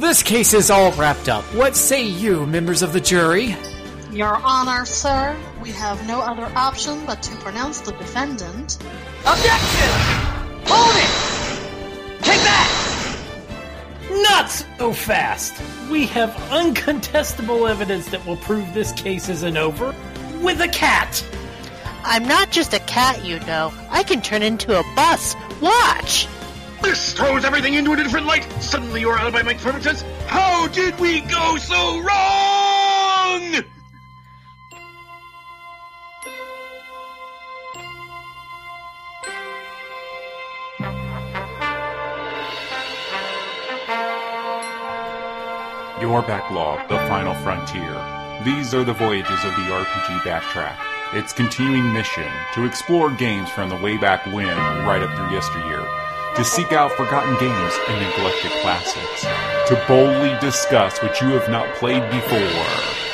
This case is all wrapped up. What say you, members of the jury? Your Honor, sir, we have no other option but to pronounce the defendant. Objection! Hold it! Take that! Not so fast! We have uncontestable evidence that will prove this case isn't over. With a cat! I'm not just a cat, you know. I can turn into a bus. Watch! This throws everything into a different light. Suddenly your alibi makes perfect sense. How did we go so wrong? Your backlog, the final frontier. These are the voyages of the RPG Backtrack. Its continuing mission to explore games from the way back when, right up through yesteryear, to seek out forgotten games and neglected classics, to boldly discuss what you have not played before.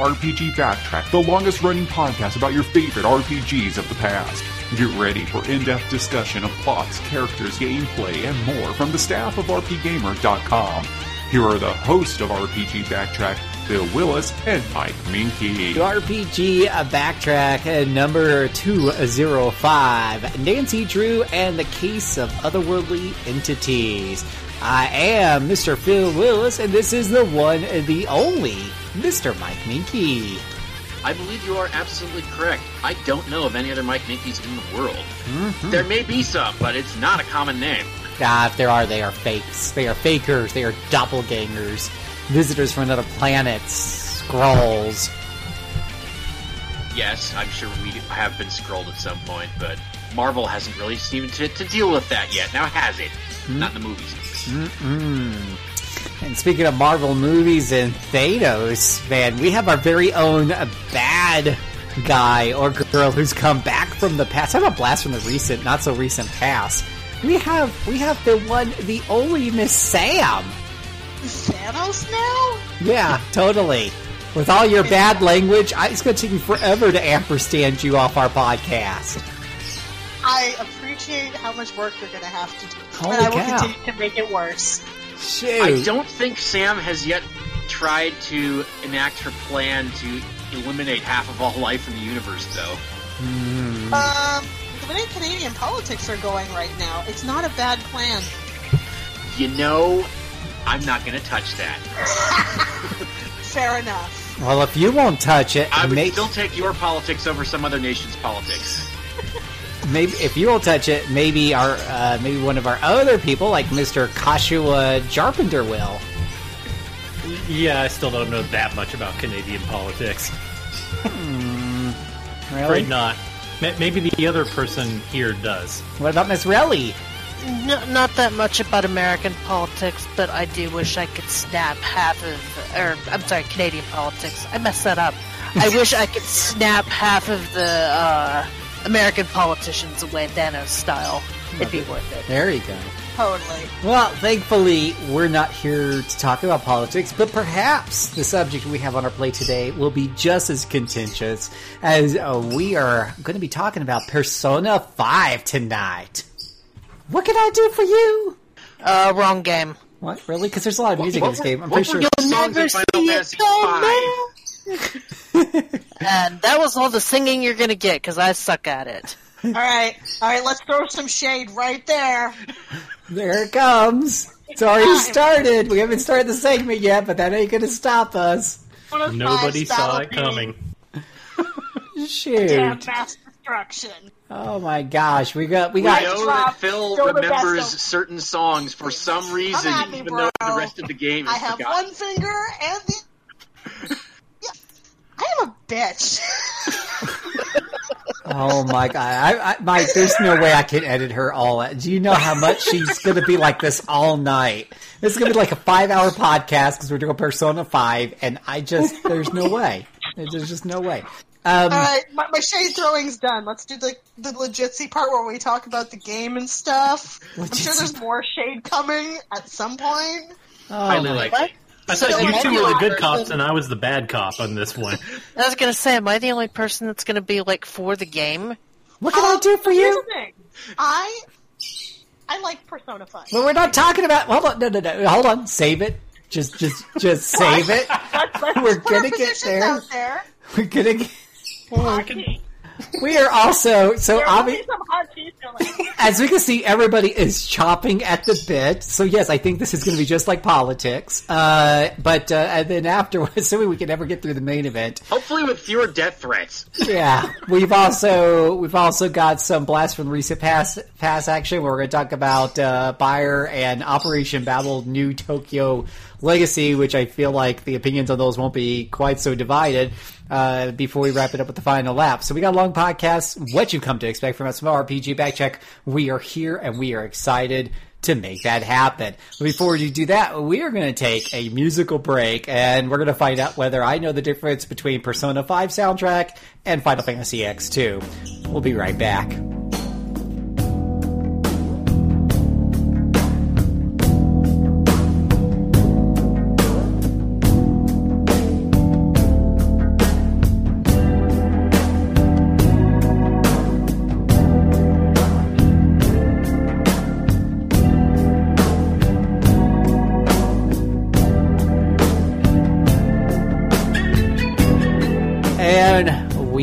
RPG Backtrack, the longest running podcast about your favorite RPGs of the past. Get ready for in depth discussion of plots, characters, gameplay, and more from the staff of RPGamer.com. Here are the hosts of RPG Backtrack, Phil Willis and Mike Moehnke. RPG Backtrack uh, number 205 Nancy Drew and the Case of Otherworldly Entities. I am Mr. Phil Willis, and this is the one, and the only Mr. Mike Moehnke. I believe you are absolutely correct. I don't know of any other Mike Moehnkes in the world. Mm-hmm. There may be some, but it's not a common name. Ah, if there are, they are fakes. They are fakers. They are doppelgangers. Visitors from another planet. Skrulls. Yes, I'm sure we have been scrolled at some point, but Marvel hasn't really seemed to, to deal with that yet. Now has it? Not in the movies. Mm-mm. And speaking of Marvel movies and Thanos, man, we have our very own bad guy or girl who's come back from the past. I'm a blast from the recent, not so recent past. We have we have the one, the only Miss Sam. Thanos now? Yeah, totally. With all your bad language, I, it's going to take me forever to ampersand you off our podcast. I appreciate how much work you're going to have to do. Holy and I will cow. continue to make it worse. Shoot. I don't think Sam has yet tried to enact her plan to eliminate half of all life in the universe, though. Hmm. Um, the way Canadian politics are going right now, it's not a bad plan. You know, I'm not going to touch that. Fair enough. Well, if you won't touch it, I would may- still take your politics over some other nation's politics. maybe if you won't touch it, maybe our uh, maybe one of our other people, like Mister Kashua Jarpenter, will. Yeah, I still don't know that much about Canadian politics. Really? Afraid not. Ma- Maybe the other person here does. What about Miss Relly? No, not that much about American politics, but I do wish I could snap half of, or I'm sorry, Canadian politics. I messed that up. I wish I could snap half of the uh, American politicians away Thanos style. It'd be worth it. There you go. Totally. Well, thankfully, we're not here to talk about politics, but perhaps the subject we have on our plate today will be just as contentious as uh, we are going to be talking about Persona 5 tonight. What can I do for you? Uh, wrong game. What, really? Because there's a lot of music in this game. I'm pretty sure. You'll never see Fantasy V? And that was all the singing you're gonna get, because I suck at it. All right, all right. Let's throw some shade right there. There it comes. It's already started. We haven't started the segment yet, but that ain't going to stop us. Nobody saw it coming. Shoot. Damn master destruction. Oh my gosh, we got we We got. know that Phil still remembers of- certain songs for some reason, me, even though the rest of the game is I have forgotten. one finger and the. Yeah, I am a bitch. Oh my god, I, I, Mike, there's no way I can edit her all. Do you know how much she's going to be like this all night? This is going to be like a five-hour podcast because we're doing Persona Five, and I just there's no way. There's just no way. Um, All right, my, my shade throwing's done. Let's do the the legitsy part where we talk about the game and stuff. I'm sure there's more shade coming at some point. oh Highly my- likely. I thought So you two were the good I'll- cops and I was the bad cop on this one. I was gonna say, am I the only person that's gonna be like for the game? What can I do for you? I I like Persona Five. Well, we're not talking about. Hold on, no, no, no. Hold on. Save it. Just, just, just save it. Let's, let's We're put gonna get there. Out there. We're gonna. Get, Hot tea. we are also so There will obvious. be some hot tea filling. As we can see, everybody is chopping at the bit. So yes, I think this is going to be just like politics. Uh, but uh, and then afterwards, assuming we can ever get through the main event, Hopefully, with fewer death threats. yeah, we've also we've also got some blast from the recent past past action. Where we're going to talk about uh, Bayer and Operation Babel New Tokyo Legacy, which I feel like the opinions on those won't be quite so divided. Uh, before we wrap it up with the final lap, so we got a long podcast. What you come to expect from us from RPG Backtrack. We are here and we are excited to make that happen. Before we do that, we are going to take a musical break and we're going to find out whether I know the difference between Persona 5 soundtrack and Final Fantasy X2. We'll be right back.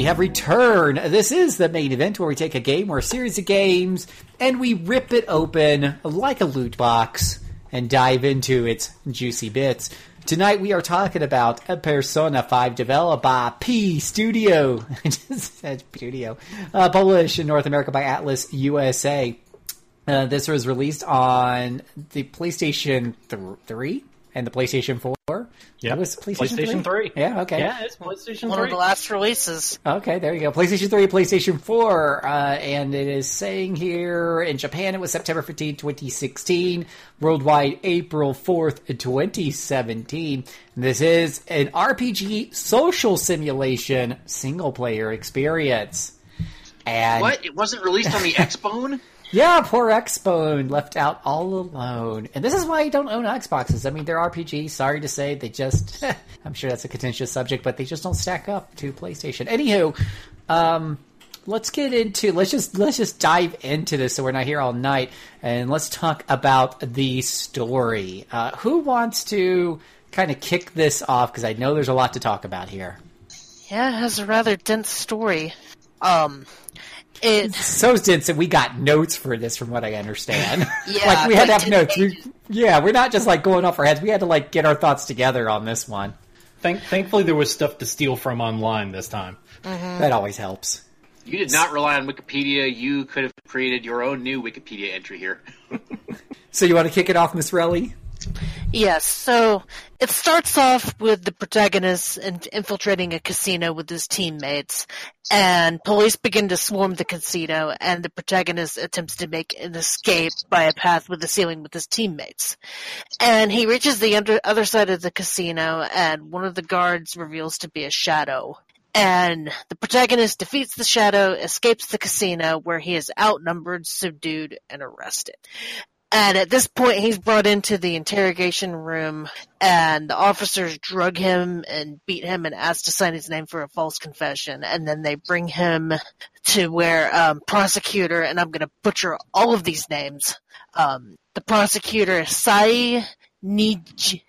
Have returned. This is the main event where we take a game or a series of games and we rip it open like a loot box and dive into its juicy bits. Tonight we are talking about a Persona 5 developed by P Studio. I just said Studio. Uh, published in North America by Atlus USA. Uh, this was released on the PlayStation th- 3 and the PlayStation 4. Yeah, It was PlayStation, PlayStation 3. Yeah, okay. Yeah, it's PlayStation One 3. of the last releases. Okay, there you go. PlayStation 3, PlayStation 4, uh, and it is saying here in Japan it was September 15, 2016, worldwide April 4th, 2017. This is an RPG social simulation single player experience. And What? It wasn't released on the Xbone? Yeah, poor Xbone left out all alone. And this is why you don't own Xboxes. I mean, they're RPGs. Sorry to say, they just, I'm sure that's a contentious subject, but they just don't stack up to PlayStation. Anywho, um, let's get into, let's just, let's just dive into this so we're not here all night and let's talk about the story. Uh, who wants to kind of kick this off? Because I know there's a lot to talk about here. Yeah, it has a rather dense story. Um, it's So dense that we got notes for this, from what I understand. Yeah, like we had to have notes. We, yeah, we're not just like going off our heads. We had to like get our thoughts together on this one. Thank- thankfully, there was stuff to steal from online this time. Mm-hmm. That always helps. You did not rely on Wikipedia. You could have created your own new Wikipedia entry here. So you want to kick it off, Miss Relly? Yes, so it starts off with the protagonist in- infiltrating a casino with his teammates, and police begin to swarm the casino, and the protagonist attempts to make an escape by a path with the ceiling with his teammates. And he reaches the under- other side of the casino, and one of the guards reveals to be a shadow. And the protagonist defeats the shadow, escapes the casino, where he is outnumbered, subdued, and arrested. And at this point, he's brought into the interrogation room, and the officers drug him and beat him and ask to sign his name for a false confession. And then they bring him to where um, prosecutor, and I'm going to butcher all of these names. Um, the prosecutor Sae Nij-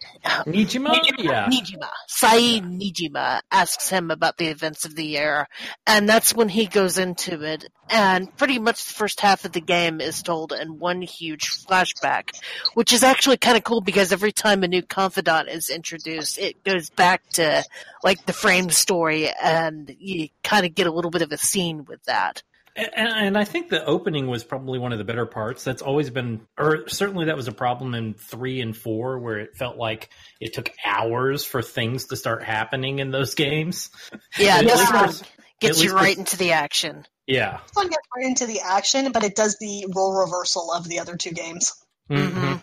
Niijima? Yeah. Niijima. Sae Niijima asks him about the events of the year, and that's when he goes into it. And pretty much the first half of the game is told in one huge flashback, which is actually kind of cool because every time a new confidant is introduced, it goes back to like the frame story, and you kind of get a little bit of a scene with that. And, and I think the opening was probably one of the better parts. That's always been, or certainly that was a problem in three and four, where it felt like it took hours for things to start happening in those games. Yeah, this one gets you right into the action. Yeah. This one gets right into the action, but it does the role reversal of the other two games. Mhm.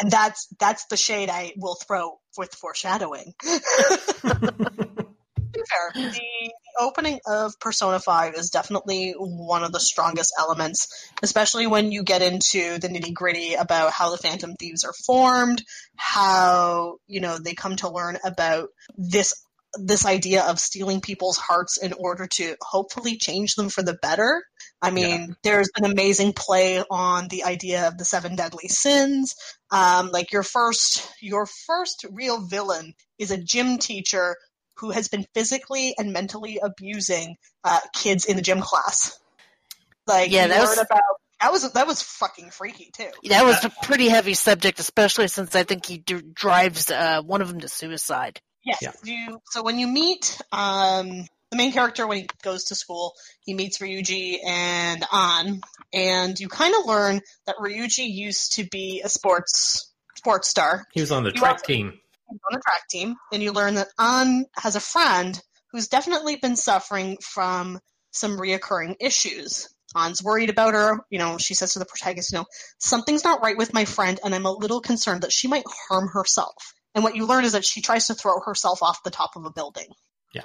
And that's that's the shade I will throw with foreshadowing. fair, the opening of Persona 5 is definitely one of the strongest elements, especially when you get into the nitty gritty about how the Phantom Thieves are formed, how, you know, they come to learn about this this idea of stealing people's hearts in order to hopefully change them for the better. I mean, there's an amazing play on the idea of the seven deadly sins. Um, like your first, your first real villain is a gym teacher who has been physically and mentally abusing uh, kids in the gym class. Like, Yeah, that was- about that was that was fucking freaky too. That was a pretty heavy subject, especially since I think he d- drives uh, one of them to suicide. Yes. Yeah. You so when you meet um the main character when he goes to school, he meets Ryuji and An, and you kind of learn that Ryuji used to be a sports sports star He was on the You track are- team. On the track team, and you learn that An has a friend who's definitely been suffering from some reoccurring issues. An's worried about her. You know, she says to the protagonist, you know, something's not right with my friend, and I'm a little concerned that she might harm herself. And what you learn is that she tries to throw herself off the top of a building. Yeah.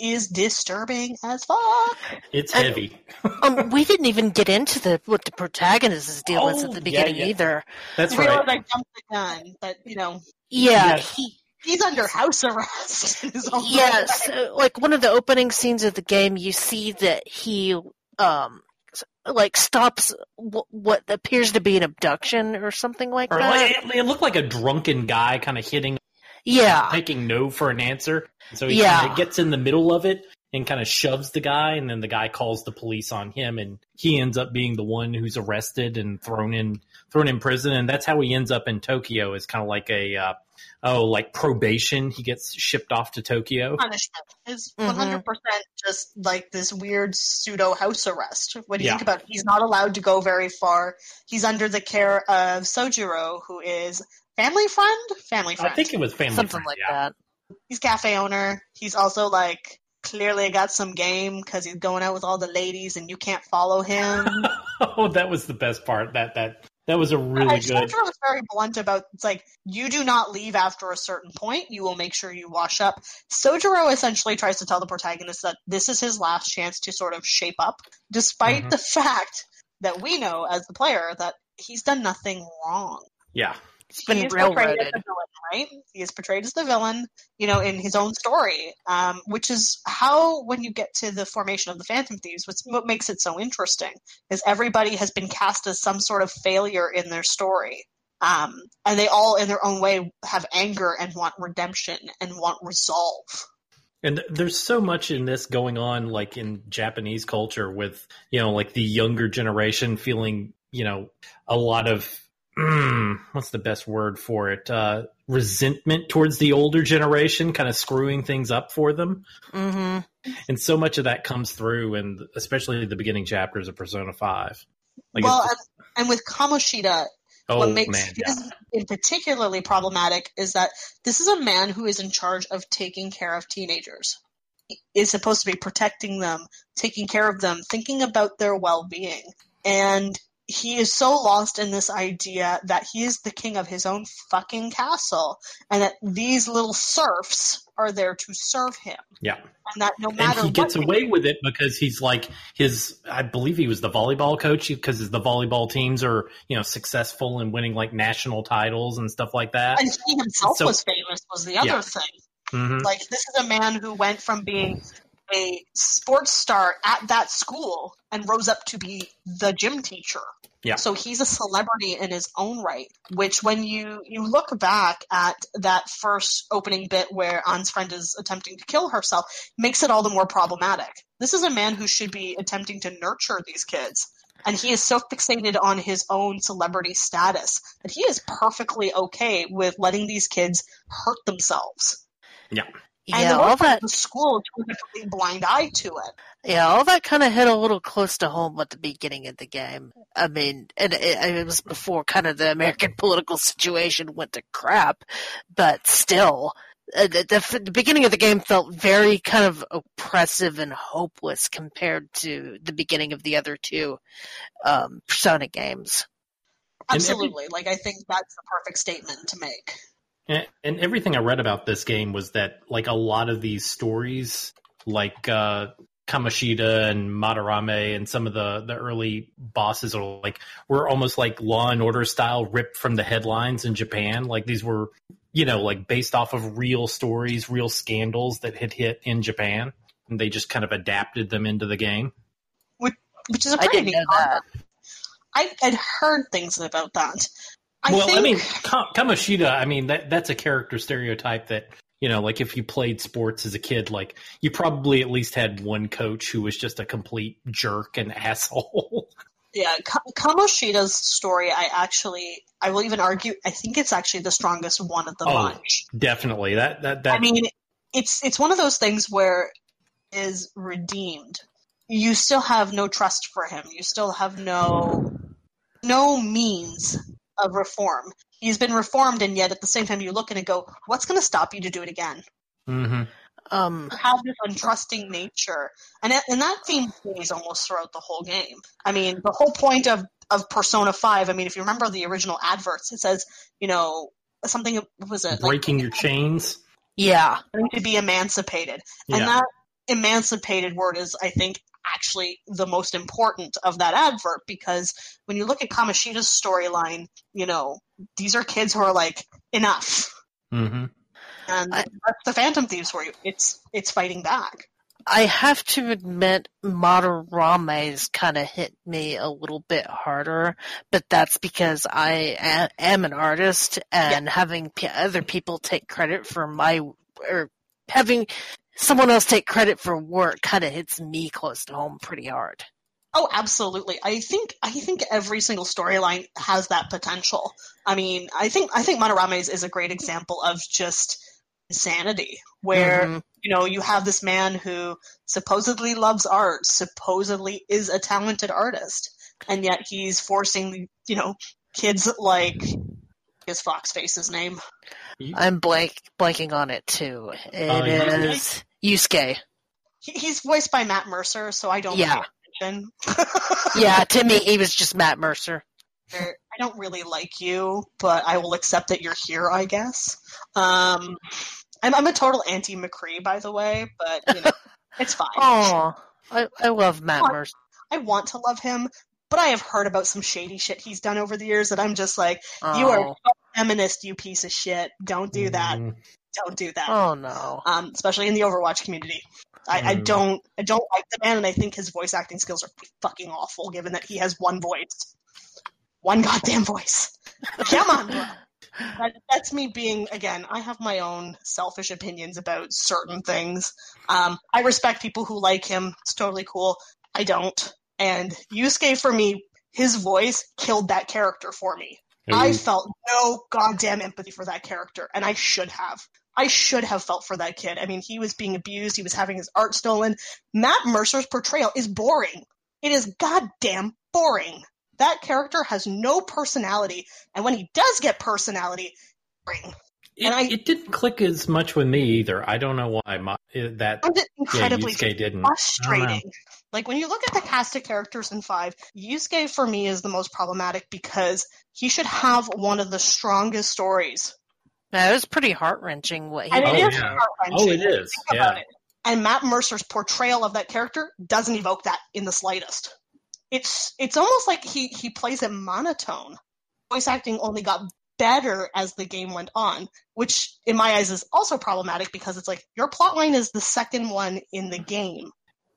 Is disturbing as fuck. It's And- heavy. Um, we didn't even get into the what the protagonist's deal is Oh, at the beginning yeah. either. That's I realize right. I jumped the gun, but you know, Yeah, he he's under house arrest. yes, uh, like one of the opening scenes of the game, you see that he um like stops w- what appears to be an abduction or something like Or that. like, it, looked like a drunken guy kind of hitting, yeah, taking no for an answer. So he Yeah. gets in the middle of it and kind of shoves the guy, and then the guy calls the police on him, and he ends up being the one who's arrested and thrown in thrown in prison, and that's how he ends up in Tokyo. Is kind of like a uh, oh, like probation. He gets shipped off to Tokyo. punishment is Mhm. 100% just like this weird pseudo house arrest. What do you Yeah. think about it, he's not allowed to go very far. He's under the care of Sojiro, who is family friend? Family friend. I think it was family something friend, like yeah. that. he's cafe owner. He's also like clearly got some game because he's going out with all the ladies and you can't follow him. Oh, that was the best part. That that that was a really I good. Sojiro was very blunt about it's like you do not leave after a certain point. You will make sure you wash up. Sojiro essentially tries to tell the protagonist that this is his last chance to sort of shape up, despite Mhm. the fact that we know as the player that he's done nothing wrong. Yeah, It's been he is railroaded. Right? He is portrayed as the villain, you know, in his own story, um, which is how, when you get to the formation of the Phantom Thieves, what's, what makes it so interesting is everybody has been cast as some sort of failure in their story. Um, and they all, in their own way, have anger and want redemption and want resolve. And there's so much in this going on, like in Japanese culture, with you know, like the younger generation feeling, you know, a lot of mm, what's the best word for it? Uh, resentment towards the older generation, kind of screwing things up for them. hmm And so much of that comes through, and especially the beginning chapters of Persona Five. Like, well, and, and with Kamoshida, oh what makes man, yeah. in particularly problematic is that this is a man who is in charge of taking care of teenagers. He is supposed to be protecting them, taking care of them, thinking about their well-being. And he is so lost in this idea that he is the king of his own fucking castle and that these little serfs are there to serve him. yeah. And that no matter and he gets away with it because he's like his i believe he was the volleyball coach because the volleyball teams are you know successful and winning like national titles and stuff like that and he himself So- was famous was the other Yeah. thing. hmm Like this is a man who went from being a sports star at that school and rose up to be the gym teacher. Yeah. So he's a celebrity in his own right, which when you you look back at that first opening bit where An's friend is attempting to kill herself, makes it all the more problematic. This is a man who should be attempting to nurture these kids. And he is so fixated on his own celebrity status that he is perfectly okay with letting these kids hurt themselves. And Yeah, the all worst part that is the school turned a complete blind eye to it. Yeah, all that kind of hit a little close to home at the beginning of the game. I mean, and it, it was before kind of the American political situation went to crap, but still, uh, the, the, the beginning of the game felt very kind of oppressive and hopeless compared to the beginning of the other two um, Persona games. And every- Absolutely. like, I think that's the perfect statement to make. And, and everything I read about this game was that like a lot of these stories, like uh, Kamoshida and Madarame and some of the the early bosses are like were almost like Law and Order style, ripped from the headlines in Japan. Like these were, you know, like based off of real stories, real scandals that had hit in Japan, and they just kind of adapted them into the game. Which is a I pretty didn't know that. I had heard things about that. I well, think, I mean, Ka- Kamoshida, I mean that that's a character stereotype that you know, like if you played sports as a kid, like you probably at least had one coach who was just a complete jerk and asshole. yeah, Ka- Kamoshida's story, I actually, I will even argue, I think it's actually the strongest one of the Oh, bunch. Definitely, that that that. I mean, it's it's one of those things where is redeemed. You still have no trust for him. You still have no no means of reform. He's been reformed, and yet at the same time, you look at it and go, "What's going to stop you to do it again?" Mhm. Um, have this untrusting nature, and that, and that theme stays almost throughout the whole game. I mean, the whole point of of Persona Five. I mean, if you remember the original adverts, it says, you know, something what was it like, breaking your chains. yeah, to be emancipated. Yeah. And that emancipated word is, I think, actually the most important of that advert because when you look at Kamoshida's storyline, you know, these are kids who are like, enough. hmm And I- that's the Phantom Thieves for you. It's it's fighting back. I have to admit, Madarame's kind of hit me a little bit harder, but that's because I am an artist and having p- other people take credit for my, or having someone else take credit for work kind of hits me close to home pretty hard. Oh, absolutely. I think I think every single storyline has that potential. I mean, I think I think Madarame's is is a great example of just insanity, where Mhm. you know you have this man who supposedly loves art, supposedly is a talented artist, and yet he's forcing you know kids like his fox face's name. I'm blank blanking on it too. It Uh, Yusuke? is Yusuke. He, he's voiced by Matt Mercer, so I don't Yeah. pay attention. Yeah, to me, he was just Matt Mercer. I don't really like you, but I will accept that you're here, I guess. Um, I'm, I'm a total anti McCree, by the way, but you know, it's fine. Oh, I, I love Matt What? Mercer. I want to love him, but I have heard about some shady shit he's done over the years that I'm just like, you are Oh. so feminist, you piece of shit. Don't do that. Mhm. Don't do that. Oh no. Um, especially in the Overwatch community. I, I Mm. don't I don't like the man, and I think his voice acting skills are fucking awful, given that he has one voice, one goddamn voice. Come on, bro. That, that's me being again. I have my own selfish opinions about certain things. Um, I respect people who like him. It's totally cool. I don't. And Yusuke, for me, his voice killed that character for me. I felt no goddamn empathy for that character, and I should have. I should have felt for that kid. I mean, he was being abused, he was having his art stolen. Matt Mercer's portrayal is boring. It is goddamn boring. That character has no personality, and when he does get personality, boring. It, and I- it didn't click as much with me either. I don't know why. My, that found it yeah, incredibly Yusuke didn't. I don't know. frustrating. Like when you look at the cast of characters in five, Yusuke for me is the most problematic because he should have one of the strongest stories. Yeah, it was pretty heart wrenching what he And Oh, it is did. yeah. heart-wrenching. Oh, it is. Think about Yeah. it. And Matt Mercer's portrayal of that character doesn't evoke that in the slightest. It's it's almost like he he plays it monotone. Voice acting only got better as the game went on, which in my eyes is also problematic because it's like your plotline is the second one in the game.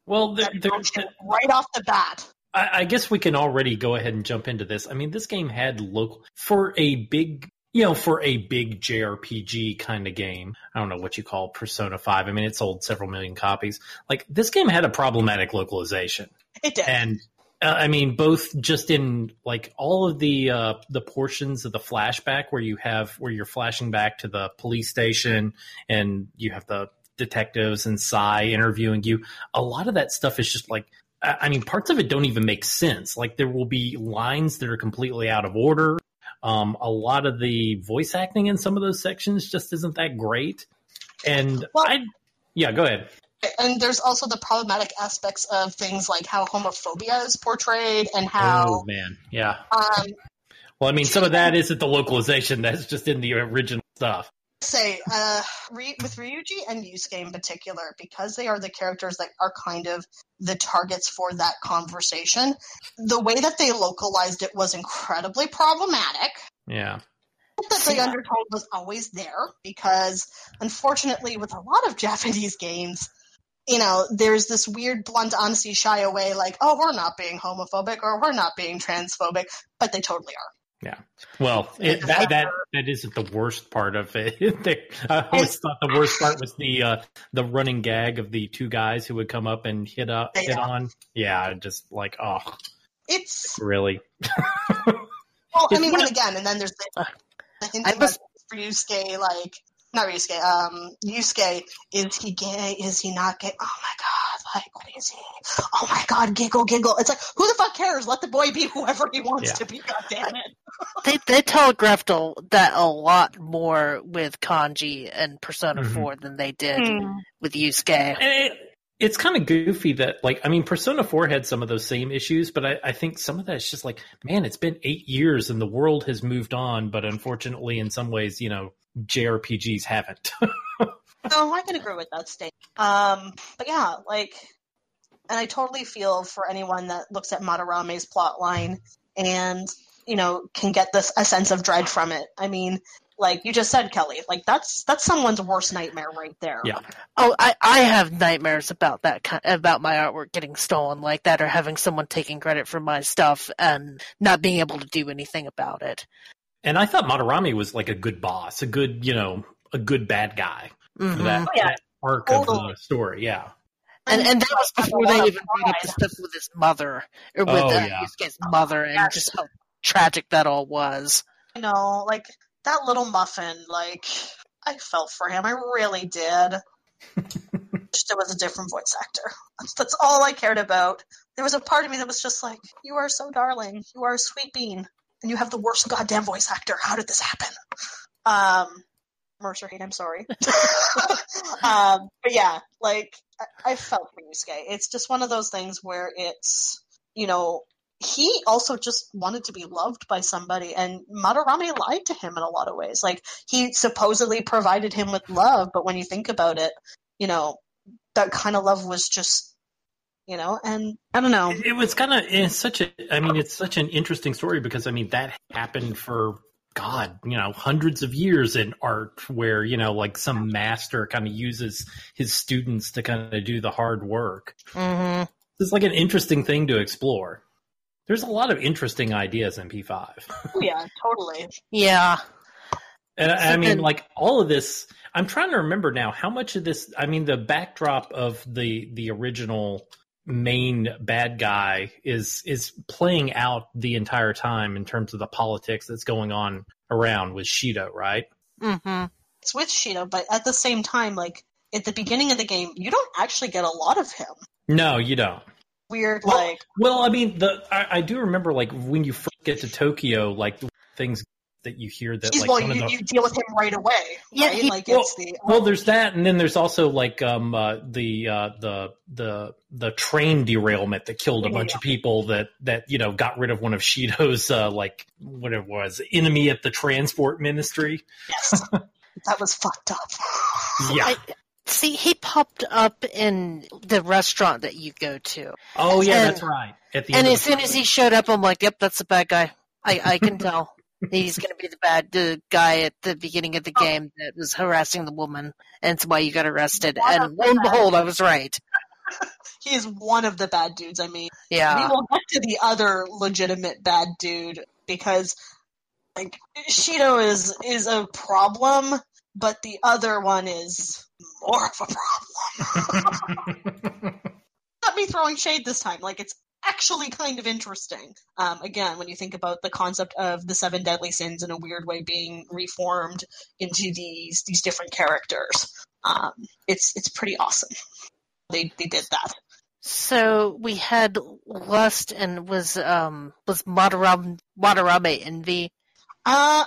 Well, there, That there, right off the bat. I, I guess we can already go ahead and jump into this. I mean, this game had local for a big, you know, for a big JRPG kind of game. I don't know what you call Persona Five. I mean, it sold several million copies. Like this game had a problematic localization, It did. and uh, I mean, both just in like all of the uh, the portions of the flashback where you have where you're flashing back to the police station and you have the detectives and Sae interviewing you. A lot of that stuff is just like, I mean, parts of it don't even make sense. Like there will be lines that are completely out of order. Um, a lot of the voice acting in some of those sections just isn't that great. And Well- I, yeah, go ahead. And there's also the problematic aspects of things like how homophobia is portrayed and how oh man, yeah. um, Well, I mean, some of that isn't the localization. That's just in the original stuff. Say uh, Ry- with Ryuji and Yusuke in particular, because they are the characters that are kind of the targets for that conversation. The way that they localized it was incredibly problematic. Yeah. That the undertone was always there because, unfortunately, with a lot of Japanese games, you know, there's this weird blunt honesty shy away, like, oh, we're not being homophobic or we're not being transphobic, but they totally are. Well, it, that that that isn't the worst part of it. They- I always thought the worst part was the uh, the running gag of the two guys who would come up and hit up hit on. Yeah, just like oh, It's really? Well, I mean, and again, and then there's the, the hint I about must- Ryusuke, like, not Ryusuke, um, Yusuke, is he gay? Is he not gay? Oh my god, like, what is he? Oh my god, giggle, giggle. It's like, who the fuck cares? Let the boy be whoever he wants Yeah. to be, god damn it. They they telegraphed a, that a lot more with Kanji and Persona Mhm. 4 than they did Hmm. with Yusuke. And it, it's kind of goofy that like I mean, Persona Four had some of those same issues, but I, I think some of that is just like, man, it's been eight years and the world has moved on, but unfortunately, in some ways, you know, JRPGs haven't. No, I can agree with that statement. Um, but yeah, like, and I totally feel for anyone that looks at Madarame's plot line and, you know, can get this a sense of dread from it. I mean, like you just said, Kelly, like that's that's someone's worst nightmare right there. Yeah. Oh, I, I have nightmares about that kind, about my artwork getting stolen like that, or having someone taking credit for my stuff and not being able to do anything about it. And I thought Madarame was like a good boss, a good, you know, a good bad guy for Mhm. that, Oh, yeah. that arc of Totally. the story. Yeah. And and that was before they even brought up the stuff with his mother, or with Oh, uh, yeah. Yusuke's mother, and Yes. just how tragic that all was. You know, like that little muffin, like I felt for him. I really did. Just it was a different voice actor. That's, that's all I cared about. There was a part of me that was just like, "You are so darling. You are a sweet bean, and you have the worst goddamn voice actor. How did this happen?" Um, Mercer hate. I'm sorry. um, but yeah, like I, I felt for Yusuke. It's just one of those things where it's you know he also just wanted to be loved by somebody and Madarame lied to him in a lot of ways. Like he supposedly provided him with love, but when you think about it, you know, that kind of love was just you know, and I don't know. It, it was kind of it's such a. I mean, it's such an interesting story because I mean that happened for God, you know, hundreds of years in art, where you know, like some master kind of uses his students to kind of do the hard work. hmm It's like an interesting thing to explore. There's a lot of interesting ideas in P5. Oh, yeah, totally. Yeah. And I, I mean, then- like all of this, I'm trying to remember now how much of this. I mean, the backdrop of the the original main bad guy is is playing out the entire time in terms of the politics that's going on around with Shido, right? hmm It's with Shido, but at the same time, like at the beginning of the game, you don't actually get a lot of him. No, you don't. Weird, Well, like Well, I mean, the I, I do remember like when you first get to Tokyo, like things that you hear that he's like well, one you, of the you deal with him right away. Yeah, right? he- like well, it's the Well, there's that, and then there's also like um uh, the uh, the the the train derailment that killed a bunch of people that that you know got rid of one of Shido's uh, like what it was enemy at the transport ministry. yes, that was fucked up. Yeah. I, see, he popped up in the restaurant that you go to, oh yeah, and- that's right. At the and end as of soon as he showed up, I'm like, "Yep, that's the bad guy. I I can tell." He's going to be the bad the guy at the beginning of the oh. game that was harassing the woman, and it's why you got arrested. One And lo and behold, I was right. he is one of the bad dudes. I mean, yeah, we Yeah, will get to the other legitimate bad dude because like Shido is is a problem, but the other one is more of a problem. Not me throwing shade this time. Like it's actually kind of interesting. Um, again, when you think about the concept of the seven deadly sins in a weird way being reformed into these these different characters. Um, it's it's pretty awesome. They they did that. So we had lust and was um was Madarame Madarame envy. Uh,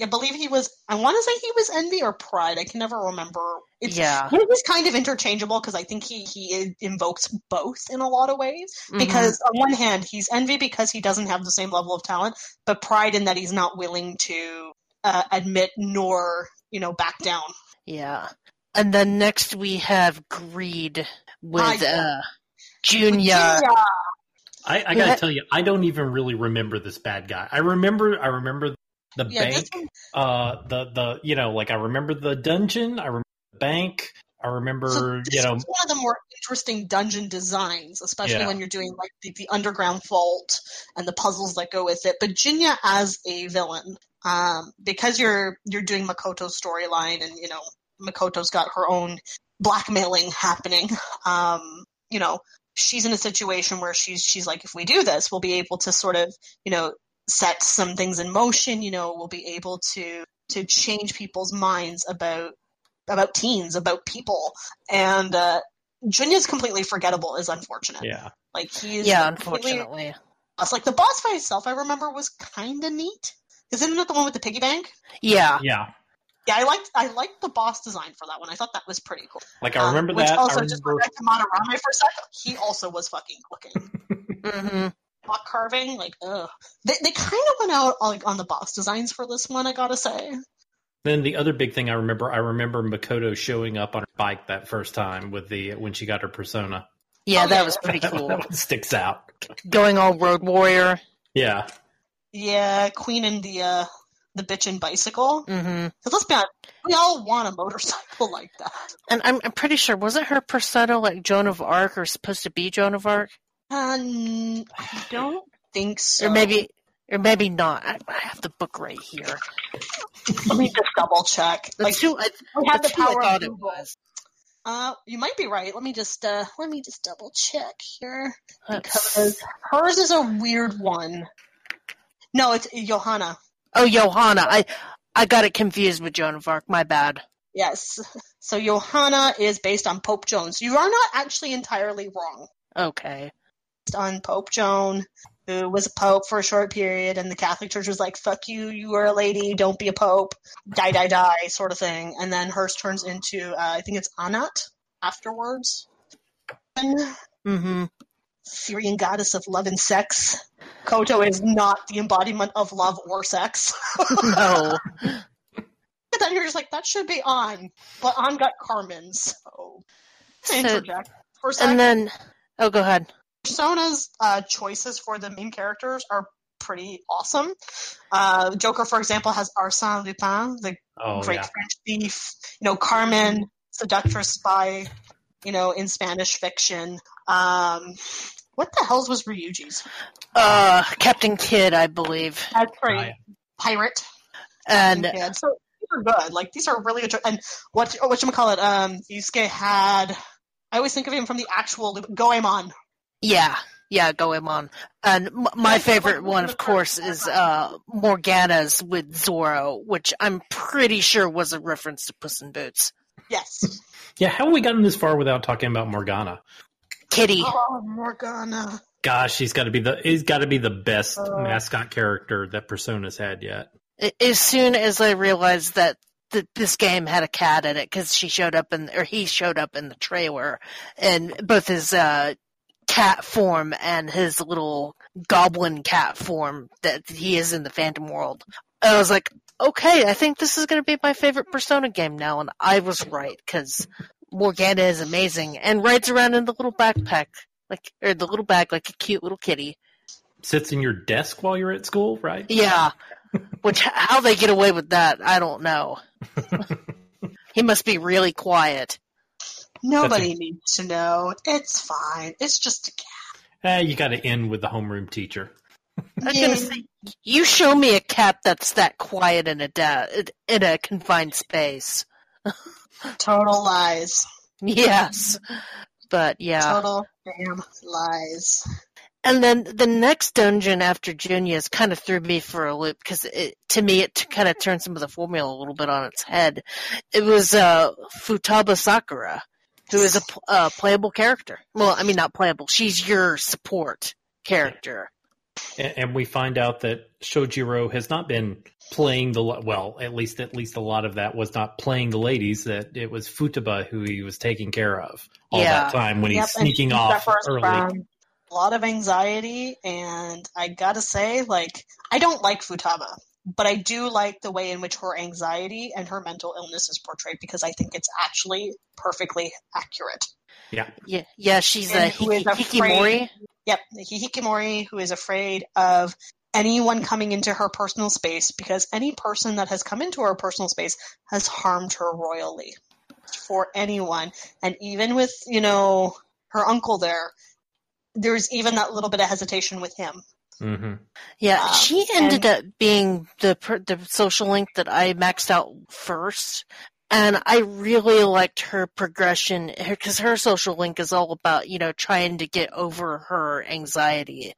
I believe he was. I want to say he was envy or pride. I can never remember. It's, Yeah. it was kind of interchangeable because I think he he invokes both in a lot of ways. Mhm. Because on one hand, he's envy because he doesn't have the same level of talent, but pride in that he's not willing to uh, admit nor you know back down. Yeah. And then next we have greed with yeah. uh Junior. I, I gotta tell you, I don't even really remember this bad guy. I remember, I remember the Yeah, bank, uh, the the you know, like I remember the dungeon, I remember the bank, I remember So this you know, one of the more interesting dungeon designs, especially Yeah. when you're doing like the, the underground vault and the puzzles that go with it. But Junya as a villain, um, because you're you're doing Makoto's storyline, and you know Makoto's got her own blackmailing happening. Um, you know, she's in a situation where she's she's like, if we do this, we'll be able to sort of you know set some things in motion. You know, we'll be able to to change people's minds about about teens, about people, and uh, Junya's completely forgettable is unfortunate. yeah, Like he's Yeah, completely- unfortunately. It's like the boss fight itself. I remember was kind of neat. Isn't it the one with the piggy bank? Yeah. yeah. Yeah, I liked I liked the boss design for that one. I thought that was pretty cool. Like I Um, remember which that. I also just remember, went back to Madarame for a second. He also was fucking looking hmm block carving. Like, ugh. They they kind of went out like on the boss designs for this one. I gotta say. then the other big thing I remember, I remember Makoto showing up on her bike that first time with the when she got her persona. Yeah, that was pretty cool. that one sticks out. Going all road warrior. Yeah, Yeah, Queen and the uh the bitchin' bicycle. hmm Because let's be honest, we all want a motorcycle like that. And I'm, I'm pretty sure wasn't her persona like Joan of Arc or supposed to be Joan of Arc, Um, I don't think so. or maybe or maybe not. I, I have the book right here. Let me just double check. Like, who I, we have the I power of it Google. Uh, you might be right. Let me just uh, let me just double check here because hers is a weird one. No, it's Johanna. Oh, Johanna. I I got it confused with Joan of Arc. My bad. Yes. So Johanna is based on Pope Joan. So you are not actually entirely wrong. Okay. Based on Pope Joan, who was a pope for a short period, and the Catholic Church was like, "Fuck you, you are a lady, don't be a pope, die, die, die," sort of thing. And then hers turns into, uh, I think it's Anat afterwards. hmm Syrian goddess of love and sex. Koto is not the embodiment of love or sex. No. And then you're just like, that should be on. But on got Carmen, so. So- Interject. For a and then, oh, go ahead. Persona's uh, choices for the main characters are pretty awesome. Uh, Joker, for example, has Arsène Lupin, the oh great yeah. French thief. You know, Carmen, seductress spy. You know, in Spanish fiction. Um, what the hell's was Ryuji's? Uh, Captain Kidd, I believe, That's Oh, right. yeah. Pirate. and Yeah, so these are good. Like these are really good. And what what you call it? Um, Yusuke had. I always think of him from the actual Goemon. yeah, yeah, Goemon. And m- my favorite one, of course, is uh Morgana's with Zorro, which I'm pretty sure was a reference to Puss in Boots. Yes. Yeah, how have we gotten this far without talking about Morgana? Kitty. Oh, Morgana. Gosh, he's got to be the he's got to be the best Uh. mascot character that Persona's had yet. As soon as I realized that th- this game had a cat in it, because she showed up in, or he showed up in the trailer, and both his uh, cat form and his little goblin cat form that he is in the Phantom World, I was like, okay, I think this is going to be my favorite Persona game now, and I was right because Morgana is amazing and rides around in the little backpack, like or the little bag, like a cute little kitty. Sits in your desk while you're at school, right? Yeah. Which how they get away with that, I don't know. he must be really quiet. Nobody needs to know. It's fine. It's just a cat. Eh, you got to end with the homeroom teacher. I was gonna say, you show me a cat that's that quiet in a da- in a confined space. Total lies. Yes, but yeah. Total damn lies. And then the next dungeon after Junya's kind of threw me for a loop because it, to me it kind of turned some of the formula a little bit on its head. It was uh, Futaba Sakura, who is a uh, playable character. Well, I mean not playable. She's your support character. And, and we find out that Sojiro has not been playing the well, at least at least a lot of that was not playing the ladies. That it was Futaba who he was taking care of all Yeah. that time when Yep, he's sneaking off early. A lot of anxiety, and I gotta say, like, I don't like Futaba, but I do like the way in which her anxiety and her mental illness is portrayed because I think it's actually perfectly accurate. Yeah, Yeah, yeah, she's a And who is hiki- afraid- hikimori. Yep, the Hikikomori who is afraid of anyone coming into her personal space because any person that has come into her personal space has harmed her royally for anyone. And even with, you know, her uncle there, there's even that little bit of hesitation with him. Mm-hmm. Yeah, Um, she ended up being the the social link that I maxed out first, and I really liked her progression because her social link is all about you know trying to get over her anxiety,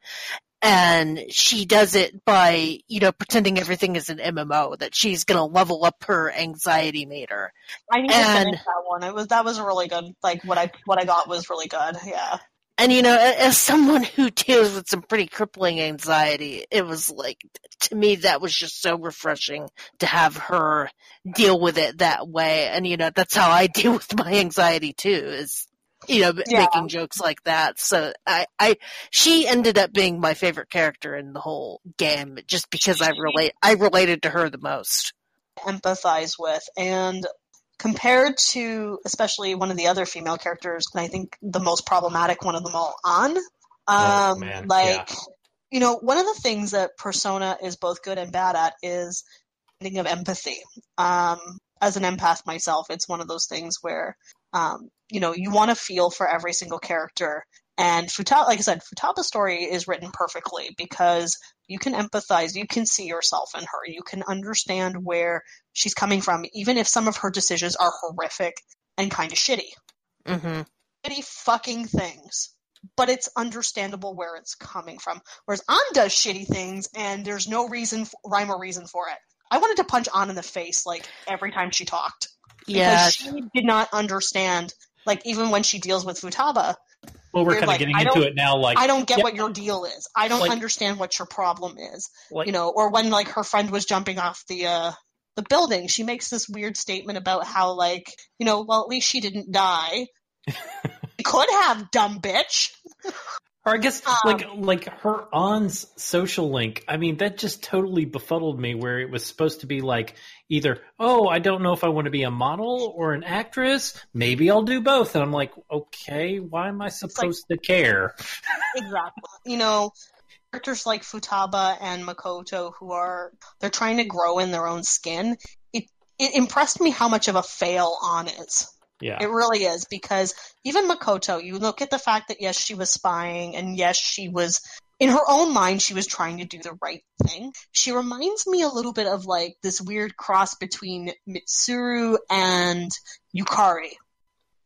and she does it by you know pretending everything is an MMO that she's gonna level up her anxiety meter. I need to And- finish that one. It was that was really good. Like what I what I got was really good. Yeah. And you know, as someone who deals with some pretty crippling anxiety, it was like to me that was just so refreshing to have her deal with it that way. And you know, that's how I deal with my anxiety too. Is you know, Yeah. making jokes like that. So I, I, she ended up being my favorite character in the whole game, just because I relate, I related to her the most. empathize with and compared to especially one of the other female characters and i think the most problematic one of them all on um Oh, like yeah. you know one of the things that persona is both good and bad at is thinking of empathy um as an empath myself it's one of those things where um you know you want to feel for every single character and Futaba, like I said, Futaba's story is written perfectly because you can empathize, you can see yourself in her, you can understand where she's coming from, even if some of her decisions are horrific and kind of shitty. hmm Shitty fucking things. But it's understandable where it's coming from. Whereas An does shitty things and there's no reason, rhyme or reason for it. I wanted to punch An in the face like every time she talked because Yeah, she did not understand. Like even when she deals with Futaba, Well, we're kind of like, getting into it now. Like, I don't get yeah, what your deal is. I don't Like- understand what your problem is. like, you know, or when like her friend was jumping off the uh the building, she makes this weird statement about how like, you know, well at least she didn't die. could have, dumb bitch. Or I guess Um, like like her An's social link. I mean, that just totally befuddled me. Where it was supposed to be like either, oh, I don't know if I want to be a model or an actress. Maybe I'll do both. And I'm like, okay, why am I supposed to care? Exactly. You know, characters like Futaba and Makoto who are they're trying to grow in their own skin. It it impressed me how much of a fail An is. Yeah, It really is because even Makoto, you look at the fact that yes, she was spying and yes, she was in her own mind she was trying to do the right thing. She reminds me a little bit of like this weird cross between Mitsuru and Yukari.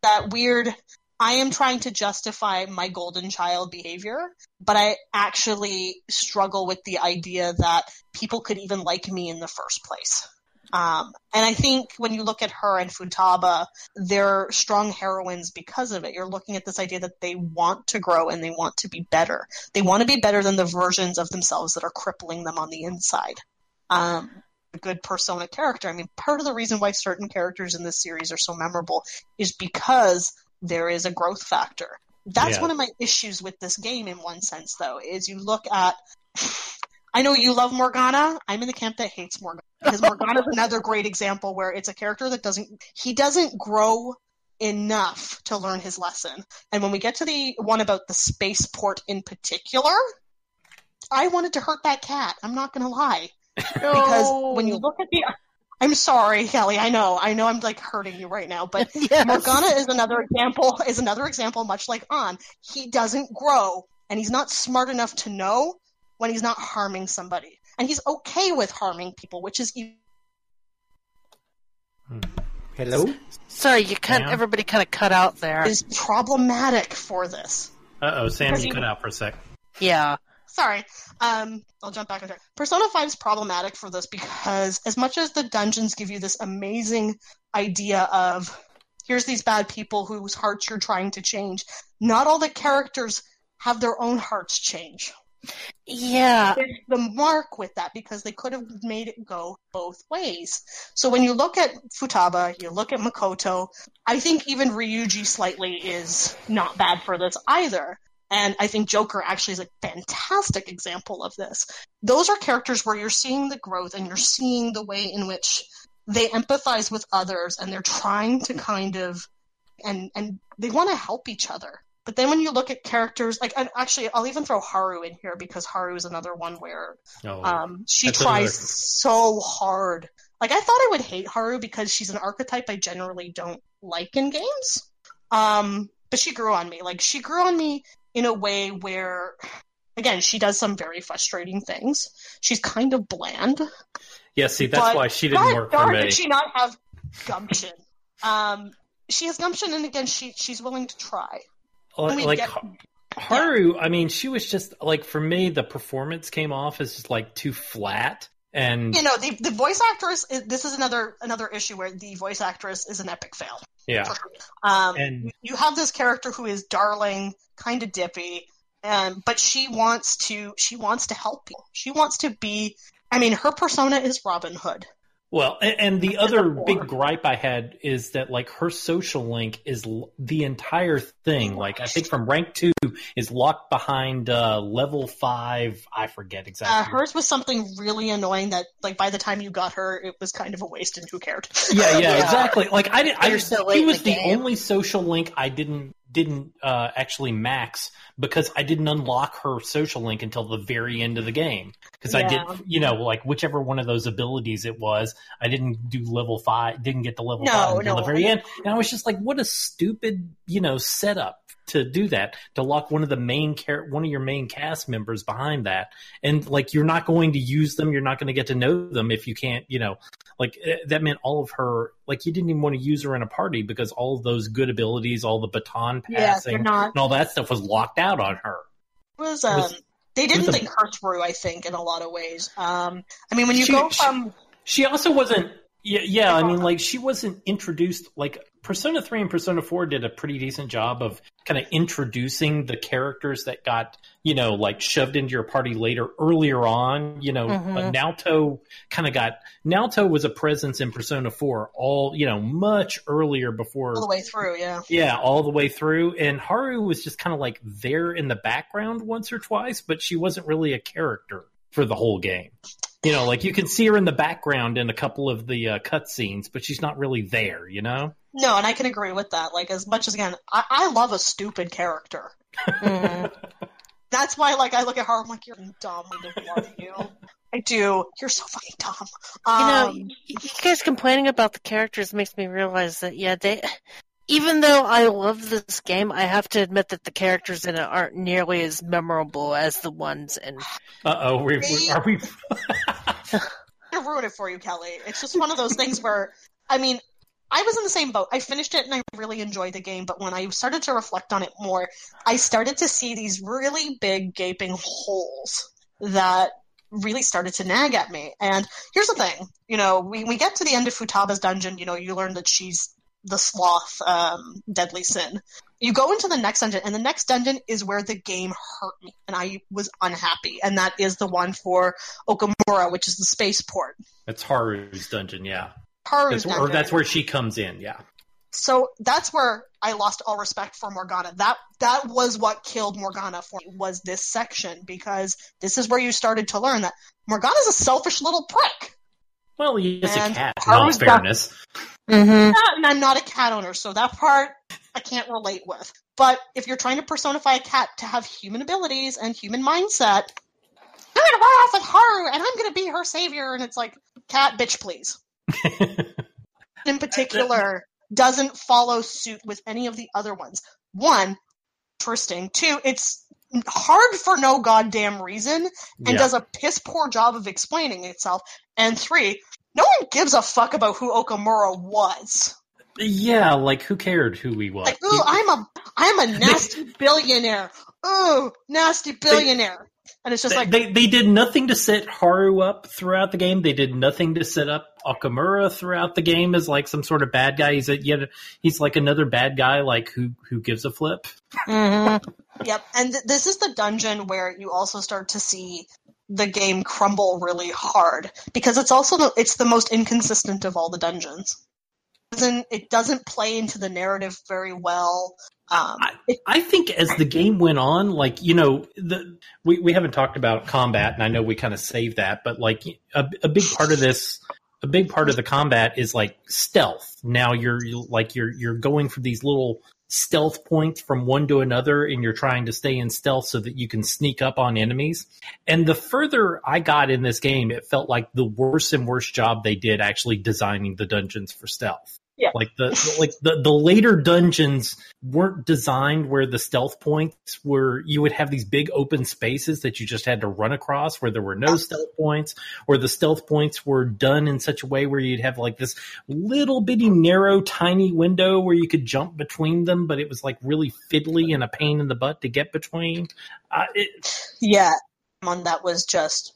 That weird I am trying to justify my golden child behavior, but I actually struggle with the idea that people could even like me in the first place. Um, and I think when you look at her and Futaba, they're strong heroines because of it. You're looking at this idea that they want to grow and they want to be better. They want to be better than the versions of themselves that are crippling them on the inside. Um, a good persona character. I mean, part of the reason why certain characters in this series are so memorable is because there is a growth factor. That's Yeah. one of my issues with this game in one sense though, is you look at I know you love Morgana. I'm in the camp that hates Morgana because Morgana is another great example where it's a character that doesn't he doesn't grow enough to learn his lesson. And when we get to the one about the spaceport in particular, I wanted to hurt that cat. I'm not going to lie. Because when you look at the I'm sorry, Kelly. I know. I know I'm like hurting you right now, but Yes. Morgana is another example. Is another example, much like An. He doesn't grow, and he's not smart enough to know when he's not harming somebody, and he's okay with harming people, which is e- Hello? Sorry, you kind Yeah. everybody kind of cut out there. is problematic for this. Uh oh, Sam, you you- cut out for a sec. Yeah. Sorry. Um, I'll jump back on track. Persona 5 is problematic for this because as much as the dungeons give you this amazing idea of here's these bad people whose hearts you're trying to change, not all the characters have their own hearts change. Yeah. There's the mark with that because they could have made it go both ways. So when you look at Futaba, you look at Makoto, I think even Ryuji slightly is not bad for this either. And I think Joker actually is a fantastic example of this. Those are characters where you're seeing the growth and you're seeing the way in which they empathize with others and they're trying to kind of and and they want to help each other. But then when you look at characters like and actually I'll even throw Haru in here because Haru is another one where Oh, um, she tries another- so hard. Like I thought I would hate Haru because she's an archetype I generally don't like in games. Um, but she grew on me. Like she grew on me in a way where, again, she does some very frustrating things. She's kind of bland. yeah. See, that's but why she didn't God work for darn me. Did she not have gumption? um, she has gumption, and again, she she's willing to try. Like, I mean, like yeah. Haru, I mean, she was just like for me, the performance came off as just like too flat, and You know, the the voice actress. This is another another issue where the voice actress is an epic fail. yeah, Um, and you have this character who is darling, kind of dippy, um, but she wants to she wants to help people. She wants to be. I mean, her persona is Robin Hood. Well, and, and the other big gripe I had is that like her social link is l- the entire thing. Like I think from rank two is locked behind uh, level five. I forget Uh, exactly. hers was something really annoying that, like, by the time you got her, it was kind of a waste, and who cared? yeah, yeah, Yeah. exactly. Like I did. I You're so late he was the the, only social link I didn't didn't uh, actually max because I didn't unlock her social link until the very end of the game because I did, Yeah. you know, like whichever one of those abilities it was, I didn't do level five, didn't get to level No, five until no. the very end, and I was just like, what a stupid, you know, setup to do that to lock one of the main char- one of your main cast members behind that and like you're not going to use them you're not going to get to know them if you can't you know like eh, that meant all of her like you didn't even want to use her in a party because all of those good abilities all the baton passing they're not. and all that stuff was locked out on her It was um, was- they didn't was a- think her through. I think in a lot of ways. Um, I mean, when you She- go she- from she also wasn't yeah, yeah i mean like she wasn't introduced like persona 3 and persona 4 did a pretty decent job of kind of introducing the characters that got you know like shoved into your party later earlier on you know Mhm. uh, naoto kind of got naoto was a presence in persona 4 all you know much earlier before all the way through, yeah. yeah, all the way through. And Haru was just kind of like there in the background once or twice, but she wasn't really a character for the whole game. You know, like you can see her in the background in a couple of the uh, cutscenes, but she's not really there. You know? No, and I can agree with that. Like as much as again, I, I love a stupid character. Mhm. That's why, like, I look at her, I'm like, you're dumb. I don't love you. I do. You're so fucking dumb. You know, Um, you guys complaining about the characters makes me realize that yeah, they. Even though I love this game, I have to admit that the characters in it aren't nearly as memorable as the ones in. Uh oh, we, we, are we? I'm gonna ruin it for you, Kelly. It's just one of those things where, I mean, I was in the same boat. I finished it and I really enjoyed the game, but when I started to reflect on it more, I started to see these really big gaping holes that really started to nag at me. And here's the thing, you know, we, we get to the end of Futaba's dungeon, you know, you learn that she's the sloth, um, deadly sin. You go into the next dungeon, and the next dungeon is where the game hurt me, and I was unhappy. And that is the one for Okamura, which is the spaceport. That's Haru's dungeon. Yeah, Haru's that's, or that's where she comes in. Yeah. so that's where I lost all respect for Morgana. That that was what killed Morgana for me was this section because this is where you started to learn that Morgana's a selfish little prick. Well, he is a cat. In all Haru's fairness. Mm-hmm. Yeah, and I'm not a cat owner, so that part I can't relate with. But if you're trying to personify a cat to have human abilities and human mindset, you're gonna run off with Haru, and I'm gonna be her savior, and it's like, cat, bitch, please. In particular, doesn't follow suit with any of the other ones. One, interesting. Two, it's hard for no goddamn reason and Yeah. does a piss poor job of explaining itself. And three, no one gives a fuck about who Okamura was. Yeah, like who cared who he was? Like, ooh, I'm a I'm a nasty billionaire. Ooh, nasty billionaire. And it's just They, like they they did nothing to set Haru up throughout the game. They did nothing to set up Okamura throughout the game as like some sort of bad guy. He's a, yet he's like another bad guy. Like who who gives a flip? Mm-hmm. Yep, and th- this is the dungeon where you also start to see the game crumble really hard because it's also the, it's the most inconsistent of all the dungeons. It doesn't, it doesn't play into the narrative very well. Um, it, I think as the game went on, like you know, the we we haven't talked about combat, and I know we kind of saved that, but like a, a big part of this, a big part of the combat is like stealth. Now you're you- like you're you're going for these little stealth points from one to another, and you're trying to stay in stealth so that you can sneak up on enemies. And the further I got in this game, it felt like the worse and worse job they did actually designing the dungeons for stealth. Yeah. Like the like the, the later dungeons weren't designed where the stealth points were you would have these big open spaces that you just had to run across where there were no stealth points or the stealth points were done in such a way where you'd have like this little bitty narrow tiny window where you could jump between them but it was like really fiddly and a pain in the butt to get between uh, it, yeah, one that was just,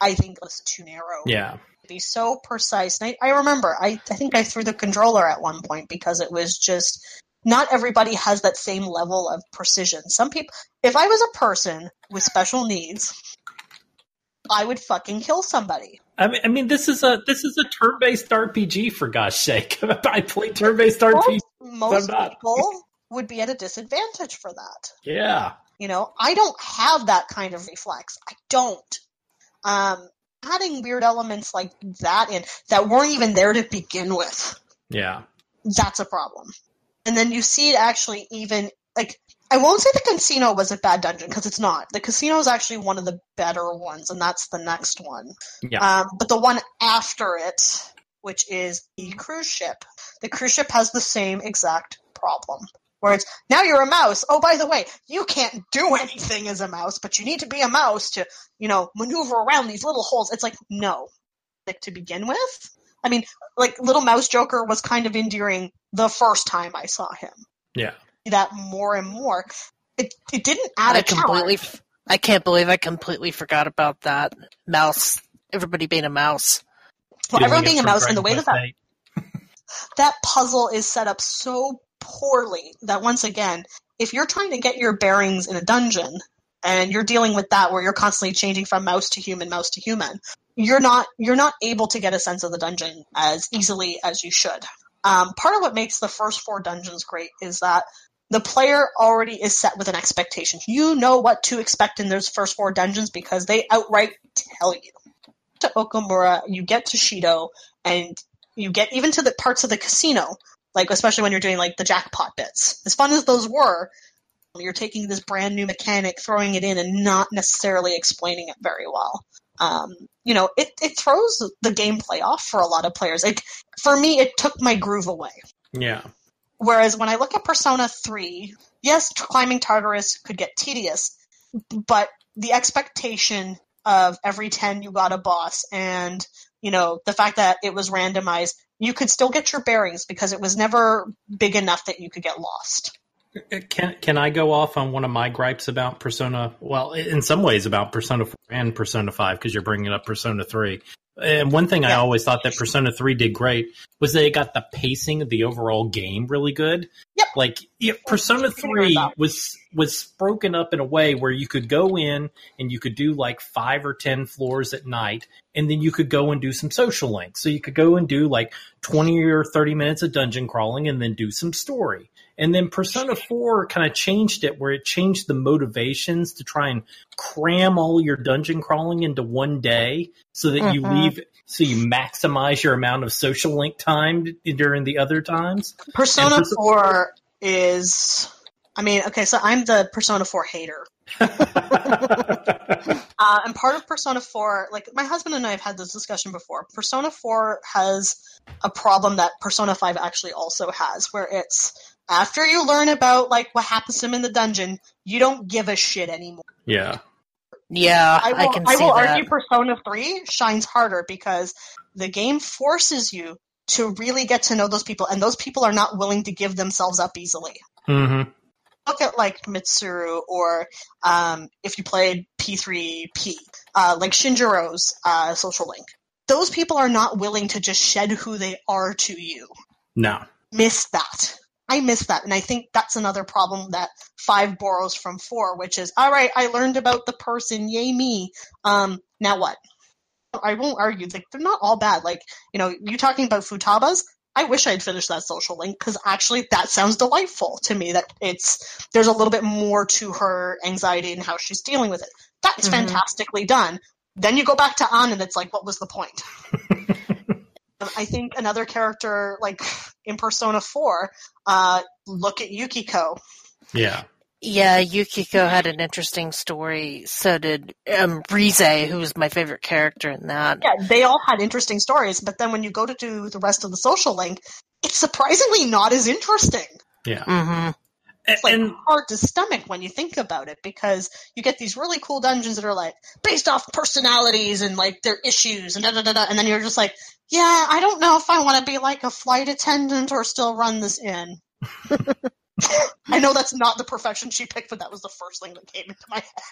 I think, was too narrow. yeah be so precise. And I, I remember, I, I think I threw the controller at one point because it was just not everybody has that same level of precision. Some people, if I was a person with special needs, I would fucking kill somebody. I mean, I mean, this is a this is a turn-based RPG for God's sake. I play turn-based Most, RPG. most I'm people would be at a disadvantage for that. Yeah, You know, I don't have that kind of reflex. I don't. Um, adding weird elements like that in that weren't even there to begin with. yeah. that's a problem. And then you see it actually even like I won't say the casino was a bad dungeon because it's not. The casino is actually one of the better ones, and that's the next one. Yeah. Um, but the one after it, which is the cruise ship, the cruise ship has the same exact problem. Where it's now you're a mouse. Oh, by the way, you can't do anything as a mouse, but you need to be a mouse to, you know, maneuver around these little holes. It's like no, like to begin with. I mean, like Little Mouse Joker was kind of endearing the first time I saw him. Yeah. That more and more, it it didn't add I a completely. challenge. f- I can't believe I completely forgot about that mouse. Everybody being a mouse. Well, everyone being a mouse, and the way that that, that puzzle is set up so poorly that once again, if you're trying to get your bearings in a dungeon and you're dealing with that where you're constantly changing from mouse to human, mouse to human, you're not you're not able to get a sense of the dungeon as easily as you should. Um, part of what makes the first four dungeons great is that the player already is set with an expectation. You know what to expect in those first four dungeons because they outright tell you. To Okamura, you get to Shido, and you get even to the parts of the casino, like especially when you're doing like the jackpot bits. As fun as those were, you're taking this brand new mechanic, throwing it in, and not necessarily explaining it very well. Um, you know, it, it throws the gameplay off for a lot of players. It, for me, it took my groove away. Yeah. Whereas when I look at Persona 3, yes, climbing Tartarus could get tedious, but the expectation of every 10 you got a boss and, you know, the fact that it was randomized, you could still get your bearings because it was never big enough that you could get lost. Uh, can can I go off on one of my gripes about Persona? Well, in some ways about Persona 4 and Persona 5 because you're bringing up Persona 3. And one thing I always thought that Persona 3 did great was they got the pacing of the overall game really good. Yep. Like yeah, Persona 3 was was broken up in a way where you could go in and you could do like 5 or 10 floors at night and then you could go and do some social links. So you could go and do like 20 or 30 minutes of dungeon crawling and then do some story. And then Persona 4 kind of changed it where it changed the motivations to try and cram all your dungeon crawling into one day so that you Mhm. leave so you maximize your amount of social link time during the other times. Persona And Perso- 4 is. I mean, okay, so I'm the Persona 4 hater. Uh, and part of Persona 4, like my husband and I have had this discussion before. Persona 4 has a problem that Persona 5 actually also has, where it's after you learn about like what happens to him in the dungeon, you don't give a shit anymore. yeah. Yeah, I I, will, can I will that. argue Persona 3 shines harder because the game forces you to really get to know those people, and those people are not willing to give themselves up easily. Mm-hmm. Look at like Mitsuru, or um, if you played P3P, uh, like Shinjiro's uh, social link. Those people are not willing to just shed who they are to you. No. Miss that. I miss that, and I think that's another problem that five borrows from four, which is all right. I learned about the person, yay me. Um, now what? I won't argue. Like they're not all bad. Like you know, you talking about Futaba's. I wish I'd finished that social link because actually that sounds delightful to me. That it's there's a little bit more to her anxiety and how she's dealing with it. That's Mhm. fantastically done. Then you go back to An, and it's like, what was the point? I think another character like in Persona Four, uh, look at Yukiko. Yeah. Yeah, Yukiko had an interesting story. So did um, Rise, who was my favorite character in that. Yeah, they all had interesting stories, but then when you go to do the rest of the social link, it's surprisingly not as interesting. Yeah. hmm It's like and hard to stomach when you think about it because you get these really cool dungeons that are like based off personalities and like their issues and da da da da, and then you're just like, yeah, I don't know if I want to be like a flight attendant or still run this inn. I know that's not the profession she picked, but that was the first thing that came into my head.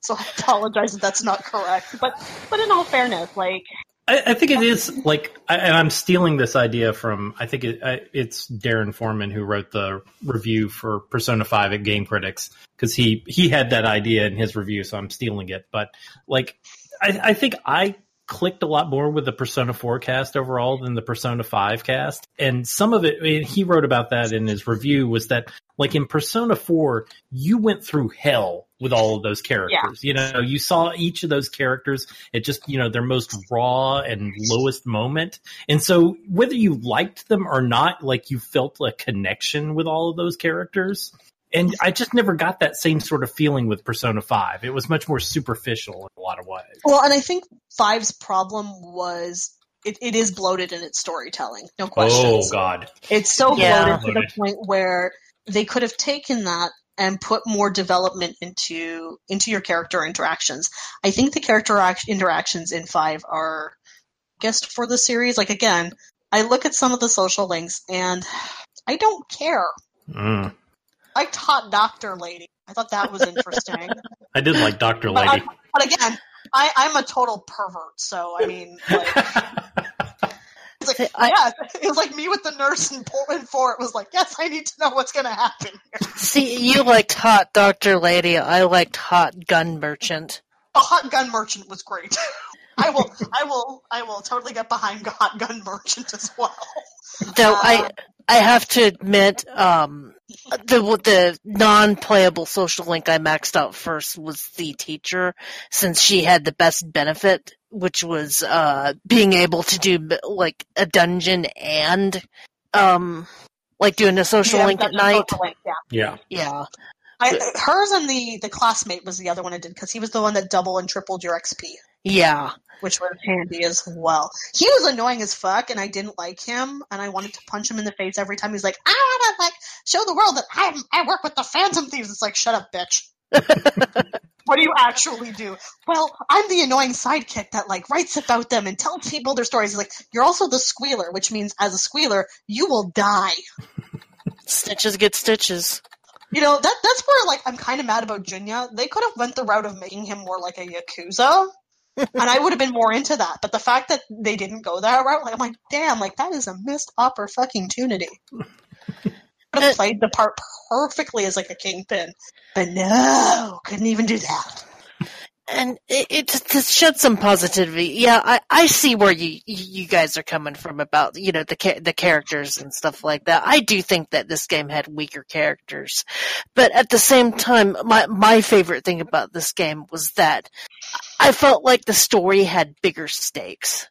So I apologize if that's not correct. But but in all fairness, like I, I think it is like, I, and I'm stealing this idea from. I think it, I, it's Darren Foreman who wrote the review for Persona Five at Game Critics because he he had that idea in his review, so I'm stealing it. But like, I, think I clicked a lot more with the Persona 4 cast overall than the Persona 5 cast. And some of it, he wrote about that in his review, was that like in Persona 4, you went through hell with all of those characters. You know, you saw each of those characters at just, you know, their most raw and lowest moment. And so whether you liked them or not, like you felt a connection with all of those characters. And I just never got that same sort of feeling with Persona 5. It was much more superficial in a lot of ways. well, and I think Five's problem was it, it is bloated in its storytelling, no questions. Oh God. It's so Yeah. bloated to the point where they could have taken that and put more development into into your character interactions. I think the character act- interactions in Five are guessed for the series. Like again, I look at some of the social links and I don't care. Mm. I Hot Doctor Lady. I thought that was interesting. I did like Doctor but, Lady. I, but again, I, I'm a total pervert, so I mean, like, it's like I- yeah, it was like me with the nurse in Portland Four. It was like, yes, I need to know what's going to happen here. See, you liked Hot Doctor Lady. I liked Hot Gun Merchant. A hot gun merchant was great. I will, I will, I will totally get behind hot gun merchant as well. Though Uh, I, I have to admit, um, the the non-playable social link I maxed out first was the teacher, since she had the best benefit, which was uh being able to do like a dungeon and um like doing a social Yeah, link at night. link, yeah. yeah. Yeah, I, hers and the the classmate was the other one I did because he was the one that double and tripled your XP. yeah. which was handy as well. He was annoying as fuck, and I didn't like him, and I wanted to punch him in the face every time he's like, "I want to like show the world that I I work with the Phantom Thieves." It's like, shut up, bitch. what do you actually do? Well, I'm the annoying sidekick that like writes about them and tells people their stories. He's like, you're also the squealer, which means as a squealer, you will die. Stitches get stitches. You know that that's where like I'm kind of mad about Junya. They could have went the route of making him more like a yakuza, and I would have been more into that. But the fact that they didn't go that route, like I'm like, damn, like that is a missed opportunity. fucking tunity. Could have played the part perfectly as like a kingpin, but no, couldn't even do that. and it, it to shed some positivity. Yeah, I, I see where you you guys are coming from about you know the the characters and stuff like that. I do think that this game had weaker characters, but at the same time, my my favorite thing about this game was that I felt like the story had bigger stakes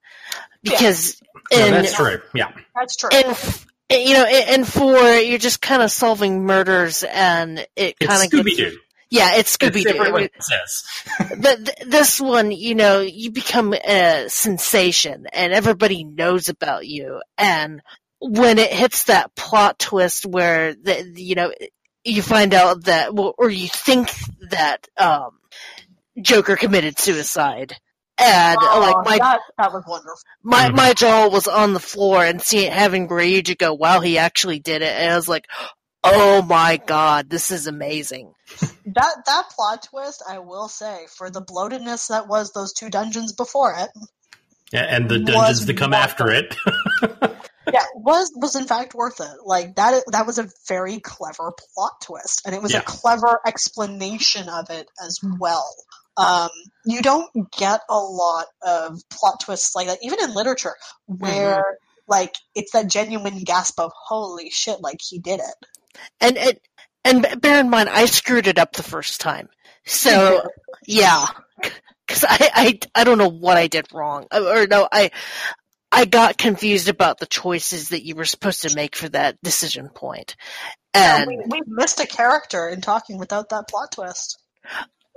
because No, in that's true. Yeah. That's true. in f- you know and in four you're just kind of solving murders and it kind of Scooby Doo. yeah it's Scooby It's different what Doo. it. But th- this one, you know, you become a sensation and everybody knows about you. And when it hits that plot twist where, the, you know, you find out that, well, or you think that, um, Joker committed suicide. And Oh, like my that, that was wonderful. my Mhm. my jaw was on the floor and seeing having Ryuji go, wow, he actually did it, and I was like, oh my god, this is amazing. That that plot twist, I will say, for the bloatedness that was those two dungeons before it, Yeah, and the dungeons that come after wonderful. it. yeah, was was in fact worth it. Like that that was a very clever plot twist, and it was Yeah. a clever explanation of it as well. Um, you don't get a lot of plot twists like that, even in literature, where like it's that genuine gasp of "Holy shit!" Like he did it. And and and bear in mind, I screwed it up the first time, so yeah, because I, I I don't know what I did wrong, Uh, or no, I I got confused about the choices that you were supposed to make for that decision point, Yeah, and we, we missed a character in talking without that plot twist.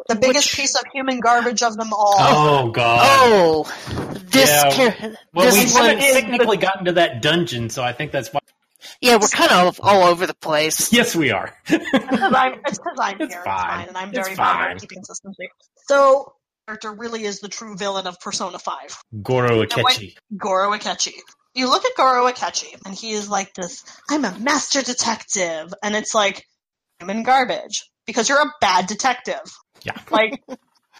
The biggest Which- piece of human garbage of them all. Oh god. oh, this Yeah. char- well, we haven't technically gotten to that dungeon, so I think that's why. yeah, we're kind of all over the place. Yes, we are. It's because I'm, it's 'cause I'm It's here. fine. It's fine, and I'm very bad fine. at keeping consistency. So, character really is the true villain of Persona Five, Goro Akechi. Goro Akechi. You look at Goro Akechi, and he is like this. I'm a master detective, and it's like human garbage because you're a bad detective. Yeah. Like,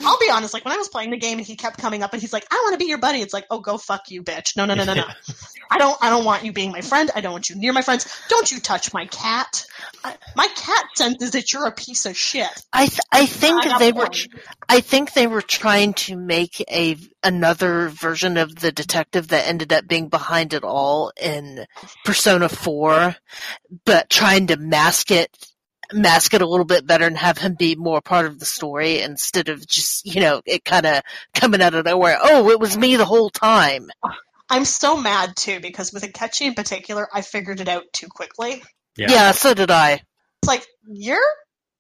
I'll be honest. Like when I was playing the game, and he kept coming up, and he's like, "I want to be your buddy." It's like, "Oh, go fuck you, bitch!" No, no, no, no, no. I don't. I don't want you being my friend. I don't want you near my friends. Don't you touch my cat. I, my cat senses that you're a piece of shit. I th- I think I they were. I think they were trying to make a another version of the detective that ended up being behind it all in Persona 4, but trying to mask it mask it a little bit better and have him be more part of the story instead of just, you know, it kind of coming out of nowhere. Oh, it was me the whole time. I'm so mad too because with Akechi in particular, I figured it out too quickly. Yeah. Yeah, so did I. It's like you're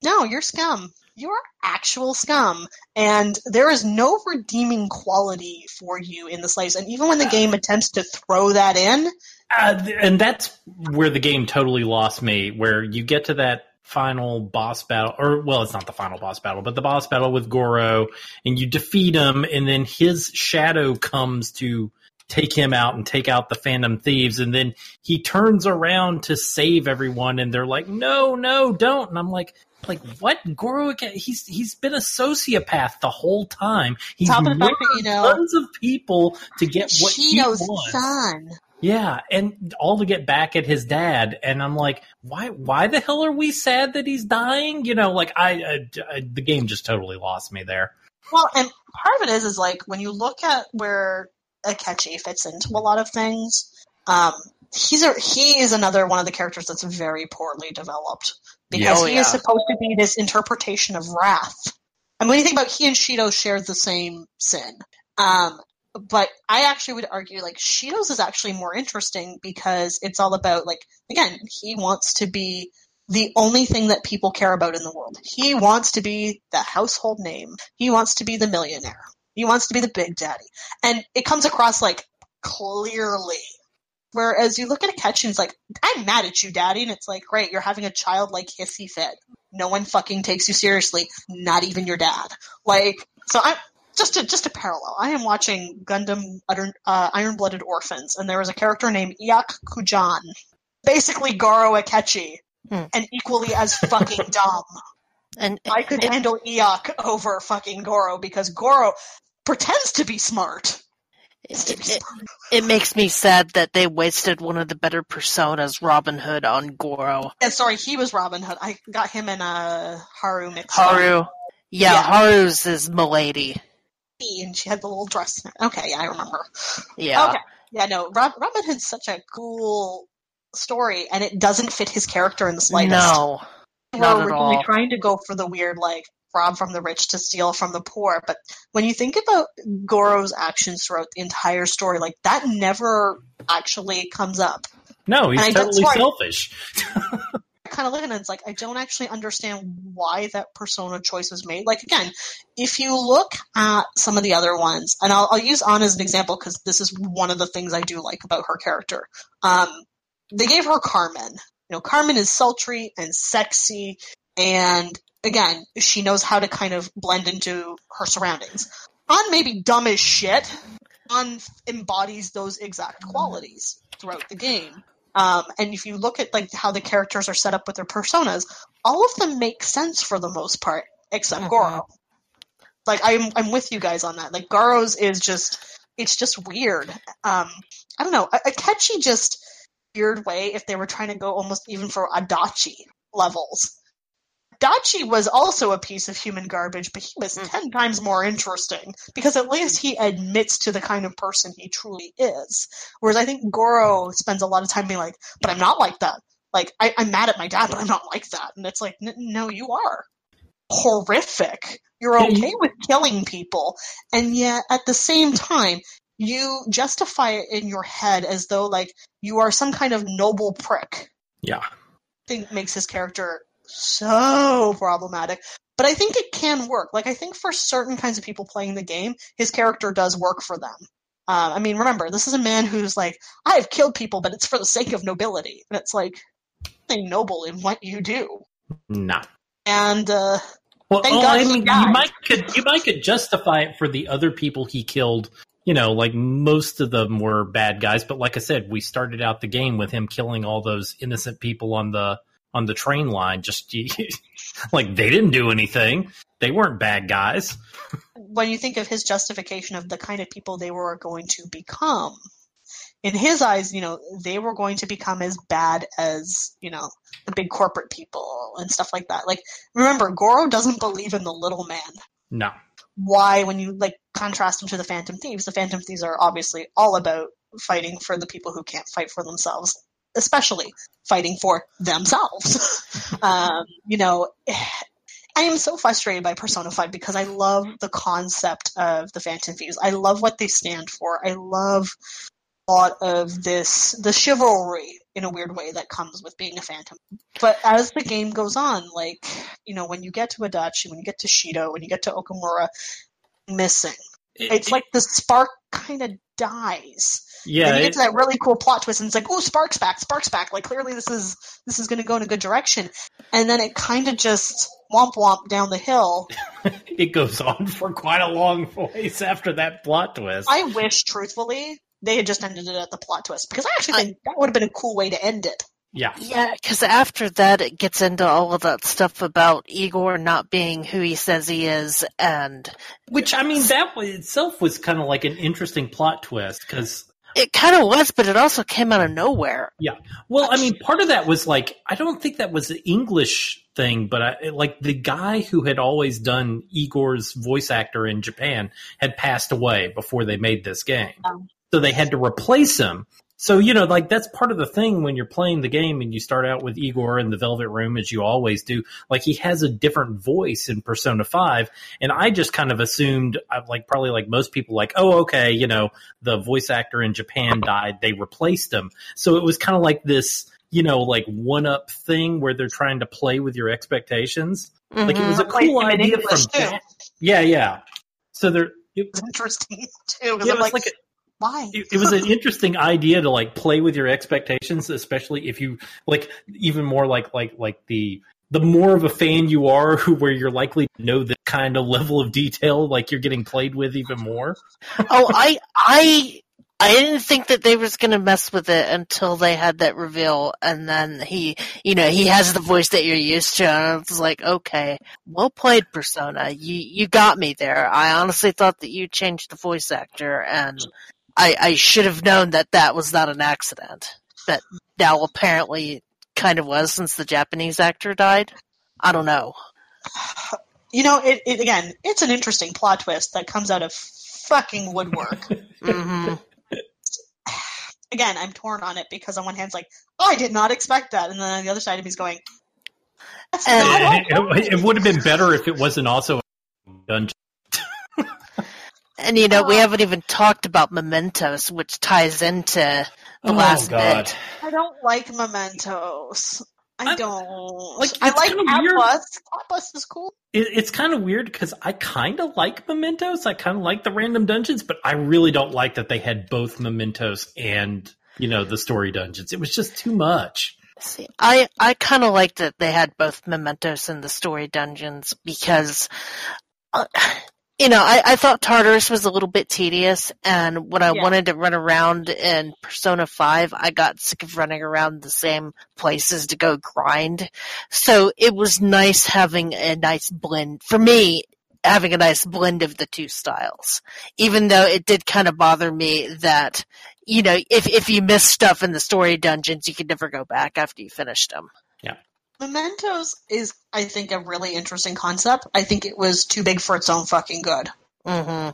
no, you're scum. You're actual scum, and there is no redeeming quality for you in this life. And even when the game attempts to throw that in, Uh, and that's where the game totally lost me. Where you get to that final boss battle, or well, it's not the final boss battle, but the boss battle with Goro, and you defeat him, and then his shadow comes to take him out and take out the Phantom Thieves, and then he turns around to save everyone, and they're like, "No, no, don't!" And I'm like. Like what, Goro? again- He's he's been a sociopath the whole time. He's top of the fact murdered that you know tons of people to get what he wants. son. Yeah, and all to get back at his dad, and I'm like, why? Why the hell are we sad that he's dying? You know, like I, I, I the game just totally lost me there. Well, and part of it is is like when you look at where Akechi fits into a lot of things. Um, he's a he is another one of the characters that's very poorly developed because Oh, he yeah. is supposed to be this interpretation of wrath. And when you think about he and Shido share the same sin. Um, but I actually would argue like Shido's is actually more interesting because it's all about like again he wants to be the only thing that people care about in the world. He wants to be the household name. He wants to be the millionaire. He wants to be the big daddy. And it comes across like clearly. Whereas you look at Akechi and it's like, I'm mad at you, daddy. And it's like, great, you're having a childlike hissy fit. No one fucking takes you seriously. Not even your dad. Like, so I, just a, just a parallel. I am watching Gundam uh, Iron Blooded Orphans, and there was a character named Iok Kujan. Basically Goro Akechi. Hmm. And equally as fucking dumb. And I could it, handle Iak over fucking Goro because Goro pretends to be smart. Pretends to be it, smart. it makes me sad that they wasted one of the better personas, Robin Hood, on Goro. Yeah, sorry, he was Robin Hood. I got him and uh, Haru mixed up. Haru. Yeah, Yeah. Haru's is Milady. And she had the little dress. Okay, yeah, I remember. Yeah. Okay. Yeah, no, Rob, Robin Hood's such a cool story, and it doesn't fit his character in the slightest. No. They not were at originally all. trying to go for the weird, like, rob from the rich to steal from the poor, but when you think about Goro's actions throughout the entire story, like, that never actually comes up. No, he's I- totally selfish. Kind of look at it, it's like I don't actually understand why that persona choice was made. Like again, if you look at some of the other ones, and I'll, I'll use Anna as an example because this is one of the things I do like about her character. Um, they gave her Carmen. You know, Carmen is sultry and sexy, and again, she knows how to kind of blend into her surroundings. An maybe dumb as shit. An embodies those exact qualities throughout the game. Um, and if you look at like how the characters are set up with their personas, all of them make sense for the most part, except Mhm. Goro. Like I'm I'm with you guys on that. Like Goro's is just it's just weird. Um, I don't know. A, Akechi just weird way if they were trying to go almost even for Adachi levels. Adachi was also a piece of human garbage, but he was Mm. ten times more interesting because at least he admits to the kind of person he truly is. Whereas I think Goro spends a lot of time being like, "But I'm not like that. Like I, I'm mad at my dad, but I'm not like that." And it's like, "N- "No, you are horrific. You're okay with killing people, and yet at the same time." You justify it in your head as though like you are some kind of noble prick Yeah. I think makes his character so problematic. But I think it can work. Like I think for certain kinds of people playing the game, his character does work for them. Uh, I mean, remember, this is a man who's like, I have killed people, but it's for the sake of nobility, and it's like, nothing noble in what you do. Nah. And uh, Well, Thank oh, God I mean, you might could you might could justify it for the other people he killed. You know, like most of them were bad guys, but like I said, we started out the game with him killing all those innocent people on the on the train line. Just like they didn't do anything; they weren't bad guys. when you think of his justification of the kind of people they were going to become, in his eyes, you know, they were going to become as bad as, you know, the big corporate people and stuff like that. Like, remember, Goro doesn't believe in the little man. No, Why, when you, like, contrast him to the Phantom Thieves, the Phantom Thieves are obviously all about fighting for the people who can't fight for themselves, especially fighting for themselves. um, you know, I am so frustrated by Persona 5 because I love the concept of the Phantom Thieves. I love what they stand for. I love a lot of this, the chivalry in a weird way that comes with being a Phantom. But as the game goes on, like, you know, when you get to Adachi, when you get to Shido, when you get to Okamura, missing. It's like the spark kind of dies. yeah, then you it- get to that really cool plot twist, and it's like, "Oh, Sparks back, Sparks back!" Like clearly, this is this is going to go in a good direction, and then it kind of just womp womp down the hill. it goes on for quite a long ways after that plot twist. I wish, truthfully, they had just ended it at the plot twist because I actually think that would have been a cool way to end it. Yeah, Yeah, because after that, it gets into all of that stuff about Igor not being who he says he is, and which I mean, that itself was kind of like an interesting plot twist because it kind of was, but it also came out of nowhere. Yeah. Well, I mean, part of that was like I don't think that was an English thing, but I, like the guy who had always done Igor's voice actor in Japan had passed away before they made this game, Um. so they had to replace him. So you know, like that's part of the thing when you're playing the game and you start out with Igor in the Velvet Room, as you always do. Like he has a different voice in Persona Five, and I just kind of assumed, uh, like probably like most people, like oh okay, you know, the voice actor in Japan died, they replaced him. So it was kind of like this, you know, like one up thing where they're trying to play with your expectations. Like it was a Mhm. Cool idea from. Yeah, yeah. So there, it, It's interesting too. yeah, it was like, like a, why? it, it was an interesting idea to like play with your expectations, especially if you like even more like like like the the more of a fan you are, who where you're likely to know the kind of level of detail like you're getting played with even more. oh, I, I, I didn't think that they was gonna mess with it until they had that reveal, and then he, you know, he has the voice that you're used to, and I was like, okay, well played, Persona. You, you got me there. I honestly thought that you changed the voice actor, and I, I should have known that that was not an accident. But now apparently kind of was since the Japanese actor died. I don't know. You know, it, it again. It's an interesting plot twist that comes out of fucking woodwork. hmm again, I'm torn on it because on one hand, it's like, oh, I did not expect that, and then on the other side of me's going, that's And- not It, it, it would have been better if it wasn't also a dungeon. And you know, we haven't even talked about mementos, which ties into the Oh, last God. bit. I don't like mementos. I I'm- don't. like, I like kinda weird. Atlus. Atlus is cool. It, it's kind of weird because I kind of like mementos. I kind of like the random dungeons, but I really don't like that they had both mementos and you know the story dungeons. It was just too much. See, I I kind of liked that they had both mementos and the story dungeons because uh, you know, I, I thought Tartarus was a little bit tedious, and when I Yeah. wanted to run around in Persona 5, I got sick of running around the same places to go grind. So it was nice having a nice blend, for me, having a nice blend of the two styles. Even though it did kind of bother me that, you know, if, if you miss stuff in the story dungeons, you could never go back after you finished them. Mementos is, I think, a really interesting concept. I think it was too big for its own fucking good. hmm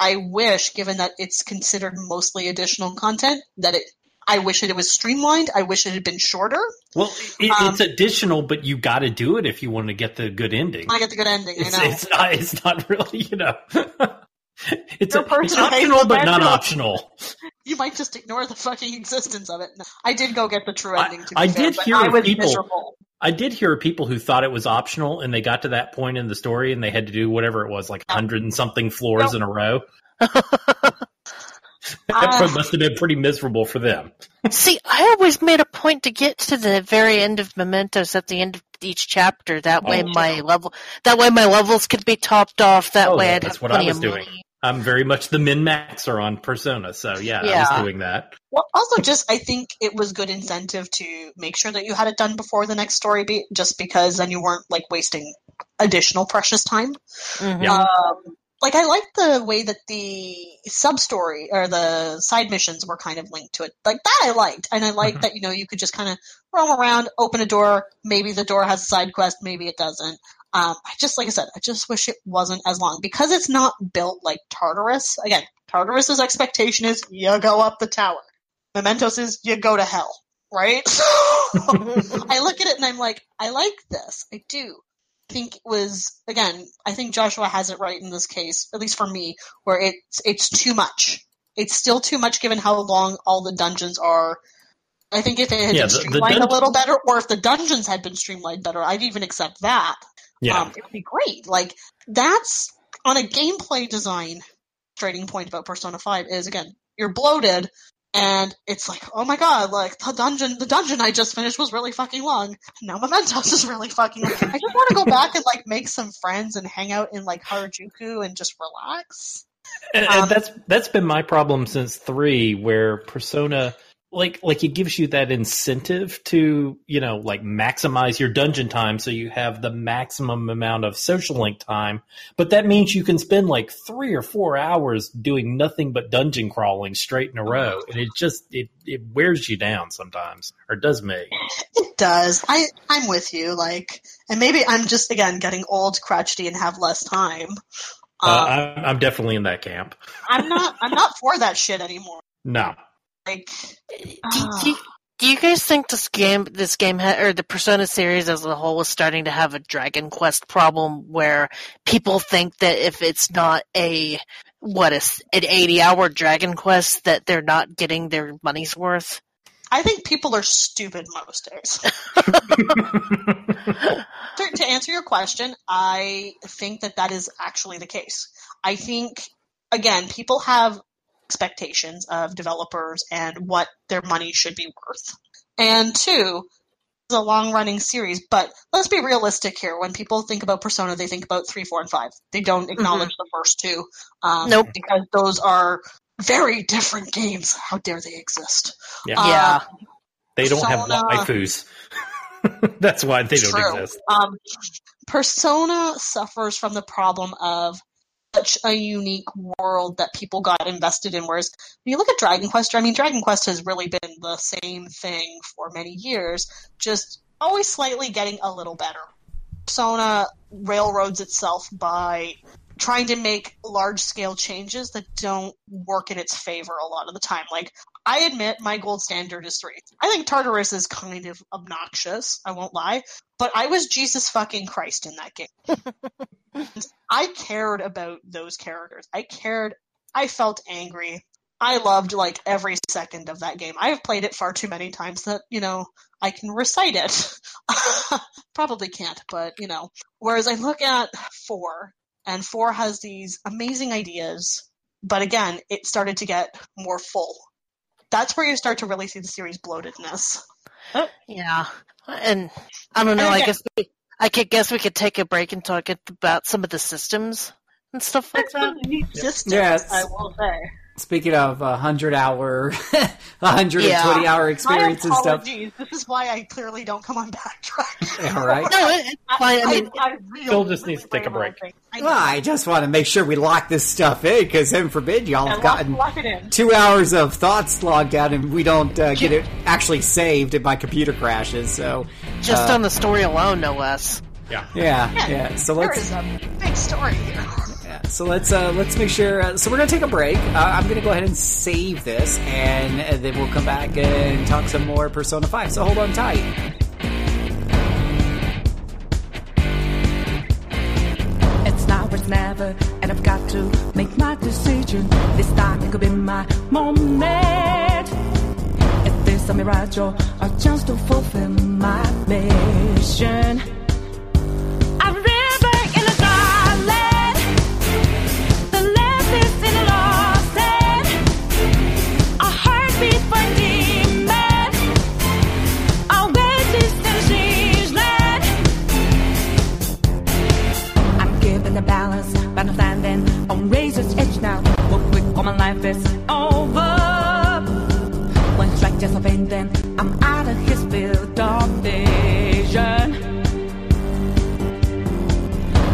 I wish, given that it's considered mostly additional content, that it. I wish it was streamlined. I wish it had been shorter. Well, it, Um, it's additional, but you got to do it if you want to get the good ending. I get the good ending. It's, I know. it's not. It's not really. You know. it's, a, it's optional, but not optional. you might just ignore the fucking existence of it. No, I did go get the true ending. To be I fair, did but hear I was people- miserable. I did hear people who thought it was optional, and they got to that point in the story, and they had to do whatever it was, like a hundred and something floors in a row. That uh, must have been pretty miserable for them. See, I always made a point to get to the very end of Mementos at the end of each chapter. That way, Oh. my level, that way my levels could be topped off. That Oh, way, I'd that's have what I plenty was of doing. Money. I'm very much the min maxer on Persona, so yeah, I was doing that. Well, also, just I think it was good incentive to make sure that you had it done before the next story beat, just because then you weren't like wasting additional precious time. Mhm. Yeah. Um, like I like the way that the sub story or the side missions were kind of linked to it. Like that I liked, and I like Mhm. that you know you could just kind of roam around, open a door. Maybe the door has a side quest, maybe it doesn't. Um, I just like I said, I just wish it wasn't as long because it's not built like Tartarus. Again, Tartarus's expectation is you go up the tower. Mementos is you go to hell, right? I look at it and I'm like, I like this. I do think it was again. I think Joshua has it right in this case, at least for me, where it's it's too much. It's still too much given how long all the dungeons are. I think if it had Yeah, been the- the streamlined dun- a little better, or if the dungeons had been streamlined better, I'd even accept that. Yeah, Um, it would be great. Like that's on a gameplay design trading point about Persona Five is again you're bloated and it's like oh my god like the dungeon the dungeon I just finished was really fucking long. Now Mementos is really fucking. long. I just want to go back and like make some friends and hang out in like Harajuku and just relax. and, and um, that's that's been my problem since three, where Persona like like it gives you that incentive to you know like maximize your dungeon time so you have the maximum amount of social link time but that means you can spend like three or four hours doing nothing but dungeon crawling straight in a row and it just it, it wears you down sometimes or does me It does. I I'm with you. Like, and maybe I'm just again getting old, crotchety, and have less time. uh, Um, I'm, I'm definitely in that camp I'm not. I'm not for that shit anymore. no Like, Do, ah. do, do you guys think this game, this game, ha- or the Persona series as a whole, is starting to have a Dragon Quest problem where people think that if it's not a what is an eighty-hour Dragon Quest, that they're not getting their money's worth? I think people are stupid most days. to, to answer your question, I think that that is actually the case. I think, again, people have expectations of developers and what their money should be worth. And two, it's a long running series, but let's be realistic here. When people think about Persona, they think about 3, 4, and 5. They don't acknowledge the first two. Um, Nope. Because those are very different games. How dare they exist? Yeah. Uh, Yeah. they don't have Persona- waifus that's why they don't True. exist Um, Persona suffers from the problem of such a unique world that people got invested in. Whereas when you look at Dragon Quest, I mean, Dragon Quest has really been the same thing for many years, just always slightly getting a little better. Persona railroads itself by trying to make large scale changes that don't work in its favor a lot of the time. Like, I admit my gold standard is three. I think Tartarus is kind of obnoxious, I won't lie, but I was Jesus fucking Christ in that game. I cared about those characters. I cared. I felt angry. I loved like every second of that game. I have played it far too many times that, you know, I can recite it. Probably can't, but you know. Whereas I look at four, and four has these amazing ideas, but again, it started to get more full. That's where you start to really see the series bloatedness. Oh, yeah, and I don't know. And I again- guess we, I could guess we could take a break and talk about some of the systems and stuff like that. Systems, Yes. I will say. Speaking of a hundred hour, hundred and twenty Yeah. hour My experience and stuff. apologies. This is why I clearly don't come on backtrack. All right. No, it's fine. I mean, I really, Phil just needs to take a break. I Well, I just want to make sure we lock this stuff in because, heaven forbid, y'all have gotten lock it in. two hours of thoughts logged down and we don't uh, get it actually saved and my computer crashes. So, just uh, on the story alone, no less. Yeah. yeah, Yeah, yeah. So there let's is a big story here. Yeah, so let's uh, let's make sure. Uh, so we're gonna take a break. Uh, I'm gonna go ahead and save this, and uh, then we'll come back and talk some more Persona Five. So hold on tight. It's now or never, and I've got to make my decision. This time could be my moment. Is this a mirage or a chance to fulfill my mission? All my life is over. One strike just a pain, then I'm out of his field of vision.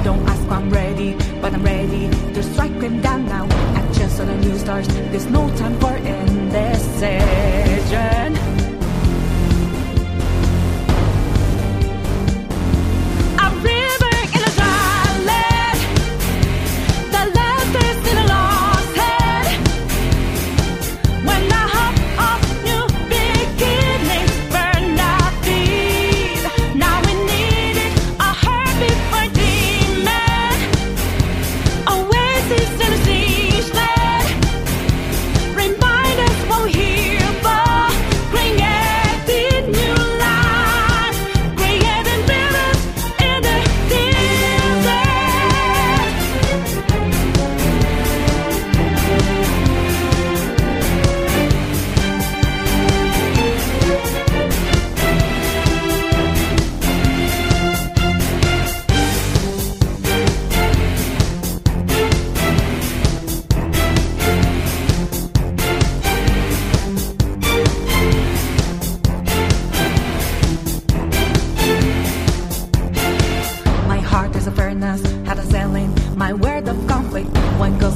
Don't ask I'm ready, but I'm ready to strike him down now. I just saw the new stars. There's no time for indecision.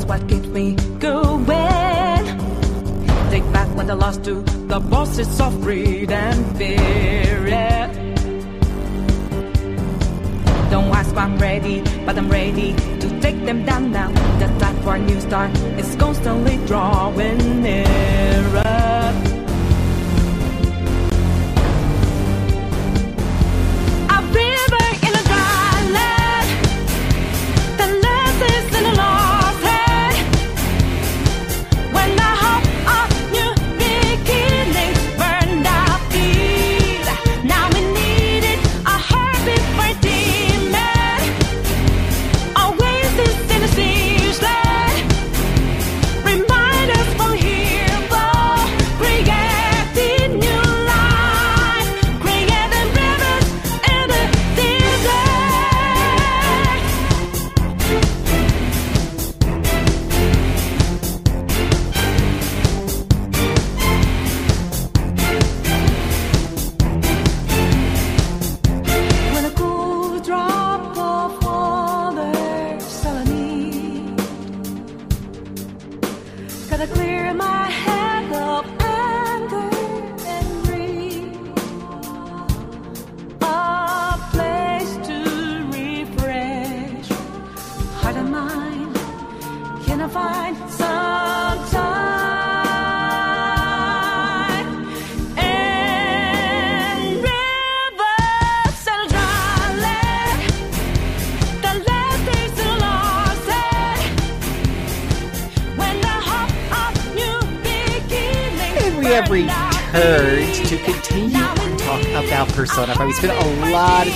What keeps me going. Take back what I lost to the bosses of greed and fear. yeah. Don't ask why I'm ready, but I'm ready to take them down now. The time for a new start is constantly drawing nearer.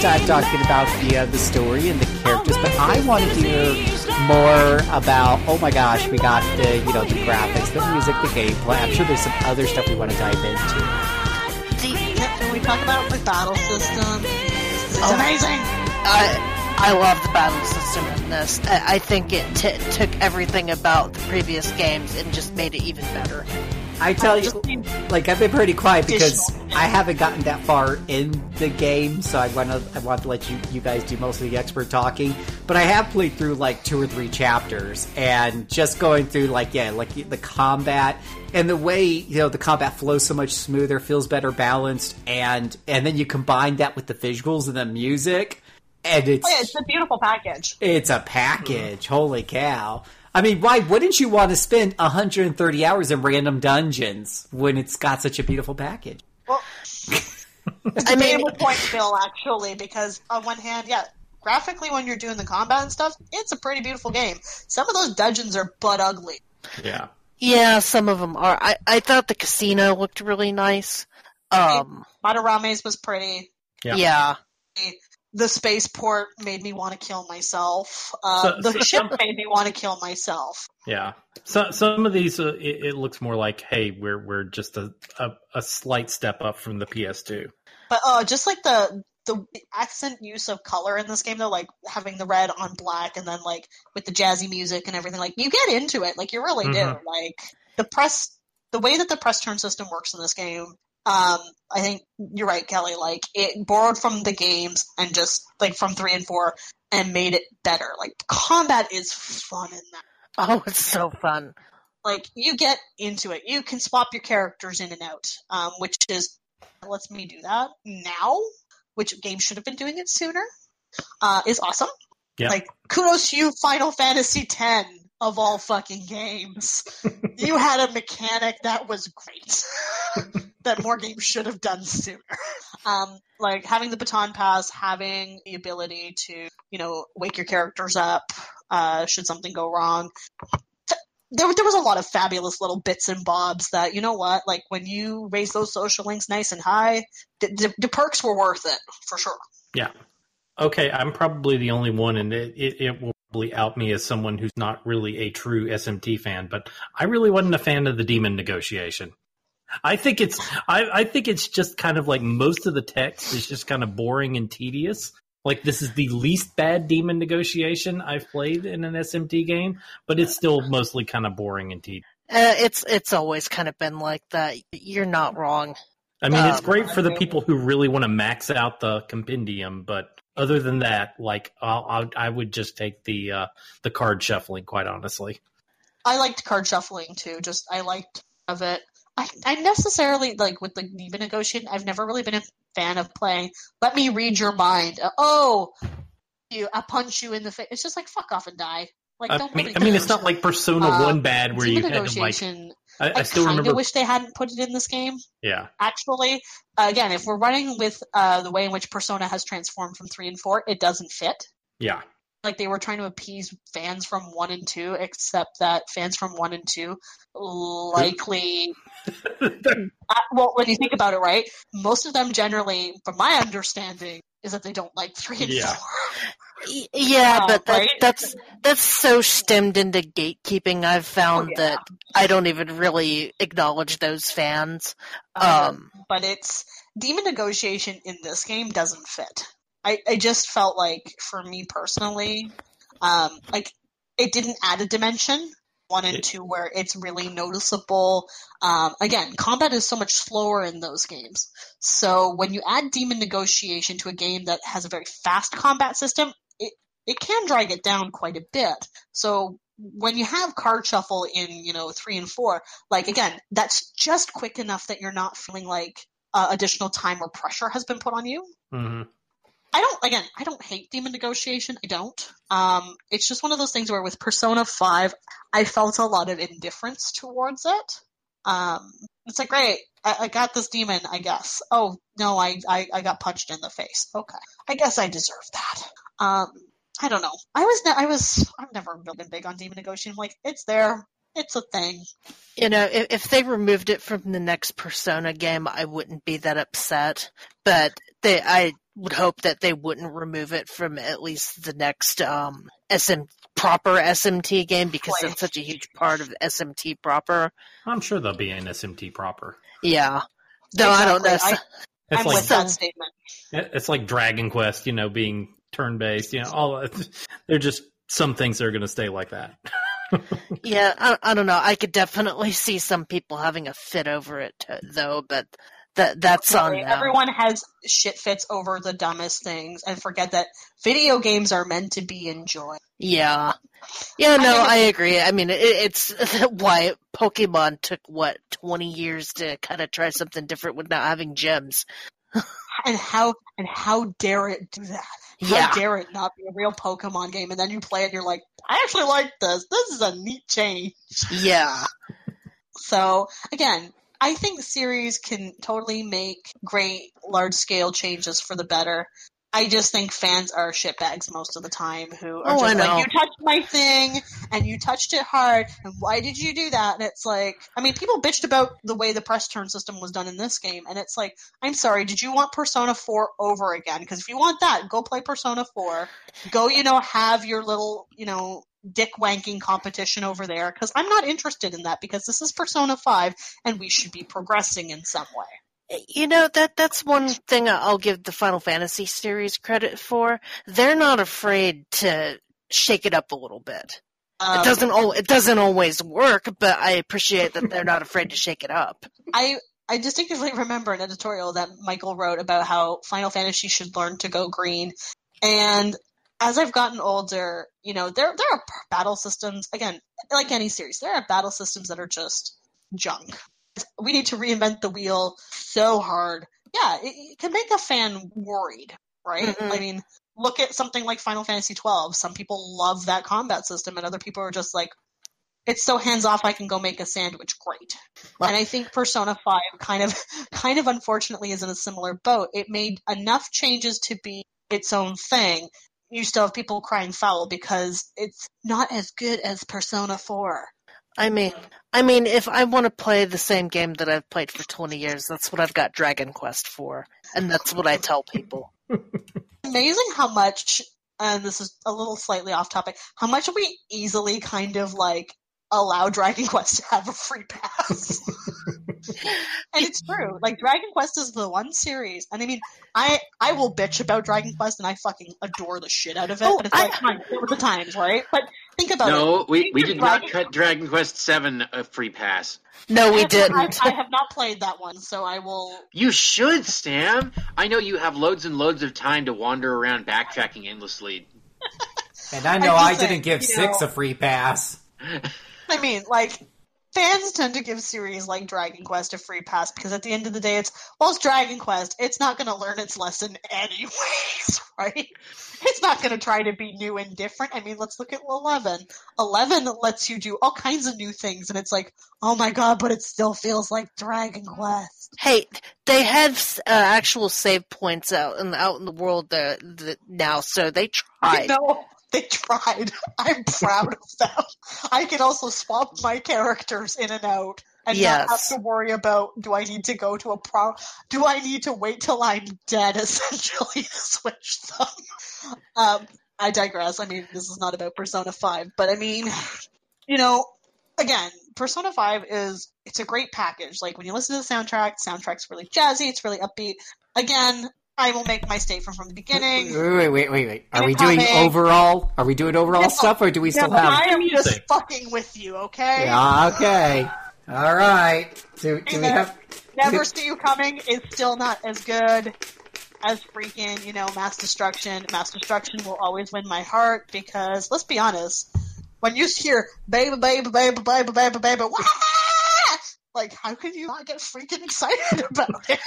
Time talking about the uh, the story and the characters, but I want to hear more about. Oh my gosh, we got the you know the graphics, the music, the gameplay. I'm sure there's some other stuff we want to dive into. Can we talk about the battle system? It's Oh. amazing. Uh, I love the battle system in this. I, I think it t- took everything about the previous games and just made it even better. I tell you, like I've been pretty quiet because Additional. I haven't gotten that far in the game, so I want to I want to let you you guys do most of the expert talking. But I have played through like two or three chapters, and just going through like yeah, like the combat and the way you know the combat flows so much smoother, feels better balanced, and and then you combine that with the visuals and the music, and it's Oh, yeah, it's a beautiful package. it's a package. Holy cow. I mean, why wouldn't you want to spend 130 hours in random dungeons when it's got such a beautiful package? Well, I mean, debatable point, Bill, actually, because on one hand, yeah, graphically when you're doing the combat and stuff, it's a pretty beautiful game. Some of those dungeons are butt ugly. Yeah. yeah, some of them are. I, I thought the casino looked really nice. Um, Madarame's was pretty. Yeah. yeah. The spaceport made me want to kill myself. Uh, So- the so ship some- made me want to kill myself. Yeah. So some of these, uh, it, it looks more like, hey, we're we're just a, a a slight step up from the PS2. But uh, just like the the accent use of color in this game, though, like having the red on black, and then like with the jazzy music and everything, like you get into it, like you really do. Mhm. Like the press, the way that the press turn system works in this game, um, I think you're right, Kelly. Like it borrowed from the games and just like from three and four and made it better. Like combat is fun in that. Oh, it's so fun. Like you get into it. You can swap your characters in and out, um, which is lets me do that now, which game should have been doing it sooner. Uh, is awesome. Yeah. Like kudos to you, Final Fantasy X of all fucking games. you had a mechanic that was great. that more games should have done sooner. Um, like having the baton pass, having the ability to, you know, wake your characters up, uh, should something go wrong. There, there was a lot of fabulous little bits and bobs that, you know what, like when you raise those social links nice and high, the, the, the perks were worth it, for sure. Yeah. Okay, I'm probably the only one, and it, it, it will probably out me as someone who's not really a true SMT fan. But I really wasn't a fan of the demon negotiation. I think it's I, I think it's just kind of like most of the text is just kind of boring and tedious. Like this is the least bad demon negotiation I've played in an SMT game, but it's still mostly kind of boring and tedious. Uh, it's it's always kind of been like that. You're not wrong. I mean, it's Um, great for the people who really want to max out the compendium, but other than that, like I'll, I'll, I would just take the uh, the card shuffling. Quite honestly, I liked card shuffling too. Just I liked of it. I, I necessarily like with the demon negotiation. I've never really been a fan of playing. Let me read your mind. Uh, oh, you! I punch you in the face. It's just like fuck off and die. Like I don't mean, really I mean, it's not like Persona Uh, One bad where you had to like. I, I I, still remember. wish they hadn't put it in this game. Yeah, Actually, again, if we're running with uh, the way in which Persona has transformed from three and four, it doesn't fit. yeah, like they were trying to appease fans from one and two, except that fans from one and two likely. uh, well, when you think about it, right, most of them generally, from my understanding, is that they don't like three and Yeah. four. Yeah, Uh, but that, right? that's that's so stemmed into gatekeeping. I've found Oh, yeah. that I don't even really acknowledge those fans. Uh, Um, but it's demon negotiation in this game doesn't fit. I, I just felt like, for me personally, um, like it didn't add a dimension. One and two, where it's really noticeable. Um, again, combat is so much slower in those games. So when you add demon negotiation to a game that has a very fast combat system, it it can drag it down quite a bit. So when you have card shuffle in you know three and four, like again, that's just quick enough that you're not feeling like uh, additional time or pressure has been put on you. hmm I don't again, I don't hate demon negotiation. I don't. Um, it's just one of those things where with Persona Five, I felt a lot of indifference towards it. Um, it's like, great, I, I got this demon, I guess. Oh no, I, I I got punched in the face. Okay, I guess I deserve that. Um, I don't know. I was ne- I was I've never really been big on demon negotiation. I'm Like it's there, it's a thing. you know, if, if they removed it from the next Persona game, I wouldn't be that upset. But they, I would hope that they wouldn't remove it from at least the next um, SM proper SMT game because Boy. it's such a huge part of SMT proper. I'm sure there'll be an SMT proper. Yeah. No, I don't know. Exactly. It's I'm like with that statement. it's like Dragon Quest, you know, being turn based. You know, all they're just some things that are going to stay like that. Yeah, I, I don't know. I could definitely see some people having a fit over it though, but that that's on them. Everyone has shit fits over the dumbest things and forget that video games are meant to be enjoyed. Yeah. Yeah, no, I agree. I mean, it, it's why Pokemon took what twenty years to kind of try something different with not having gyms. And how and how dare it do that? How Yeah. dare it not be a real Pokemon game? And then you play it and you're like, I actually like this. This is a neat change. Yeah. So again, I think the series can totally make great large scale changes for the better. I just think fans are shitbags most of the time who are Oh, just like, you touched my thing and you touched it hard and why did you do that? And it's like, I mean, people bitched about the way the press turn system was done in this game and it's like, I'm sorry, did you want Persona 4 over again? Because if you want that, go play Persona 4. Go, you know, have your little, you know, dick wanking competition over there because I'm not interested in that because this is Persona 5 and we should be progressing in some way. You know that that's one thing I'll give the Final Fantasy series credit for. They're not afraid to shake it up a little bit. Um, it doesn't al- it doesn't always work, but I appreciate that they're not afraid to shake it up. I I distinctively remember an editorial that Michael wrote about how Final Fantasy should learn to go green. And as I've gotten older, you know, there there are battle systems again, like any series, there are battle systems that are just junk. We need to reinvent the wheel so hard. Yeah, it, it can make a fan worried, right? Mhm. I mean, look at something like Final Fantasy twelve. Some people love that combat system and other people are just like it's so hands off I can go make a sandwich. Great. And I think Persona 5 kind of kind of unfortunately is in a similar boat. It made enough changes to be its own thing. You still have people crying foul because it's not as good as Persona 4. I mean, I mean, if I want to play the same game that I've played for twenty years, that's what I've got Dragon Quest for, and that's what I tell people. Amazing how much and this is a little slightly off topic, how much we easily kind of like allow Dragon Quest to have a free pass. and it's true. Like Dragon Quest is the one series, and I mean, I I will bitch about Dragon Quest, and I fucking adore the shit out of it. Oh, but it's I- like, come on, there the times, right? But think about it. No, we, we did not cut Dragon Quest Seven a free pass. No, we have- didn't. I, I have not played that one, so I will. You should, Stam. I know you have loads and loads of time to wander around backtracking endlessly. And I know I'm I just saying, didn't give six know- a free pass. I mean, like fans tend to give series like Dragon Quest a free pass because at the end of the day, it's well, it's Dragon Quest. It's not going to learn its lesson anyways, right? It's not going to try to be new and different. I mean, let's look at Eleven. Eleven lets you do all kinds of new things, and it's like, oh my god, but it still feels like Dragon Quest. Hey, they have uh, actual save points out in out in the world uh, th- now, so they I tried. know they tried. I'm proud of them. I can also swap my characters in and out and not have to worry about do I need to go to a pro do I need to wait till I'm dead essentially to switch them. Um I digress. I mean this is not about Persona 5, but I mean you know, again, Persona 5 is it's a great package. Like when you listen to the soundtrack, the soundtrack's really jazzy, it's really upbeat. Again, I will make my statement from the beginning. Wait, wait, wait, wait, wait. Are we Incoming. doing overall? Are we doing overall No. stuff, or do we Yeah, still but have? I am just Music. fucking with you, okay? Yeah, okay. All right. Do, do we have? Never do- See You Coming is still not as good as freaking, you know, Mass Destruction. Mass Destruction will always win my heart because, let's be honest, when you hear baby, baby, baby, baby, baby, baby, wah! like, how can you not get freaking excited about it?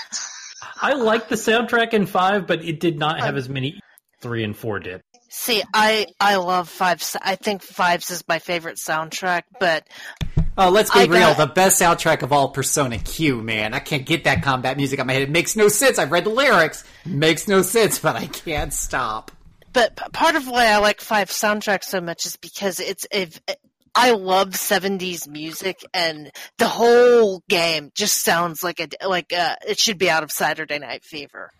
I like the soundtrack in five, but it did not have as many three and four did. See, I I love fives. I think fives is my favorite soundtrack, but Oh, let's be I real. got- The best soundtrack of all, Persona Q. Man, I can't get that combat music on my head. It makes no sense. I've read the lyrics. Makes no sense, but I can't stop. but part of why I like five soundtrack so much is because it's if I love 70s music and the whole game just sounds like a like uh it should be out of Saturday Night Fever.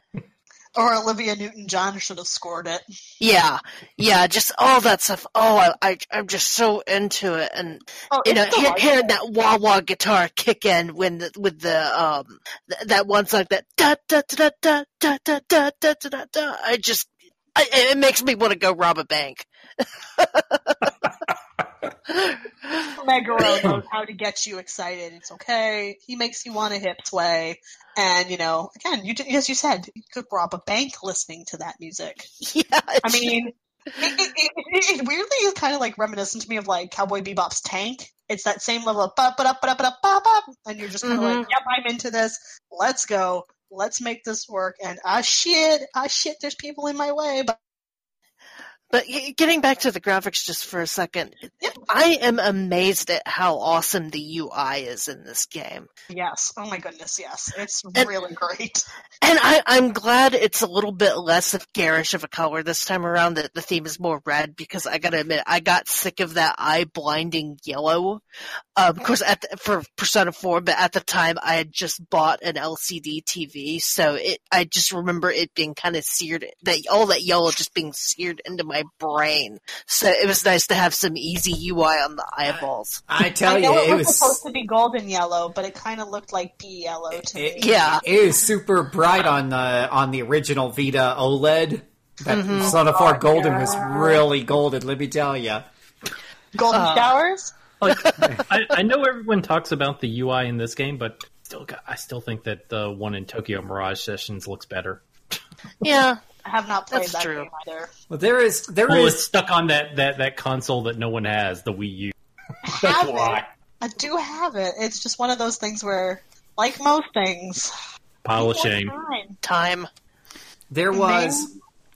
Or Olivia Newton John should have scored it. Yeah, yeah, just all that stuff. Oh, I, I I'm just so into it, and Oh, you know, hear, hearing that wah wah guitar kick in when the, with the um th- that one song that da da da da da da da da da da da. I just I, it makes me want to go rob a bank. Meguro knows how to get you excited. It's okay. He makes you want to hip sway. And, you know, again, you, as you said, you could rob a bank listening to that music. Yeah, I mean, it, it, it, it, weirdly is kind of like reminiscent to me of like Cowboy Bebop's Tank. It's that same level of ba ba da ba da ba da ba ba, and you're just kind of Mhm. like, yep, I'm into this. Let's go. Let's make this work. And ah shit, ah shit, there's people in my way. But But getting back to the graphics just for a second, I am amazed at how awesome the UI is in this game. yes, oh my goodness, yes, it's And- really great. And I, I'm glad it's a little bit less of garish of a color this time around, that the theme is more red, because I gotta admit, I got sick of that eye blinding yellow. Um, of course, at the, for Persona 4, but at the time I had just bought an LCD TV, so it, I just remember it being kind of seared, that, all that yellow just being seared into my brain. So it was nice to have some easy UI on the eyeballs. I tell I you, it, it was, was supposed to be golden yellow, but it kind of looked like bee yellow to me. It, Yeah. it is super bright on the on the original Vita OLED. That Mm-hmm. Persona 4 Oh, Golden yeah. was really golden. Let me tell you. Golden Uh, showers. Like, I, I know everyone talks about the UI in this game, but still, I still think that the one in Tokyo Mirage Sessions looks better. Yeah, I have not played That's that true. game either. Well, there is there Well, is- it's stuck on that, that, that console that no one has, the Wii U. That's Have why. it. I do have it. It's just one of those things where, like most things, Pile of take shame. time. time. there was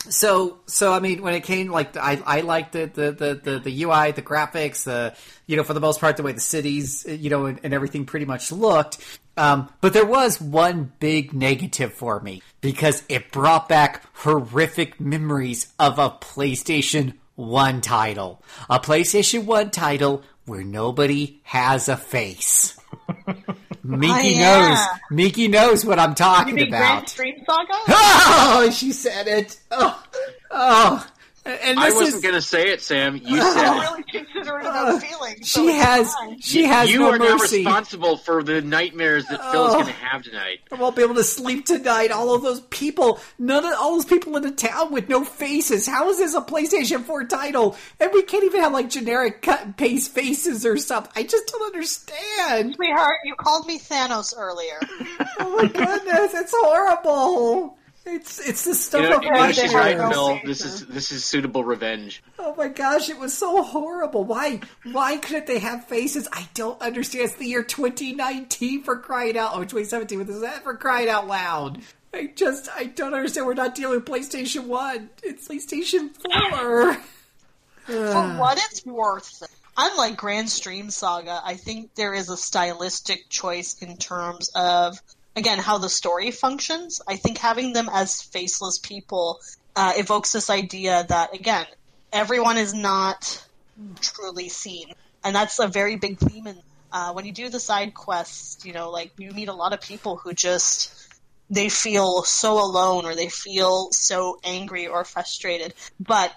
so so I mean when it came like I I liked the the, the the the UI the graphics the you know for the most part the way the cities you know and, and everything pretty much looked um, but there was one big negative for me because it brought back horrific memories of a PlayStation 1 title a PlayStation 1 title where nobody has a face Miki Oh, yeah. knows Miki knows what I'm talking mean Grand about Stream Saga? Oh, she said it. Oh, oh. And I wasn't is, gonna say it, Sam. You I'm said it. really considering those feelings. so she it's has, fine. she has you no are now responsible for the nightmares that Phil's Oh. going to have tonight. I won't be able to sleep tonight. All of those people, none of all those people in the town with no faces. How is this a PlayStation 4 title? And we can't even have like generic cut and paste faces or something. I just don't understand. Sweetheart, you called me Thanos earlier. Oh my goodness, it's horrible. It's it's the stuff You know, of you know she's right, have. This is this is suitable revenge. Oh my gosh, it was so horrible. Why why couldn't they have faces? I don't understand. It's the year 2019 for crying out oh 2017 with this that for crying out loud. I just I don't understand. We're not dealing with PlayStation 1. It's PlayStation 4. For what it's worth, unlike Granstream Saga, I think there is a stylistic choice in terms of, again, how the story functions. I think having them as faceless people uh, evokes this idea that, again, everyone is not truly seen. And that's a very big theme in uh, when you do the side quests, you know, like you meet a lot of people who just they feel so alone or they feel so angry or frustrated. But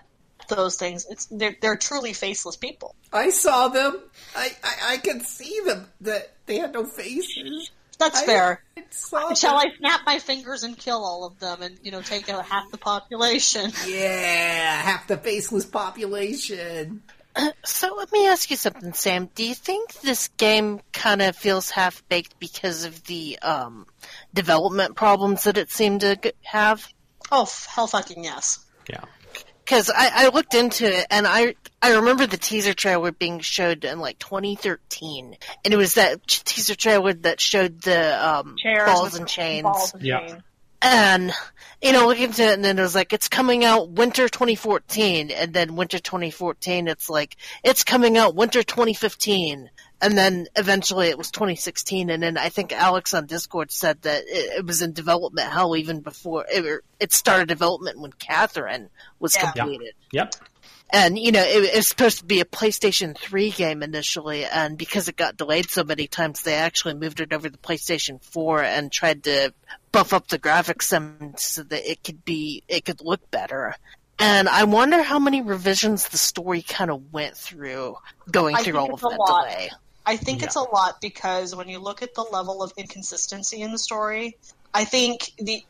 those things, it's they're they're truly faceless people. I saw them. I, I I see them that they had no faces. That's I- fair. I Shall. I snap my fingers and kill all of them and you know take out half the population? Yeah, half the faceless population. So let me ask you something, Sam. Do you think this game kind of feels half baked because of the um, development problems that it seemed to have? Oh f- hell, fucking yes. Yeah. Because I, I looked into it and I I remember the teaser trailer being showed in like 2013, and it was that teaser trailer that showed the um, Chairs balls and chains. Balls and Yeah. chain. And you know, look into it, and then it was like it's coming out winter 2014, and then winter 2014, it's like it's coming out winter 2015, and then eventually it was 2016, and then I think Alex on Discord said that it, it was in development hell even before it, it started development when Catherine was Yeah. completed. Yep. And you know, it, it was supposed to be a PlayStation 3 game initially, and because it got delayed so many times, they actually moved it over to PlayStation 4 and tried to buff up the graphics some so that it could be it could look better. And I wonder how many revisions the story kind of went through going I through all of that lot. delay. I think it's a lot because when you look at the level of inconsistency in the story, I think the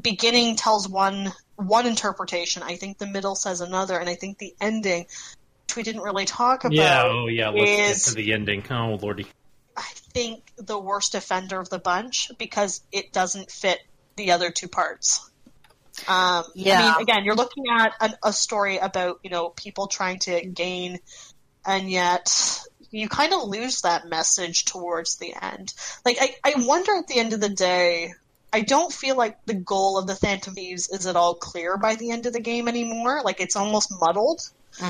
beginning tells one one interpretation. I think the middle says another, and I think the ending, which we didn't really talk about, Yeah, oh yeah, let's is get to the ending. Oh lordy. I think the worst offender of the bunch because it doesn't fit the other two parts. Um, Yeah. I mean, again, you're looking at an, a story about you know people trying to gain, and yet you kind of lose that message towards the end. Like, I, I wonder at the end of the day. I don't feel like the goal of the Phantom Thieves is at all clear by the end of the game anymore. Like it's almost muddled.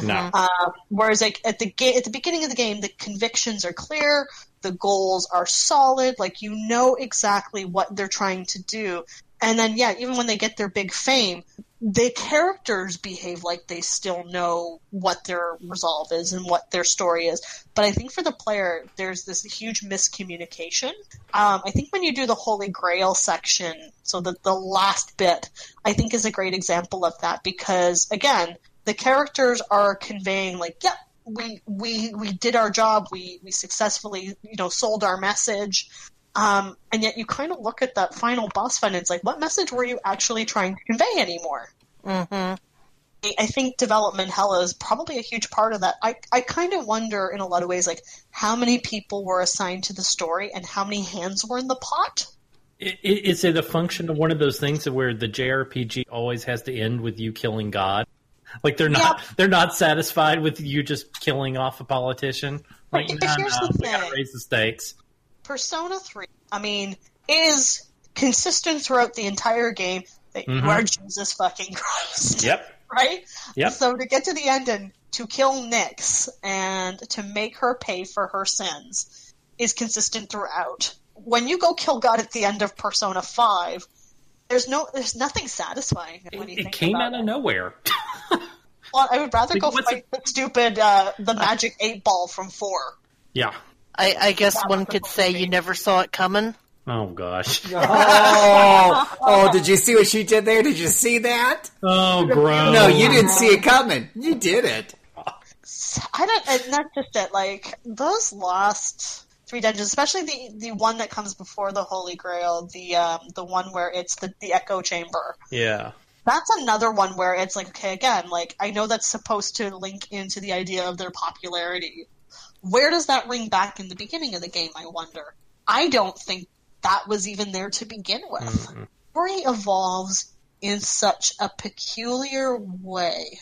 No. Um, whereas like at the ga- at the beginning of the game, the convictions are clear, the goals are solid, like you know exactly what they're trying to do. And then yeah, even when they get their big fame, the characters behave like they still know what their resolve is and what their story is. But I think for the player, there's this huge miscommunication. Um, I think when you do the Holy Grail section, so the the last bit, I think is a great example of that because again, the characters are conveying like, yep, we we we did our job, we we successfully you know sold our message. Um, and yet you kind of look at that final boss fight and it's like, what message were you actually trying to convey anymore? Mm-hmm. I- I think development hell is probably a huge part of that. I, I kind of wonder in a lot of ways, like how many people were assigned to the story and how many hands were in the pot. I- i- Is it a function of one of those things where the JRPG always has to end with you killing God? Like they're not they're not satisfied with you just killing off a politician. Like But no, here's no, the we gotta thing. raise the stakes. Persona 3, I mean, is consistent throughout the entire game that you Mhm. are Jesus fucking Christ. Yep. Right? Yep. So to get to the end and to kill Nyx and to make her pay for her sins is consistent throughout. When you go kill God at the end of Persona 5, there's no there's nothing satisfying when you It think came out of it. nowhere. Well, I would rather Like, go fight the stupid uh, the magic eight ball from 4. Yeah. I, I guess one could say you never saw it coming. Oh gosh. Oh, oh, did you see what she did there? Did you see that? Oh gross. No, you didn't see it coming. You did it. I don't, and that's just it. Like those last three dungeons, especially the the one that comes before the Holy Grail, the um the one where it's the the Echo Chamber. Yeah. That's another one where it's like, okay, again, like I know that's supposed to link into the idea of their popularity. Where does that ring back in the beginning of the game? I wonder. I don't think that was even there to begin with. Mm-hmm. Story evolves in such a peculiar way.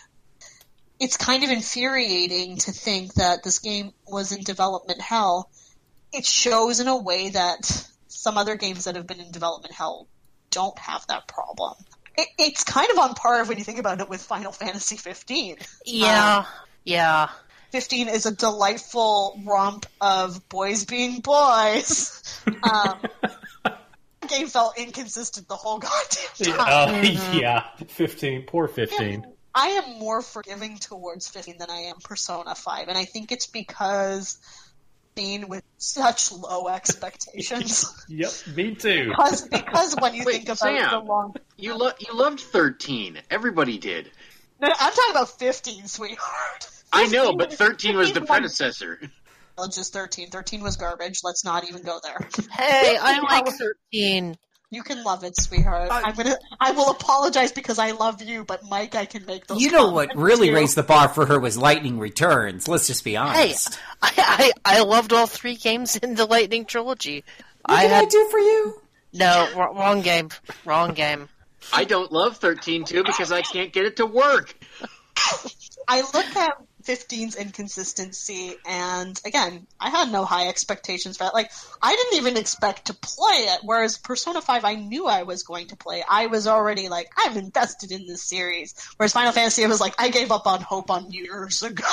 It's kind of infuriating to think that this game was in development hell. It shows in a way that some other games that have been in development hell don't have that problem. It, it's kind of on par when you think about it with Final Fantasy 15. Yeah, um, yeah. 15 is a delightful romp of boys being boys. Um, game felt inconsistent the whole goddamn time. Oh yeah. Fifteen. Poor fifteen. I am more forgiving towards 15 than I am Persona 5, and I think it's because being with such low expectations. Yep. Me too. because, because when you Wait, think about Sam. the long. You lo- you loved thirteen. Everybody did. No, I'm talking about 15, sweetheart. I know, but thirteen was the predecessor. Well, just 13. 13 was garbage. Let's not even go there. Hey, I like 13. You can love it, sweetheart. Uh, I, am gonna. I will apologize because I love you, but Mike, I can make those. You know what really too. raised the bar for her was Lightning Returns. Let's just be Hey, honest. I, I, I loved all three games in the Lightning trilogy. what I did I do for you? no wrong game, wrong game. I don't love thirteen two because I can't get it to work. I look at 15's inconsistency, and again, I had no high expectations for it. Like, I didn't even expect to play it, whereas Persona 5, I knew I was going to play. I was already like, I'm invested in this series. Whereas Final Fantasy, I was like, I gave up on hope on years ago.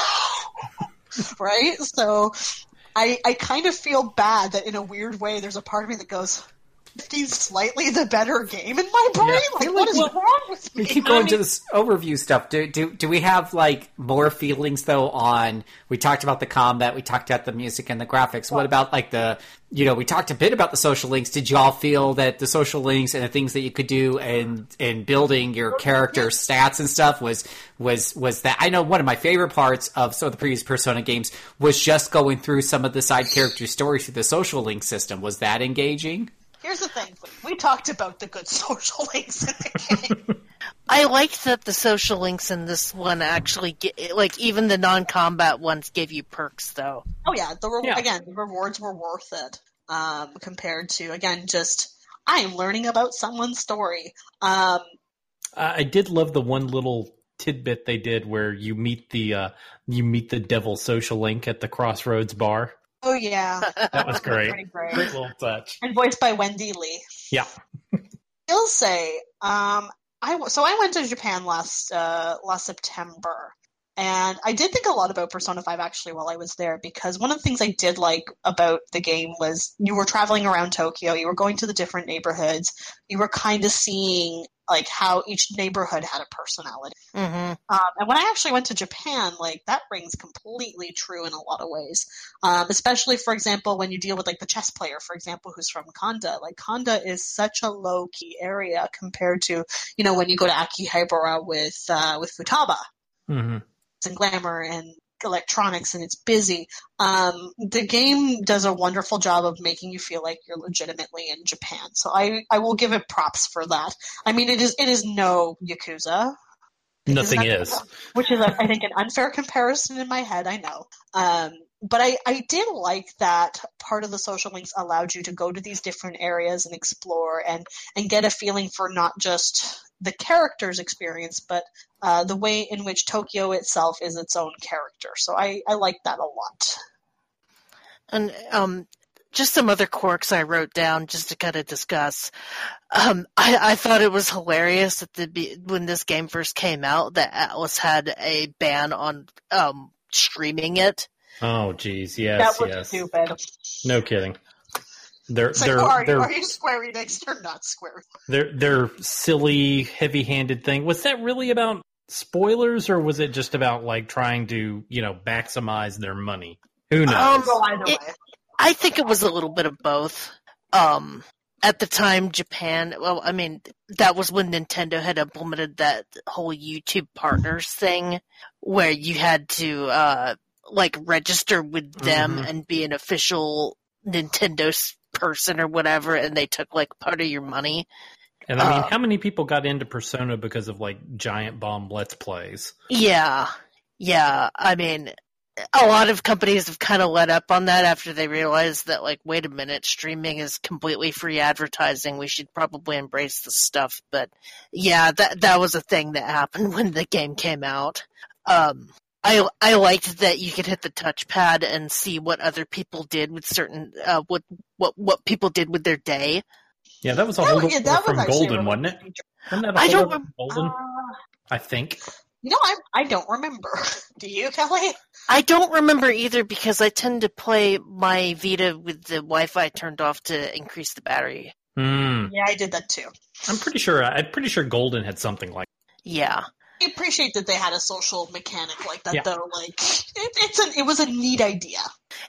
right? So, I, I kind of feel bad that in a weird way, there's a part of me that goes, 15's slightly the better game in my brain? Like, what is wrong with me? We me? keep going to this overview stuff. Do, do do we have like more feelings though on? We talked about the combat. We talked about the music and the graphics. What about like the? You know, we talked a bit about the social links. Did you all feel that the social links and the things that you could do and and building your character stats and stuff was was was that? I know one of my favorite parts of some of the previous Persona games was just going through some of the side character stories through the social link system. Was that engaging? Here's the thing: we talked about the good social links in the game. I liked that the social links in this one actually get like even the non-combat ones give you perks though. Oh yeah, the re- Yeah. again the rewards were worth it um, compared to again just I am learning about someone's story. Um, Uh, I did love the one little tidbit they did where you meet the uh, you meet the devil social link at the Crossroads bar. Oh yeah, That was great. great. Great little touch. and voiced by Wendee Lee. Yeah. I'll say, um, I so I went to Japan last uh, last September, and I did think a lot about Persona Five actually while I was there because one of the things I did like about the game was you were traveling around Tokyo, you were going to the different neighborhoods, you were kind of seeing like how each neighborhood had a personality. hmm Um, and when I actually went to Japan, like that rings completely true in a lot of ways. Um, especially, for example, when you deal with like the chess player, for example, who's from Kanda. Like Kanda is such a low key area compared to you know when you go to Akihabara with uh, with Futaba hmm and glamour and electronics and it's busy. Um, the game does a wonderful job of making you feel like you're legitimately in Japan. So I, I will give it props for that. I mean, it is it is no Yakuza Nothing Isn't which is, I think, an unfair comparison in my head. I know, um, but I, I did like that part of the social links allowed you to go to these different areas and explore and and get a feeling for not just the character's experience, but uh, the way in which Tokyo itself is its own character. So I, I like that a lot. And um, just some other quirks I wrote down just to kind of discuss. Um, I, I thought it was hilarious that the when this game first came out that Atlus had a ban on um, streaming it. Oh, geez, yes, that was yes. stupid. No kidding. They're It's like, they're who are you? they're, Are you Square Enix? You're not Square. their their silly, heavy-handed thing. Was that really about spoilers, or was it just about like trying to you know maximize their money? Who knows? Um, Go It- I think it was a little bit of both. Um, at the time, Japan, well, I mean, that was when Nintendo had implemented that whole YouTube partners thing where you had to, uh, like register with them Mhm. and be an official Nintendo person or whatever, and they took like part of your money. and I mean, uh, how many people got into Persona because of like giant bomb let's plays? Yeah. Yeah. I mean, a lot of companies have kind of let up on that after they realized that, like, wait a minute, streaming is completely free advertising. We should probably embrace this stuff. But yeah, that that was a thing that happened when the game came out. Um, I I liked that you could hit the touchpad and see what other people did with certain uh, what what what people did with their day. Yeah, that was a That- whole yeah, that was from actually Golden, wasn't it? Wasn't that a I whole don't from rem- Golden? Uh, I think. you know, I I don't remember. Do you, Kelly? I don't remember either because I tend to play my Vita with the Wi-Fi turned off to increase the battery. Hmm. Yeah, I did that too. I'm pretty sure. I'm pretty sure Golden had something like. Yeah. I appreciate that they had a social mechanic like that, Yeah. though. Like, it, it's an it was a neat idea.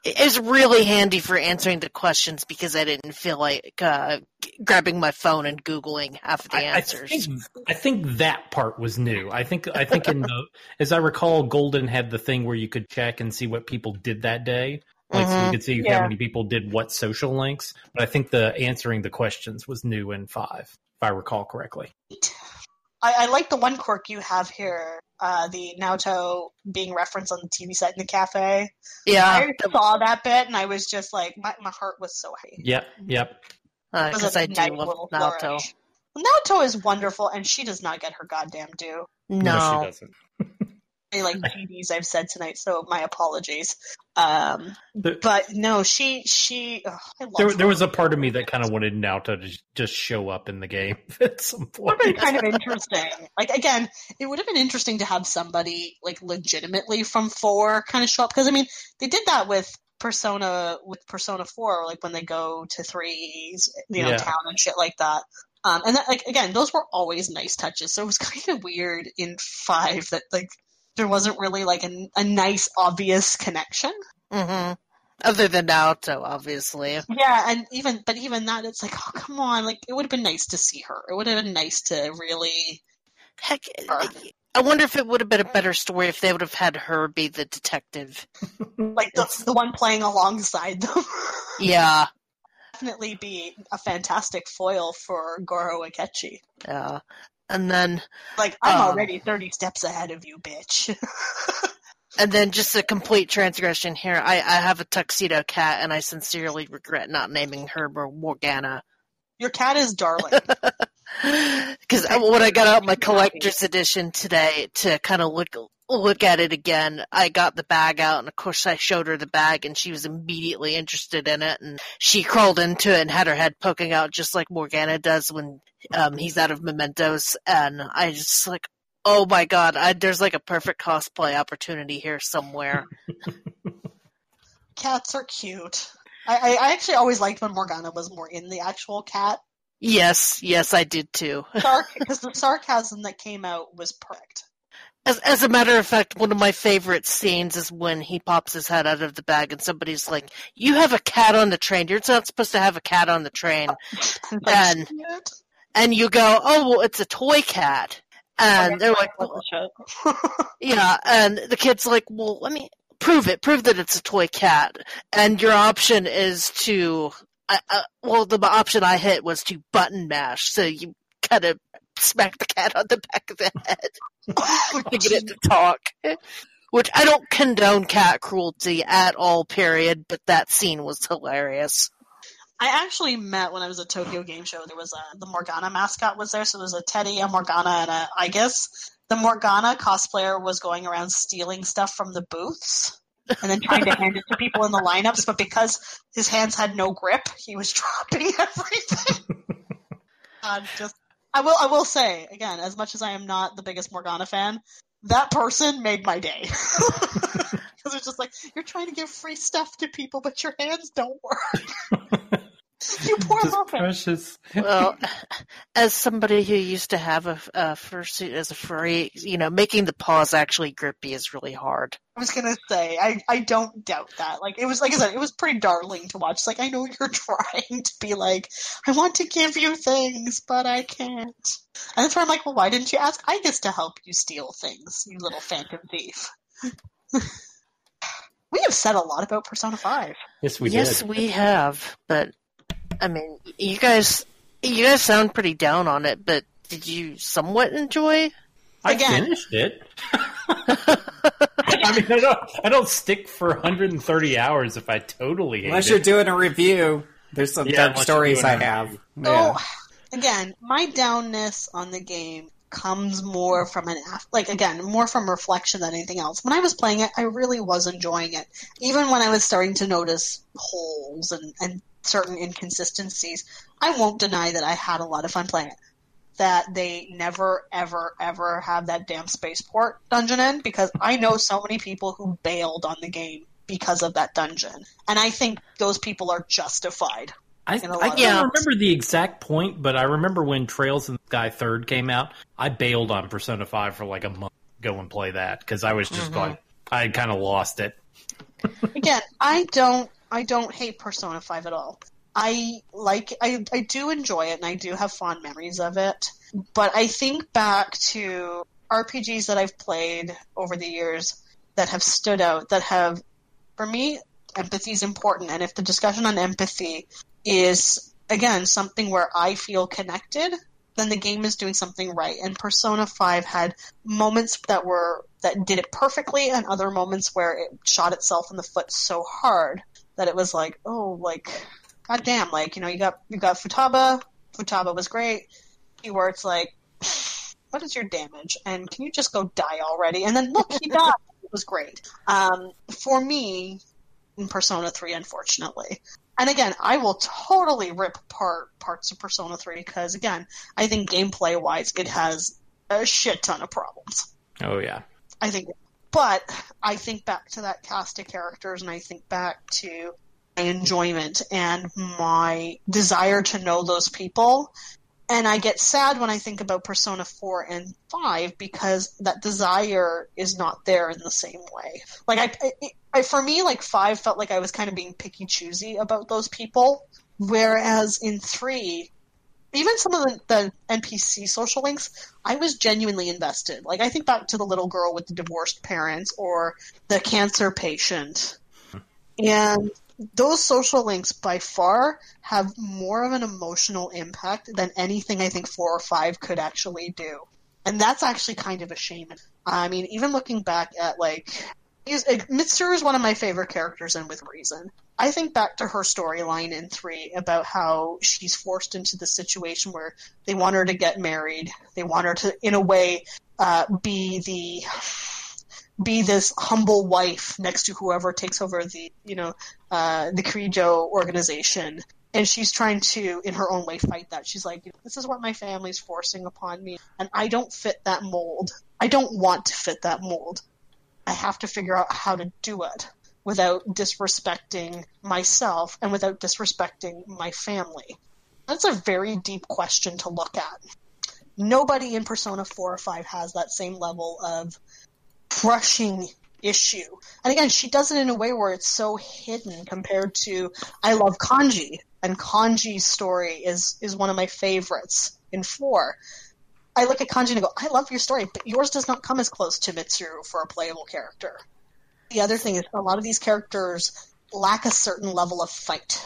It was really handy for answering the questions because I didn't feel like uh, grabbing my phone and googling half of the I, I answers. think, I think that part was new. I think I think in the as I recall, Golden had the thing where you could check and see what people did that day. Like so you Mhm. could see Yeah. how many people did what social links. But I think the answering the questions was new in five, if I recall correctly. I, I like the one quirk you have here, uh, the Naoto being referenced on the TV set in the cafe. yeah, I saw that bit and I was just like, my, my heart was so happy. Yep, yep. It because Uh, I do love little Naoto. flourish. Naoto is wonderful, and she does not get her goddamn due. No, No, she doesn't. Like GDs I've said tonight, so my apologies. Um, But but no, she she. love there, her. there was a part of me that kind of wanted Naoto to just show up in the game at some would point. have been kind of interesting. Like again, it would have been interesting to have somebody like legitimately from four kind of show up because I mean they did that with Persona with Persona four, like when they go to threes, you know, Yeah. town and shit like that. Um, and that, like again, those were always nice touches. So it was kind of weird in five that like there wasn't really like a, a nice obvious connection. hmm other than Naoto, obviously. Yeah, and even but even that, it's like, oh come on, like it would have been nice to see her. It would have been nice to really Heck, I wonder if it would have been a better story if they would have had her be the detective. like the, the one playing alongside them. Yeah, definitely be a fantastic foil for Goro Akechi. Yeah. And then Like, I'm Um, already 30 steps ahead of you, bitch. and then just a complete transgression here. I, I have a tuxedo cat and I sincerely regret not naming her Morgana. Your cat is darling. Because when I got out my collector's edition today to kind of look look at it again, I got the bag out, and of course I showed her the bag, and she was immediately interested in it, and she crawled into it and had her head poking out just like Morgana does when um, he's out of mementos, and I just like. Oh my god, I, there's like a perfect cosplay opportunity here somewhere. Cats are cute. I, I, I actually always liked when Morgana was more in the actual cat. yes, yes, I did too. Because the sarcasm that came out was perfect. As, as a matter of fact, one of my favorite scenes is when he pops his head out of the bag and somebody's like, "You have a cat on the train. You're not supposed to have a cat on the train." And and you go, "Oh, well, it's a toy cat." And they're like, shit? "Yeah." And the kid's like, "Well, let me prove it. Prove that it's a toy cat." And your option is to, uh, uh, well, the option I hit was to button mash. So you kind of smack the cat on the back of the head. to get it to talk. Which I don't condone cat cruelty at all, period, but that scene was hilarious. I actually met when I was at Tokyo Game Show. There was a the Morgana mascot was there, so there was a Teddy, a Morgana, and a I guess the Morgana cosplayer was going around stealing stuff from the booths and then trying to hand it to people in the lineups. But because his hands had no grip, he was dropping everything. uh, just I will I will say again, as much as I am not the biggest Morgana fan, that person made my day. Because it's just like you're trying to give free stuff to people, but your hands don't work. you poor Just muffin. precious. Well, as somebody who used to have a, a fursuit as a furry, you know, making the paws actually grippy is really hard. I was gonna say, I, I don't doubt that. Like it was like I said, it was pretty darling to watch. It's like I know you're trying to be like, I want to give you things, but I can't. And that's where I'm like, well, why didn't you ask Igus to help you steal things, you little phantom thief? we have said a lot about Persona Five. Yes, we yes, did. we have, but I mean, you guys, you guys sound pretty down on it. But did you somewhat enjoy? I Again. finished it. I mean, I don't, I don't stick for 130 hours if I totally hate Unless it. you're doing a review, there's some Yeah, dark stories I have. review. Yeah. So, again, my downness on the game comes more from an like again more from reflection than anything else. When I was playing it, I really was enjoying it, even when I was starting to notice holes and and certain inconsistencies. I won't deny that I had a lot of fun playing it. That they never, ever, ever have that damn spaceport dungeon in because I know so many people who bailed on the game because of that dungeon, and I think those people are justified. I, I can't Yeah. remember the exact point, but I remember when Trails in the Sky Third came out, I bailed on Persona 5 for like a month to go and play that because I was just mm-hmm. like, I kind of lost it. again, I don't I don't hate Persona 5 at all. I like I I do enjoy it and I do have fond memories of it. But I think back to RPGs that I've played over the years that have stood out that have for me empathy is important and if the discussion on empathy is again something where I feel connected then the game is doing something right and persona 5 had moments that were that did it perfectly and other moments where it shot itself in the foot so hard that it was like oh like god damn like you know you got you got futaba. Futaba was great. Where it's like what is your damage? And can you just go die already? And then look he died. It was great. Um, for me in persona 3 unfortunately. And again, I will totally rip apart parts of Persona 3 because, again, I think gameplay wise, it has a shit ton of problems. Oh, yeah. I think, but I think back to that cast of characters and I think back to my enjoyment and my desire to know those people. And I get sad when I think about Persona 4 and 5 because that desire is not there in the same way. Like, I, I, I for me, like, 5 felt like I was kind of being picky choosy about those people. Whereas in 3, even some of the, the NPC social links, I was genuinely invested. Like, I think back to the little girl with the divorced parents or the cancer patient. And those social links by far have more of an emotional impact than anything I think four or five could actually do. And that's actually kind of a shame. I mean, even looking back at like he's- Mitsuru is one of my favorite characters, and with reason. I think back to her storyline in three about how she's forced into the situation where they want her to get married. They want her to, in a way, uh, be the be this humble wife next to whoever takes over the you know uh, the Kirijo organization. And she's trying to, in her own way, fight that. She's like, "This is what my family's forcing upon me, and I don't fit that mold. I don't want to fit that mold. I have to figure out how to do it without disrespecting myself and without disrespecting my family." That's a very deep question to look at. Nobody in Persona 4 or 5 has that same level of crushing issue. And again, she does it in a way where it's so hidden compared to I love Kanji, and Kanji's story is is one of my favorites in four. I look at Kanji and I go, I love your story, but yours does not come as close to Mitsuru for a playable character. The other thing is a lot of these characters lack a certain level of fight.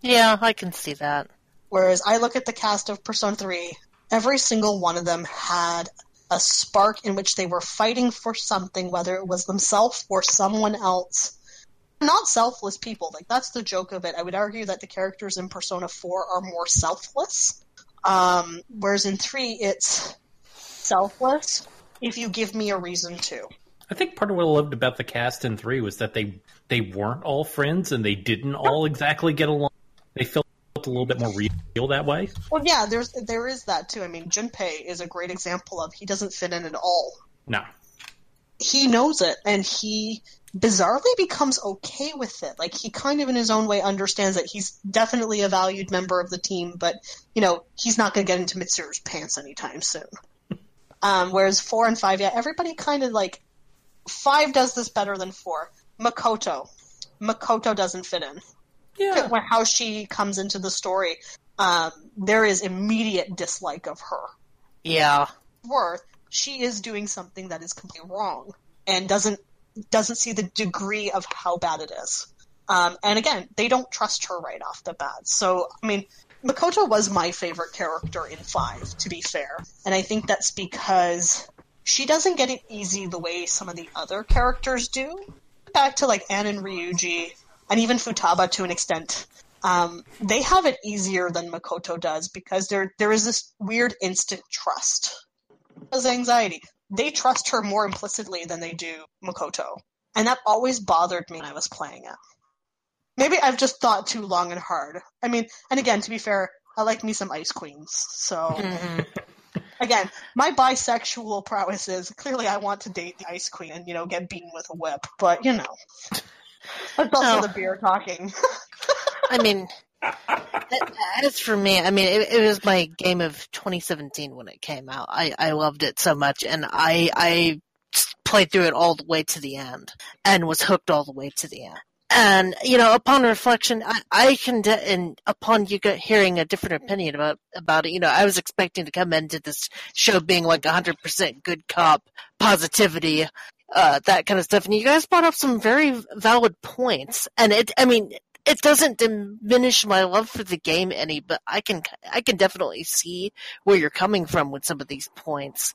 Yeah, I can see that. Whereas I look at the cast of Persona 3, every single one of them had a spark in which they were fighting for something, whether it was themselves or someone else. Not selfless people. Like that's the joke of it. I would argue that the characters in Persona 4 are more selfless. Um, whereas in 3 it's selfless if you give me a reason to. I think part of what I loved about the cast in three was that they they weren't all friends and they didn't all exactly get along. They felt a little bit more real that way. Well, yeah, there's there is that too. I mean, Junpei is a great example of he doesn't fit in at all. No, he knows it and he bizarrely becomes okay with it. Like he kind of in his own way understands that he's definitely a valued member of the team, but you know, he's not going to get into Mitsuru's pants anytime soon. Um, whereas four and five, yeah, everybody kind of like five does this better than four. Makoto, Makoto doesn't fit in. Yeah, how she comes into the story, um, there is immediate dislike of her Yeah. worth, she is doing something that is completely wrong and doesn't doesn't see the degree of how bad it is. Um, and again, they don't trust her right off the bat. So, I mean, Makoto was my favorite character in five, to be fair, and I think that's because she doesn't get it easy the way some of the other characters do. Back to like Ann and Ryuji, and even Futaba to an extent. Um, they have it easier than Makoto does because there there is this weird instant trust as anxiety. They trust her more implicitly than they do Makoto. And that always bothered me when I was playing it. Maybe I've just thought too long and hard. I mean, and again, to be fair, I like me some Ice Queens. So, mm-hmm. again, my bisexual prowess is clearly I want to date the Ice Queen and, you know, get beaten with a whip. But, you know, that's also No. the beer talking. I mean, as for me, I mean, it, it was my game of 2017 when it came out. I, I loved it so much, and I I played through it all the way to the end, and was hooked all the way to the end. And you know, upon reflection, I, I can, de- and upon you hearing a different opinion about about it, you know, I was expecting to come into this show being like 100% good cop positivity, uh, that kind of stuff. And you guys brought up some very valid points. And it, I mean, it doesn't diminish my love for the game any, but I can, I can definitely see where you're coming from with some of these points.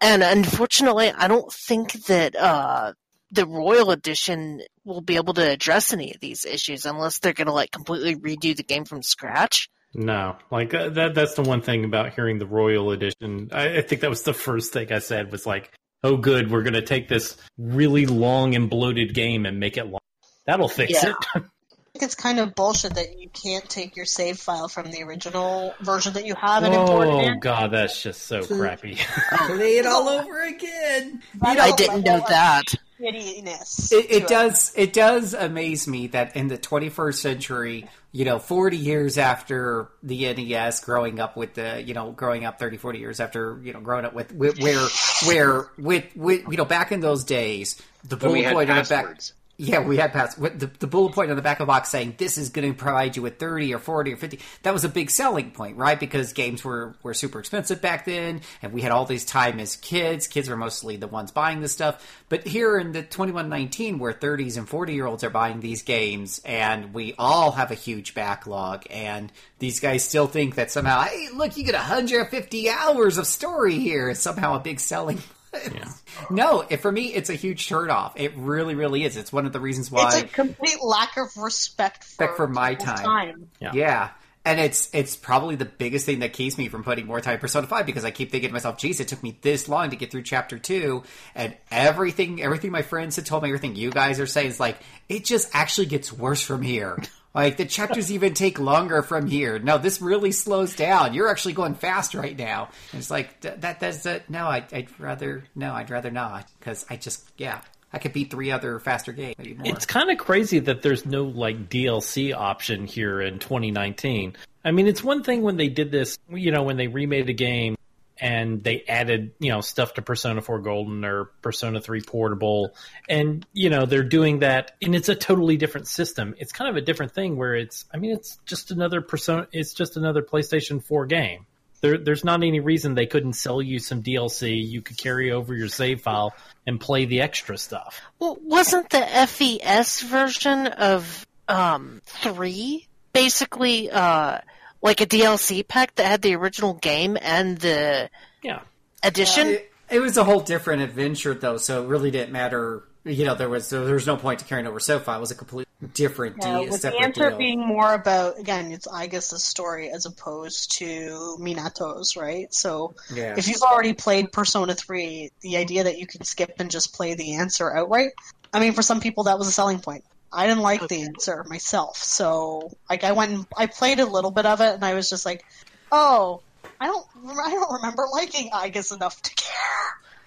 And unfortunately, I don't think that, uh, the Royal Edition will be able to address any of these issues unless they're going to like completely redo the game from scratch. no, like uh, that. That's the one thing about hearing the Royal Edition. I, I think that was the first thing I said was like, "Oh, good, we're going to take this really long and bloated game and make it long. That'll fix Yeah. it." think it's kind of bullshit that you can't take your save file from the original version that you have and import it oh in. god, that's just so crappy. Play it all over again. I didn't know that. Shittiness. It, it does. It does amaze me that in the 21st century, you know, 40 years after the NES, growing up with the, you know, growing up 30, 40 years after, you know, growing up with, with where, where, with, with, you know, back in those days, the When we bullet had point on the back. Yeah, we had with the, the bullet point on the back of the box saying this is going to provide you with 30 or 40 or 50. That was a big selling point, right? Because games were, were super expensive back then, and we had all this time as kids. Kids were mostly the ones buying this stuff. But here in the 2119, where 30s and 40 year olds are buying these games, and we all have a huge backlog, and these guys still think that somehow, hey, look, you get 150 hours of story here. Somehow a big selling no, it, for me, it's a huge turnoff. It really, really is. It's one of the reasons why It's a complete lack of respect for, respect for my people's time. Yeah. And it's it's probably the biggest thing that keeps me from putting more time in Persona Five because I keep thinking to myself, "Geez, it took me this long to get through Chapter Two, and everything everything my friends had told me, everything you guys are saying is like it just actually gets worse from here. Like the chapters even take longer from here. No, this really slows down. You're actually going fast right now. And it's like th- that. That's that. No, I, I'd rather no. I'd rather not because I just yeah. I could beat three other faster games. It's kind of crazy that there's no like DLC option here in 2019. I mean, it's one thing when they did this, you know, when they remade a game and they added, you know, stuff to Persona 4 Golden or Persona 3 Portable, and you know they're doing that, and it's a totally different system. It's kind of a different thing where it's, I mean, it's just another Persona, it's just another PlayStation 4 game. There, there's not any reason they couldn't sell you some DLC. You could carry over your save file and play the extra stuff. Well, wasn't the FES version of um, 3 basically uh, like a DLC pack that had the original game and the yeah. edition? It, it was a whole different adventure though, so it really didn't matter. You know, there was there was no point to carrying over so far. It was a completely different Yeah, deal, with the answer deal. being more about again, it's I guess the story as opposed to Minato's, right? So Yeah. if you've already played Persona three, the idea that you can skip and just play the answer outright, I mean, for some people that was a selling point. I didn't like the answer myself, so like I went and I played a little bit of it, and I was just like, oh, I don't, I don't remember liking Aigis enough to care.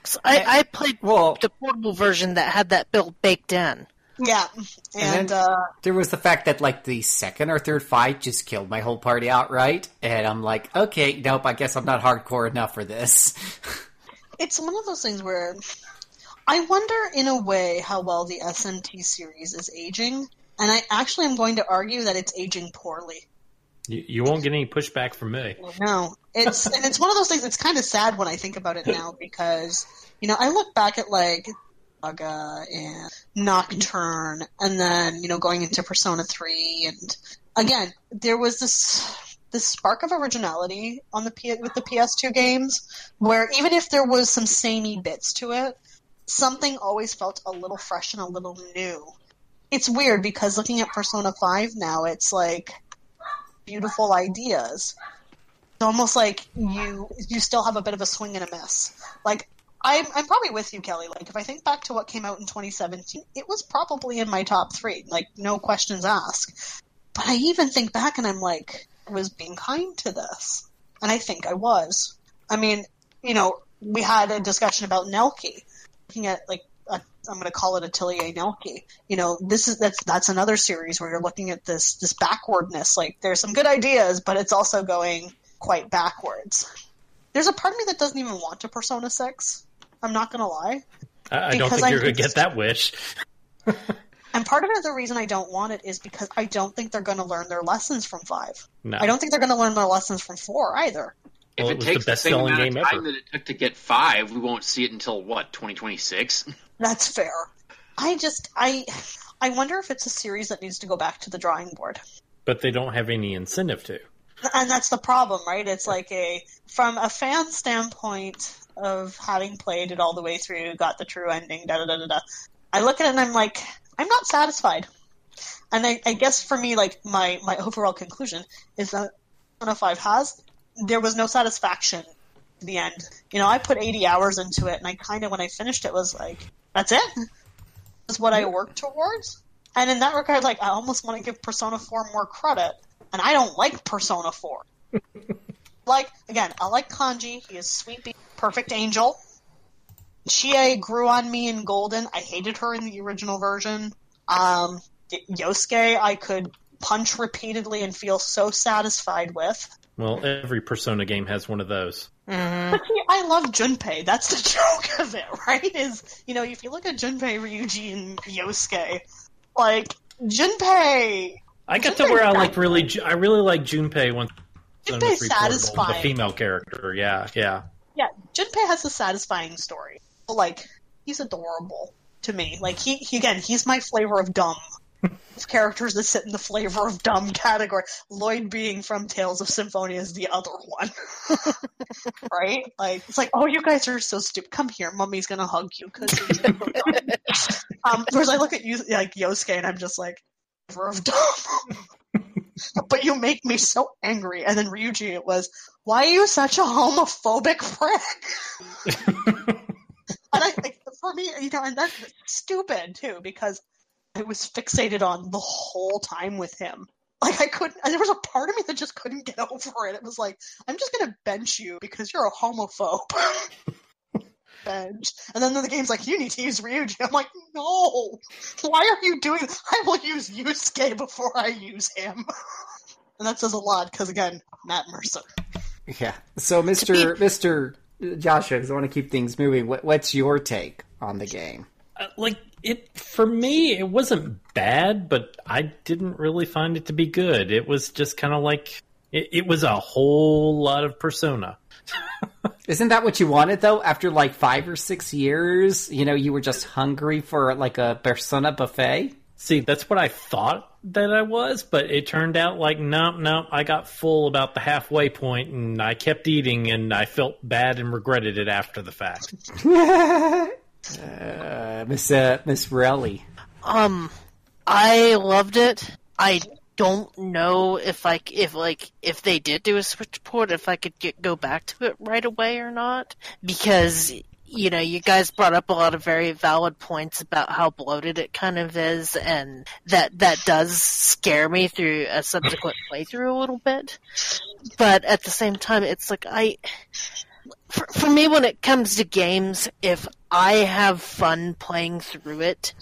'Cause I, I played well, the portable version that had that build baked in. Yeah, And, and, uh, there was the fact that like the second or third fight just killed my whole party outright, and I'm like, okay, nope, I guess I'm not hardcore enough for this. it's one of those things where I wonder, in a way, how well the SMT series is aging, and I actually am going to argue that it's aging poorly. You, you won't get any pushback from me. No, it's and it's one of those things. It's kind of sad when I think about it now because you know I look back at like Saga and Nocturne, and then you know going into Persona Three, and again there was this this spark of originality on the P- with the PS2 games, where even if there was some samey bits to it, something always felt a little fresh and a little new. It's weird because looking at Persona Five now, it's like beautiful ideas. It's almost like you you still have a bit of a swing and a miss. Like I'm I'm probably with you, Kelly. Like if I think back to what came out in 2017, it was probably in my top three. Like no questions asked. But I even think back and I'm like, I was being kind to this, and I think I was. I mean, you know, we had a discussion about Nelke, looking at like I'm going to call it Atelier Nelke. You know, this is that's that's another series where you're looking at this this backwardness. Like there's some good ideas, but it's also going quite backwards. There's a part of me that doesn't even want to Persona Six. I'm not going to lie. I, I don't Because think I you're going to get that wish. And part of it, the reason I don't want it is because I don't think they're going to learn their lessons from five. No. I don't think they're going to learn their lessons from four either. If Well, it it was the takes the, same amount game of time ever. that it took to get five, we won't see it until what 2026. That's fair. I just I I wonder if it's a series that needs to go back to the drawing board. But they don't have any incentive to. And that's the problem, right? It's like a from a fan standpoint of having played it all the way through, got the true ending, da da da da da. I look at it and I'm like, I'm not satisfied. And I, I guess for me, like my my overall conclusion is that Persona Five has there was no satisfaction to the end. You know, I put 80 hours into it, and I kind of when I finished it was like, that's it. That's what I worked towards. And in that regard, like I almost want to give Persona 4 more credit, and I don't like Persona 4. like again, I like Kanji. He is sweet, perfect angel. Chie grew on me in Golden. I hated her in the original version. Um, Yosuke, I could punch repeatedly and feel so satisfied with. Well, every Persona game has one of those. Mm-hmm. But see, I love Junpei. That's the joke of it, right? Is you know, if you look at Junpei, Ryuji, and Yosuke, Like Junpei, I got to where I like really, I really like Junpei once. Junpei's was reportable, the satisfying. female character. Yeah, yeah. yeah, Junpei has a satisfying story. But, like he's adorable to me. Like he, he again, he's my flavor of dumb. Characters that sit in the flavor of dumb category. Lloyd being from Tales of Symphonia is the other one. right? Like it's like, oh, you guys are so stupid. Come here, mommy's gonna hug you because. um, whereas I look at you like Yosuke and I'm just like, flavor of dumb. but you make me so angry. And then Ryuji, it was, why are you such a homophobic prick? and I, like, for me, you know, and that's stupid too because I was fixated on the whole time with him. Like I couldn't. And there was a part of me that just couldn't get over it. It was like, I'm just gonna bench you because you're a homophobe. bench. And then the game's like, you need to use Ryuji. I'm like, no. Why are you doing? I will use Yusuke before I use him. and that says a lot because again, Matt Mercer. Yeah. So, Mister Mister Joshua, because I want to keep things moving. What, what's your take on the game? Uh, like it for me, it wasn't bad, but I didn't really find it to be good. It was just kind of like it, it was a whole lot of Persona. Isn't that what you wanted though? After like five or six years, you know, you were just hungry for like a persona buffet. See, that's what I thought that I was, but it turned out like nope, nope. I got full about the halfway point, and I kept eating, and I felt bad and regretted it after the fact. uh, Miss uh, Miss Relly. Um, I loved it. I don't know if I if like if they did do a switch port, if I could get go back to it right away or not, because you know you guys brought up a lot of very valid points about how bloated it kind of is, and that that does scare me through a subsequent playthrough a little bit. But at the same time, it's like I for, for me, when it comes to games, if I have fun playing through it,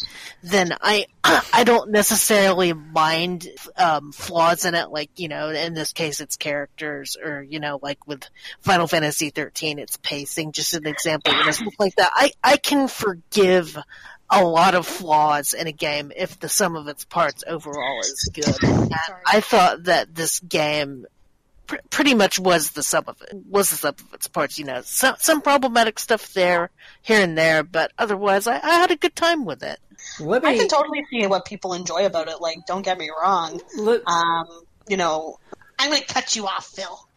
then I I don't necessarily mind um, flaws in it. Like you know, in this case, it's characters, or you know, like with Final Fantasy thirteen, it's pacing. Just an example, you know, stuff like that. I I can forgive a lot of flaws in a game if the sum of its parts overall is good. And I thought that this game pr- pretty much was the sum of it was the sum of its parts. You know, some some problematic stuff there, here and there, but otherwise, I, I had a good time with it. Let I can totally see what people enjoy about it. Like, don't get me wrong. let, Um, you know, I'm going to cut you off, Phil.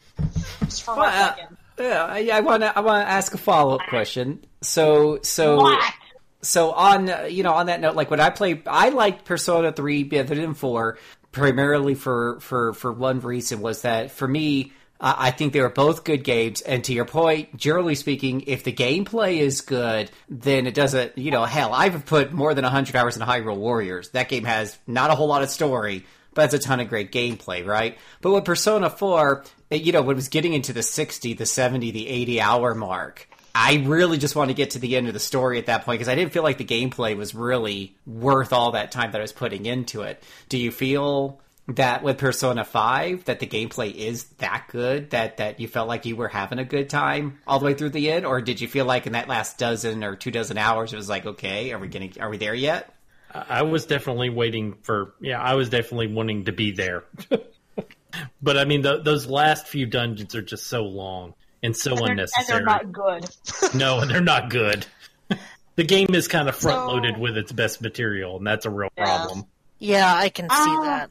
Just for one Well, uh, yeah, I, I want to I want to ask a follow up question. So so What? so on uh, you know on that note, like when I play, I liked Persona three better than four, primarily for for for one reason was that for me. I think they were both good games, and to your point, generally speaking, if the gameplay is good, then it doesn't. You know, hell, I've put more than hundred hours in Hyrule Warriors. That game has not a whole lot of story, but it's a ton of great gameplay, right? But with Persona 4, it, you know, when it was getting into the 60, the 70, the 80 hour mark, I really just wanted to get to the end of the story at that point because I didn't feel like the gameplay was really worth all that time that I was putting into it. Do you feel that with Persona 5 that the gameplay is that good that that you felt like you were having a good time all the way through the end or did you feel like in that last dozen or two dozen hours it was like okay, are we getting are we there yet? I was definitely waiting for, yeah, I was definitely wanting to be there. but I mean, th those last few dungeons are just so long and so And they're, and unnecessary. they're not good. no, and they're not good. the game is kind of front So- loaded with its best material, and that's a real Yeah. problem. Yeah, I can see Ah. that.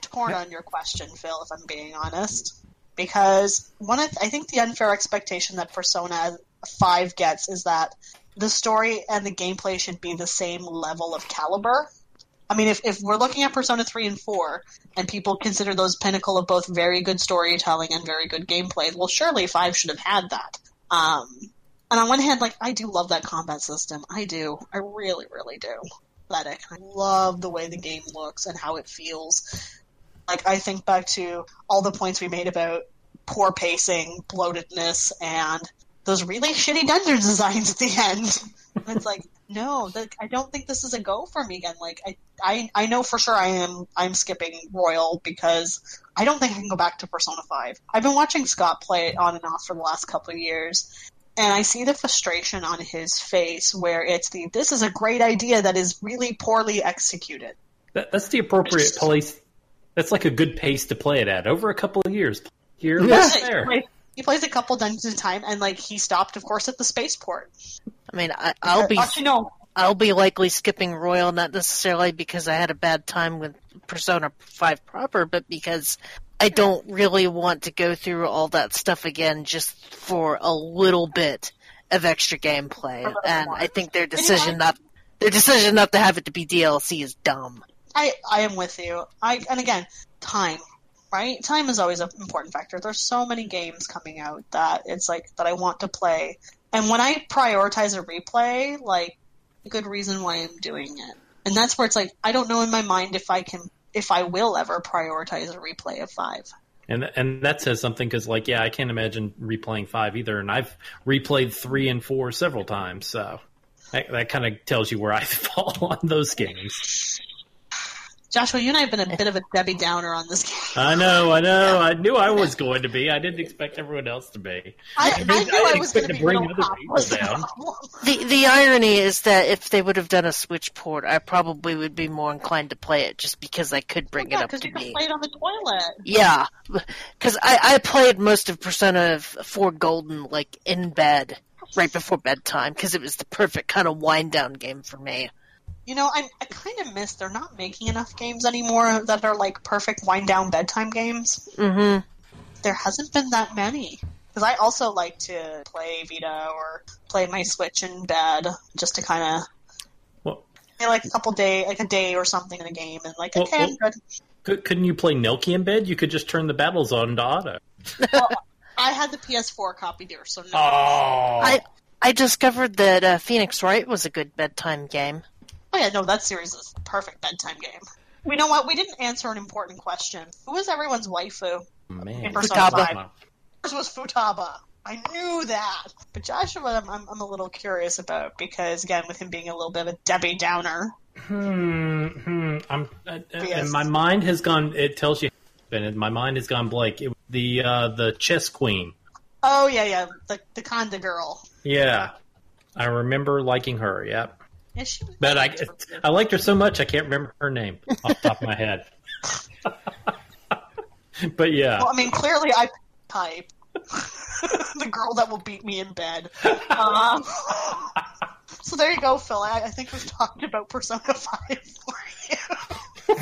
torn on your question, Phil, if I'm being honest. Because one of I think the unfair expectation that Persona 5 gets is that the story and the gameplay should be the same level of caliber. I mean, if, if we're looking at Persona 3 and 4, and people consider those pinnacle of both very good storytelling and very good gameplay, well, surely 5 should have had that. Um, and on one hand, like, I do love that combat system. I do. I really, really do. I love the way the game looks and how it feels. Like, I think back to all the points we made about poor pacing, bloatedness, and those really shitty dungeon designs at the end. It's like, no, that, I don't think this is a go for me again. Like, I, I, I know for sure I am, I'm skipping Royal because I don't think I can go back to Persona 5. I've been watching Scott play it on and off for the last couple of years, and I see the frustration on his face where it's the this is a great idea that is really poorly executed. That, that's the appropriate place. That's like a good pace to play it at. Over a couple of years, here, Yeah. there. He, he plays a couple dungeons at a time, and like he stopped, of course, at the spaceport. I mean, I, I'll uh, be Actually, no. I'll be likely skipping Royal, not necessarily because I had a bad time with Persona 5 proper, but because I don't really want to go through all that stuff again just for a little bit of extra gameplay. And I think their decision not their decision not to have it to be DLC is dumb. I I am with you. I and again, time, right? Time is always an important factor. There's so many games coming out that it's like that I want to play, and when I prioritize a replay, like good reason why I'm doing it, and that's where it's like I don't know in my mind if I can if I will ever prioritize a replay of five. And and that says something because, like, yeah, I can't imagine replaying five either, and I've replayed three and four several times, so that, that kind of tells you where I fall on those games. Joshua, you and I have been a eh. bit of a Debbie Downer on this game. I know, I know, I knew I was going to be. I didn't expect everyone else to be. I, I, didn't- knew I, didn't was going expect to to bring real other people down. The the irony is that if they would have done a Switch port, I probably would be more inclined to play it just because I could bring Yeah, it up because to you can me. play it on the toilet. Yeah, because I, I played most of Persona 4 Golden like in bed right before bedtime because it was the perfect kind of wind down game for me. You know, I, I kind of miss they're not making enough games anymore that are like perfect wind down bedtime games. Mm-hmm. There hasn't been that many. Because I also like to play Vita or play my Switch in bed just to kind of. Well- like a couple day, like a day or something in a game, and like Well, okay, I'm well- good. Could, couldn't you play Nelke in bed? You could just turn the battles on to auto. I had the PS4 copy there, so no. Oh, I I discovered that uh, Phoenix Wright was a good bedtime game. Oh yeah, no, that series is a perfect bedtime game. You know what? We didn't answer an important question. Who is everyone's waifu? man. In Persona Futaba. 5. Yours was Futaba. I knew that. But Joshua, I'm, I'm, I'm a little curious about because, again, with him being a little bit of a Debbie Downer. Hmm, hmm. I'm, uh, Yes. and my mind has gone. It tells you, and my mind has gone blank. It, the uh, the chess queen. Oh, yeah, yeah, the, the Kanda girl. Yeah, I remember liking her. Yep, Yeah, she was but I I liked her so much I can't remember her name off the top of my head. but yeah, Well, I mean, clearly I type. the girl that will beat me in bed. Um, so there you go, Phil. I, I think we've talked about Persona 5 for you.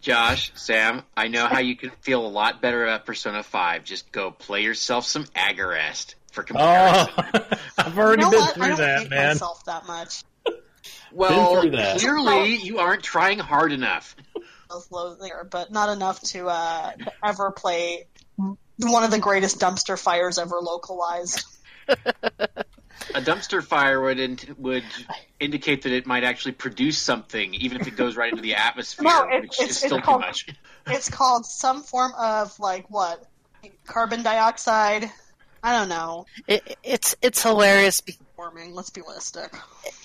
Josh, Sam, I know how you can feel a lot better about Persona 5. Just go play yourself some Agarest for comparison. oh, I've already you know been what? I through don't that, hate man. myself that much. Well, that. clearly you aren't trying hard enough. Those low there, but not enough to uh, to ever play one of the greatest dumpster fires ever localized. A dumpster fire would in- would indicate that it might actually produce something, even if it goes right into the atmosphere, No, it- which it's- is it's still too called- much. It's called some form of like what carbon dioxide. I don't know. It, it's it's hilarious. Be- Warming. Let's be realistic.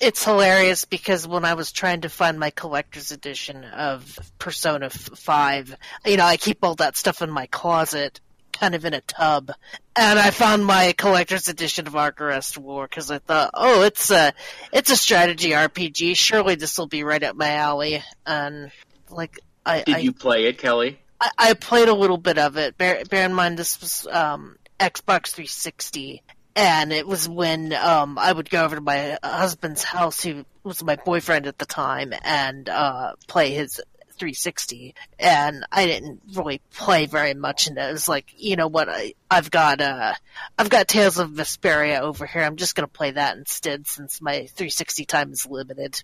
it's hilarious because when I was trying to find my collector's edition of Persona 5, you know, I keep all that stuff in my closet, kind of in a tub, and I found my collector's edition of Agarest War because I thought, oh, it's a it's a strategy RPG. Surely this will be right up my alley. And like, I Did I, you play it, Kelly? I, I played a little bit of it. Bear, bear in mind, this was um, Xbox 360, and it was when um, I would go over to my husband's house, who was my boyfriend at the time, and uh, play his 360. And I didn't really play very much, and it was like, you know what? I, I've got uh, I've got Tales of Vesperia over here. I'm just gonna play that instead, since my 360 time is limited.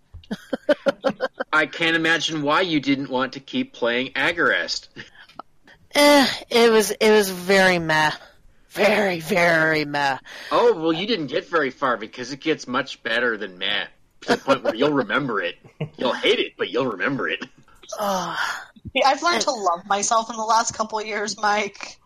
I can't imagine why you didn't want to keep playing Agarest. Eh, it was it was very meh, very very meh. Oh, well, you didn't get very far because it gets much better than meh. To the point where you'll remember it. You'll hate it, but you'll remember it. Oh. Yeah, I've learned to love myself in the last couple of years, Mike.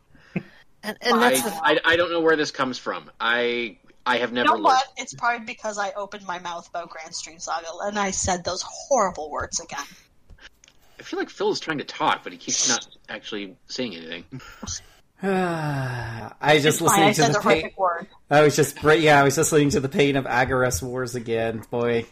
And, and that's the, I, I, I don't know where this comes from. I I have never. You never know learned. what? It's probably because I opened my mouth about Granstream Saga and I said those horrible words again. I feel like Phil is trying to talk, but he keeps not actually saying anything. All Yeah, I just It's fine, listening I to said the the pain. word. I was just yeah, I was just listening to the pain of Agarest Wars again. Boy,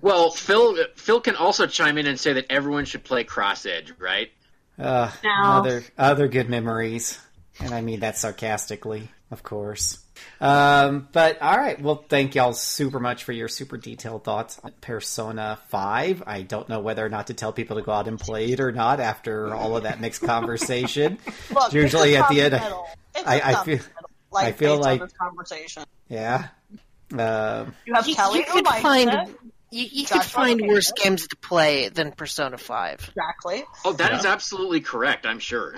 Well, Phil Phil can also chime in and say that everyone should play Cross Edge, right? uh, No. other other good memories, and I mean that sarcastically, of course. Um, but all right, well, thank y'all super much for your super detailed thoughts on Persona Five. I don't know whether or not to tell people to go out and play it or not after all of that mixed conversation. Look, Usually at the end, tough middle. It's a I, I tough feel, like, I feel like this conversation. yeah. Um, You have You, Kelly you could find it. you, you could find worse it. games to play than Persona Five. Exactly. Oh, that is Yeah. absolutely correct. I'm sure.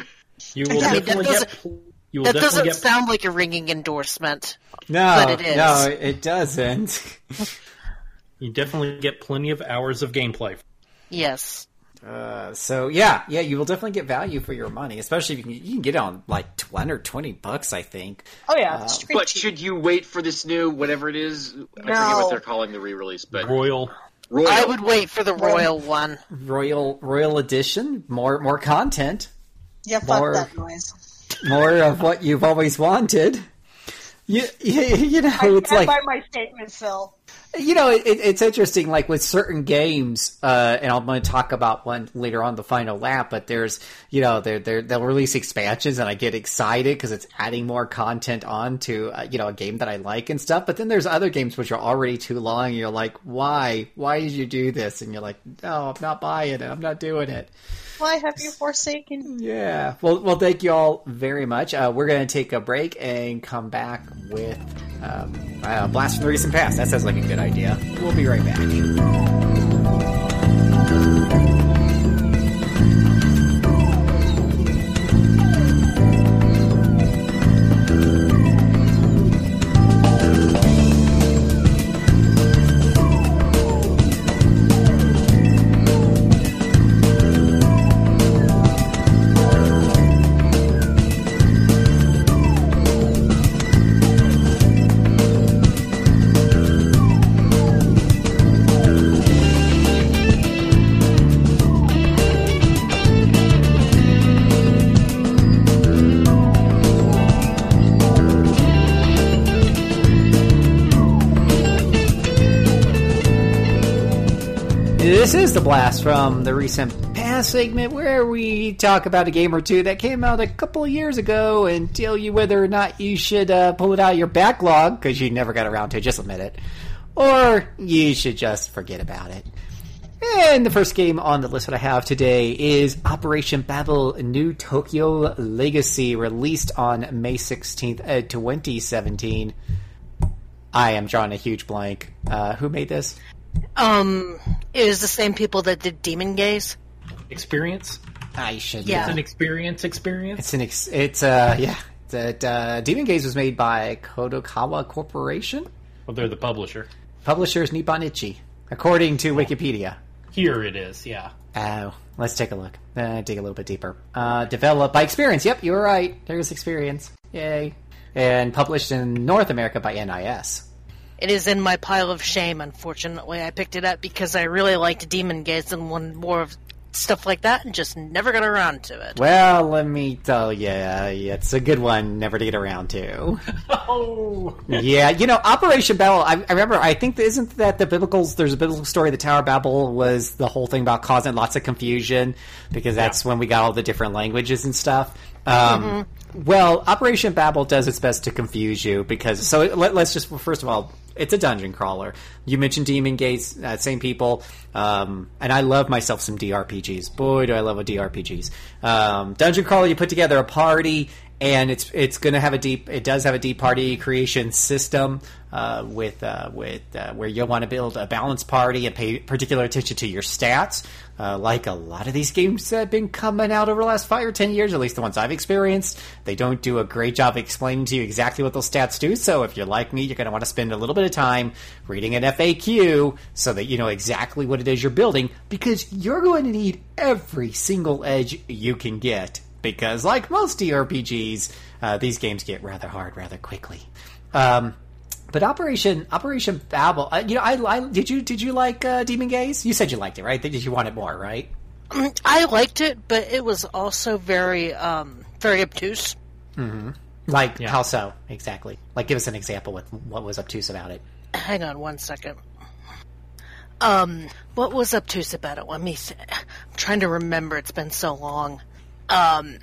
You will I mean, that definitely get. You will That doesn't get. sound like a ringing endorsement. no, But it is. no, it doesn't. You definitely get plenty of hours of gameplay. Yes. Uh, so yeah, yeah, you will definitely get value for your money, especially if you can, you can get it on like twenty or twenty bucks, I think. Oh yeah, Uh, But should you wait for this new whatever it is? I forget No. what they're calling the re-release, but Royal. Royal. I would wait for the royal one. Royal Royal Edition, more more content, yeah, fuck more- that noise. More of what you've always wanted. You, you, you know, I it's like by my statement, Phil. you know, it, it's interesting. Like with certain games, uh, and I'm going to talk about one later on the final lap. But there's, you know, they're, they're, they'll release expansions, and I get excited because it's adding more content on to, uh, you know, a game that I like and stuff. But then there's other games which are already too long. And you're like, why? Why did you do this? And you're like, no, I'm not buying it. I'm not doing it. Why have you forsaken? Yeah. Well, well, thank you all very much. Uh, we're going to take a break and come back with um, uh, Blast from the Recent Past. That sounds like a good idea. We'll be right back. The blast from the recent past segment where we talk about a game or two that came out a couple years ago and tell you whether or not you should uh, pull it out of your backlog because you never got around to it, just admit it, or you should just forget about it. And the first game on the list that I have today is Operation Babel New Tokyo Legacy, released on May 16th, uh, 2017. I am drawing a huge blank. Uh, who made this? Um, it was the same people that did Demon Gaze. Experience? I should. Yeah. It's an experience experience? It's an ex- it's uh yeah. That uh, Demon Gaze was made by Kadokawa Corporation. Well, they're the publisher. Publishers Nippon Ichi, according to Wikipedia. Here it is, yeah. Oh, let's take a look. Uh, dig a little bit deeper. Uh, developed by Experience. Yep, you were right. There's Experience. Yay. And published in North America by NIS. It is in my pile of shame, unfortunately. I picked it up because I really liked Demon Gaze and wanted more of stuff like that and just never got around to it. Well, let me tell you, it's a good one never to get around to. Oh! yeah, you know, Operation Babel. I, I remember. I think isn't that the biblical? There's a biblical story. The Tower of Babel was the whole thing about causing lots of confusion because that's when we got all the different languages and stuff. Um, Well, Operation Babel does its best to confuse you because. So let, us just well, first of all, it's a dungeon crawler. You mentioned Demon Gaze, uh, same people, um, and I love myself some DRPGs. Boy, do I love a DRPGs. Um, dungeon crawler, you put together a party and it's it's going to have a deep. It does have a deep party creation system uh, with uh, with uh, where you'll want to build a balanced party and pay particular attention to your stats. Uh, like a lot of these games that have been coming out over the last five or ten years, at least the ones I've experienced, they don't do a great job explaining to you exactly what those stats do. So if you're like me, you're going to want to spend a little bit of time reading an FAQ so that you know exactly what it is you're building, because you're going to need every single edge you can get because like most DRPGs, uh, these games get rather hard rather quickly. Um, but Operation Operation Babel, uh, you know, I, I did you did you like uh, Demon Gaze? You said you liked it, right? Did you want it more, right? I liked it, but it was also very, um, very obtuse. Mm-hmm. Like Yeah. how so exactly? Like give us an example with what was obtuse about it. Hang on one second. Um, what was obtuse about it? Let me. Th- I'm trying to remember. It's been so long. Um,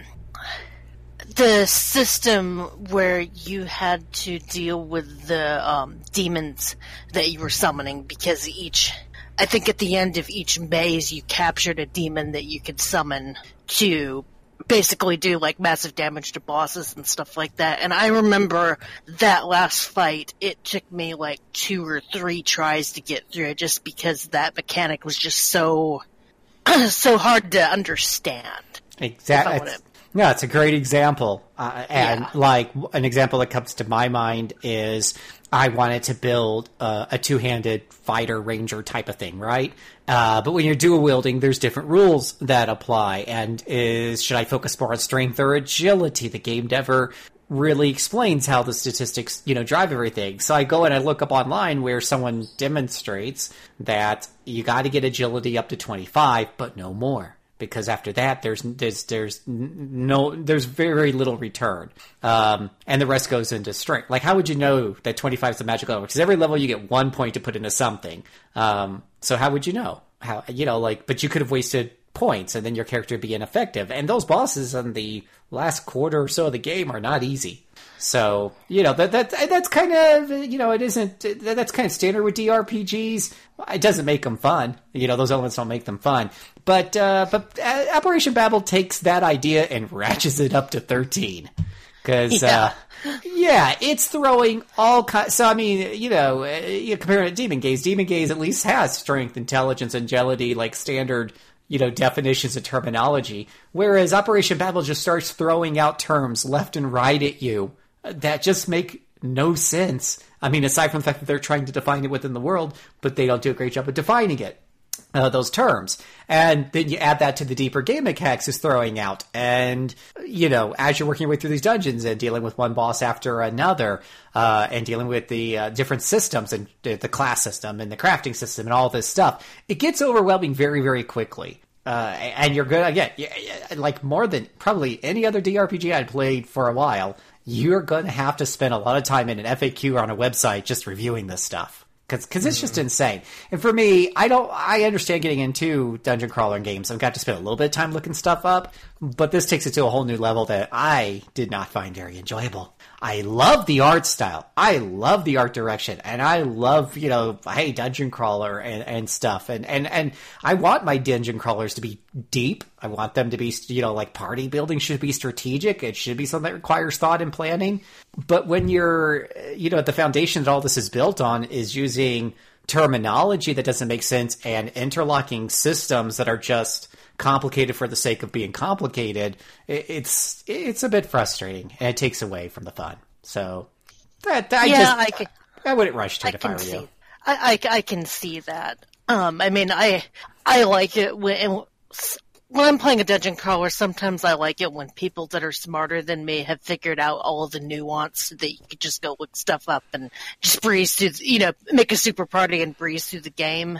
the system where you had to deal with the um, demons that you were summoning because each. I think at the end of each maze, you captured a demon that you could summon to basically do like massive damage to bosses and stuff like that. And I remember that last fight, it took me like two or three tries to get through it just because that mechanic was just so so hard to understand. Exactly. No, it's a great example, uh, and Yeah. like an example that comes to my mind is I wanted to build uh, a two-handed fighter ranger type of thing, right? Uh, but when you're dual wielding, there's different rules that apply. And is should I focus more on strength or agility? The game never really explains how the statistics, you know, drive everything. So I go and I look up online where someone demonstrates that you got to get agility up to 25, but no more. Because after that, there's there's there's no there's very little return, um, and the rest goes into strength. Like, how would you know that 25 is the magic level? Because every level you get one point to put into something. Um, so how would you know? How you know like? But you could have wasted points, and then your character would be ineffective. And those bosses in the last quarter or so of the game are not easy. So you know that that that's kind of you know it isn't that- that's kind of standard with DRPGs. It doesn't make them fun. You know those elements don't make them fun. But uh, but uh, Operation Babel takes that idea and ratchets it up to thirteen because uh, yeah, it's throwing all kinds. So I mean, you know, uh, you compare it to Demon Gaze. Demon Gaze at least has strength, intelligence, agility, like standard, you know, definitions and terminology. Whereas Operation Babel just starts throwing out terms left and right at you that just make no sense. I mean, aside from the fact that they're trying to define it within the world, but they don't do a great job of defining it uh, those terms. And then you add that to the deeper game mechanics is throwing out. And, you know, as you're working your way through these dungeons and dealing with one boss after another, uh, and dealing with the uh, different systems and the class system and the crafting system and all this stuff, it gets overwhelming very, very quickly. Uh, and you're good again, like more than probably any other DRPG I'd played for a while. You're going to have to spend a lot of time in an FAQ or on a website just reviewing this stuff because it's just mm-hmm. insane. And for me, I don't. I understand getting into dungeon crawler games. I've got to spend a little bit of time looking stuff up, but this takes it to a whole new level that I did not find very enjoyable. I love the art style. I love the art direction, and I love you know, hey, dungeon crawler and, and stuff, and and and I want my dungeon crawlers to be deep. I want them to be you know like party building should be strategic. It should be something that requires thought and planning. But when you're you know the foundation that all this is built on is using terminology that doesn't make sense and interlocking systems that are just complicated for the sake of being complicated, it's it's a bit frustrating and it takes away from the fun. So that I yeah, just I can. I wouldn't rush to I it if I were see. you. I, I I can see that. Um, I mean, I I like it when when I'm playing a dungeon crawler. Sometimes I like it when people that are smarter than me have figured out all the nuance that you could just go look stuff up and just breeze through. You know, make a super party and breeze through the game.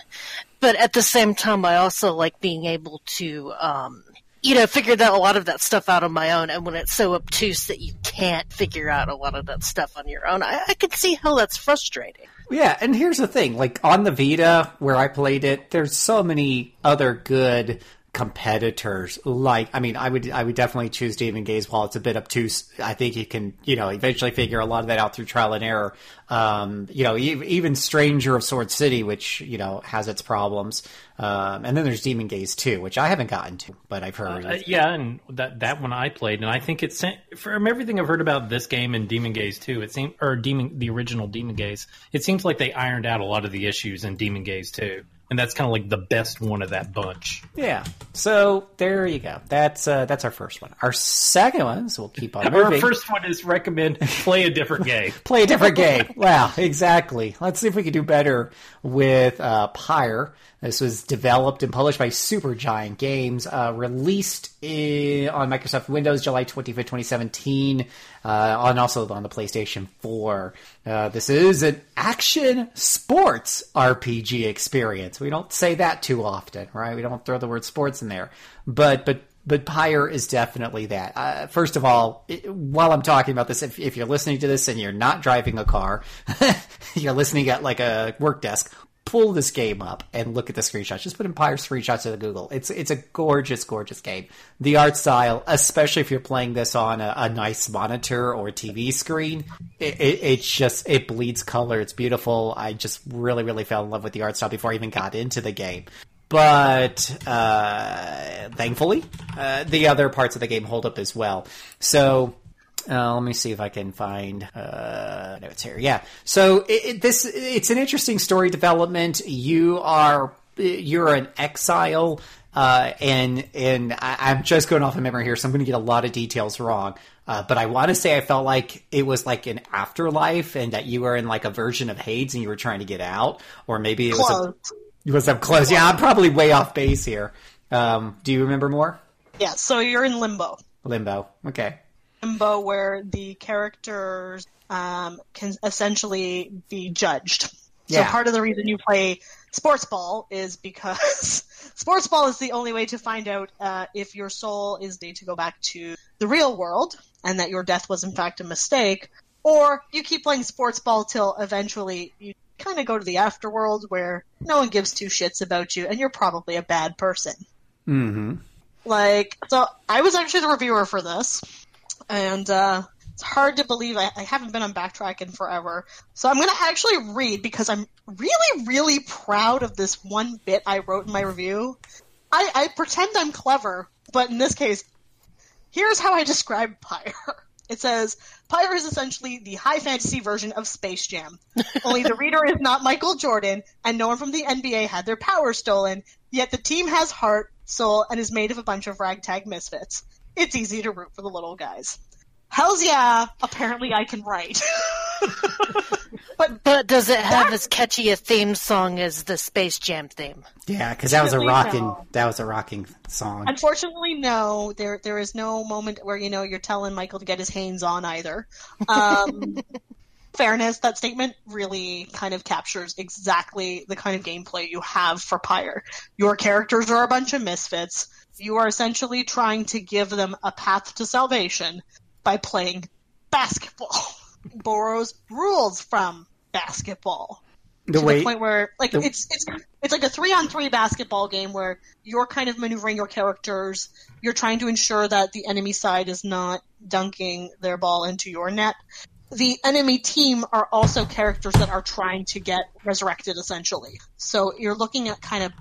But at the same time, I also like being able to. Um, you know, figure that a lot of that stuff out on my own, and when it's so obtuse that you can't figure out a lot of that stuff on your own, I, I can see how that's frustrating. Yeah, and here's the thing: like on the Vita, where I played it, there's so many other good competitors. Like, I mean, I would, I would definitely choose Demon Gaze while it's a bit obtuse. I think you can, you know, eventually figure a lot of that out through trial and error. Um, you know, even Stranger of Sword City, which you know has its problems. Um, and then there's Demon Gaze too, which I haven't gotten to, but I've heard. Uh, yeah, and that that one I played, and I think it's from everything I've heard about this game and Demon Gaze too. It seems or Demon the original Demon Gaze. It seems like they ironed out a lot of the issues in Demon Gaze too, and that's kind of like the best one of that bunch. Yeah. So there you go. That's uh, that's our first one. Our second one, so we'll keep on Our first one is recommend play a different game. play a different game. Wow, exactly. Let's see if we can do better with uh, Pyre. This was developed and published by Supergiant Games, uh, released in, on Microsoft Windows July 25th, 2017, uh, and also on the PlayStation 4. Uh, this is an action sports RPG experience. We don't say that too often, right? We don't throw the word sports in there. But, but but Pyre is definitely that. Uh, first of all, it, while I'm talking about this, if, if you're listening to this and you're not driving a car, you're listening at like a work desk, pull this game up and look at the screenshots. Just put in Pyre screenshots into Google. It's it's a gorgeous, gorgeous game. The art style, especially if you're playing this on a, a nice monitor or TV screen, it, it, it's just it bleeds color. It's beautiful. I just really, really fell in love with the art style before I even got into the game. But uh, thankfully, uh, the other parts of the game hold up as well. So uh, let me see if I can find uh, notes here. Yeah. So it, it, this it's an interesting story development. You are you're an exile, uh, and and I, am just going off of memory here, so I'm going to get a lot of details wrong. Uh, but I want to say I felt like it was like an afterlife, and that you were in like a version of Hades, and you were trying to get out, or maybe it was a, it was up close. Yeah, I'm probably way off base here. Um, do you remember more? Yeah. So you're in limbo. Limbo. Okay limbo where the characters um, can essentially be judged. Yeah. So part of the reason you play sports ball is because sports ball is the only way to find out uh, if your soul is made to go back to the real world and that your death was in fact a mistake, or you keep playing sports ball till eventually you kind of go to the afterworld where no one gives two shits about you and you're probably a bad person. Mm-hmm. Like, so I was actually the reviewer for this and uh, it's hard to believe I, I, haven't been on backtrack in forever. So I'm going to actually read because I'm really, really proud of this one bit I wrote in my review. I, I pretend I'm clever, but in this case, here's how I describe Pyre. It says, Pyre is essentially the high fantasy version of Space Jam. Only the reader is not Michael Jordan, and no one from the NBA had their power stolen, yet the team has heart, soul, and is made of a bunch of ragtag misfits it's easy to root for the little guys. Hell's yeah, apparently I can write. but but does it have as catchy a theme song as the Space Jam theme? Yeah, because that was a rocking no. that was a rocking song. Unfortunately, no. There there is no moment where you know you're telling Michael to get his hands on either. Um, fairness, that statement really kind of captures exactly the kind of gameplay you have for Pyre. Your characters are a bunch of misfits you are essentially trying to give them a path to salvation by playing basketball. Borrows rules from basketball. The to way, the point where like the, it's it's it's like a three on three basketball game where you're kind of maneuvering your characters. You're trying to ensure that the enemy side is not dunking their ball into your net. The enemy team are also characters that are trying to get resurrected essentially. So you're looking at kind of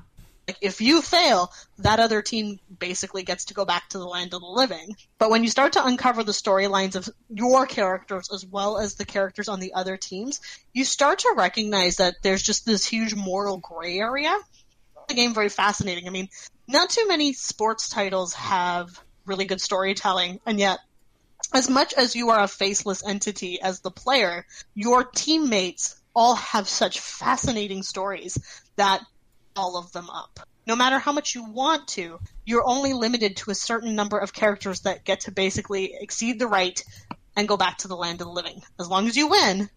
like if you fail, that other team basically gets to go back to the land of the living. But when you start to uncover the storylines of your characters as well as the characters on the other teams, you start to recognize that there's just this huge moral gray area. The game very fascinating. I mean, not too many sports titles have really good storytelling, and yet as much as you are a faceless entity as the player, your teammates all have such fascinating stories that all of them up. No matter how much you want to, you're only limited to a certain number of characters that get to basically exceed the right and go back to the land of the living. As long as you win,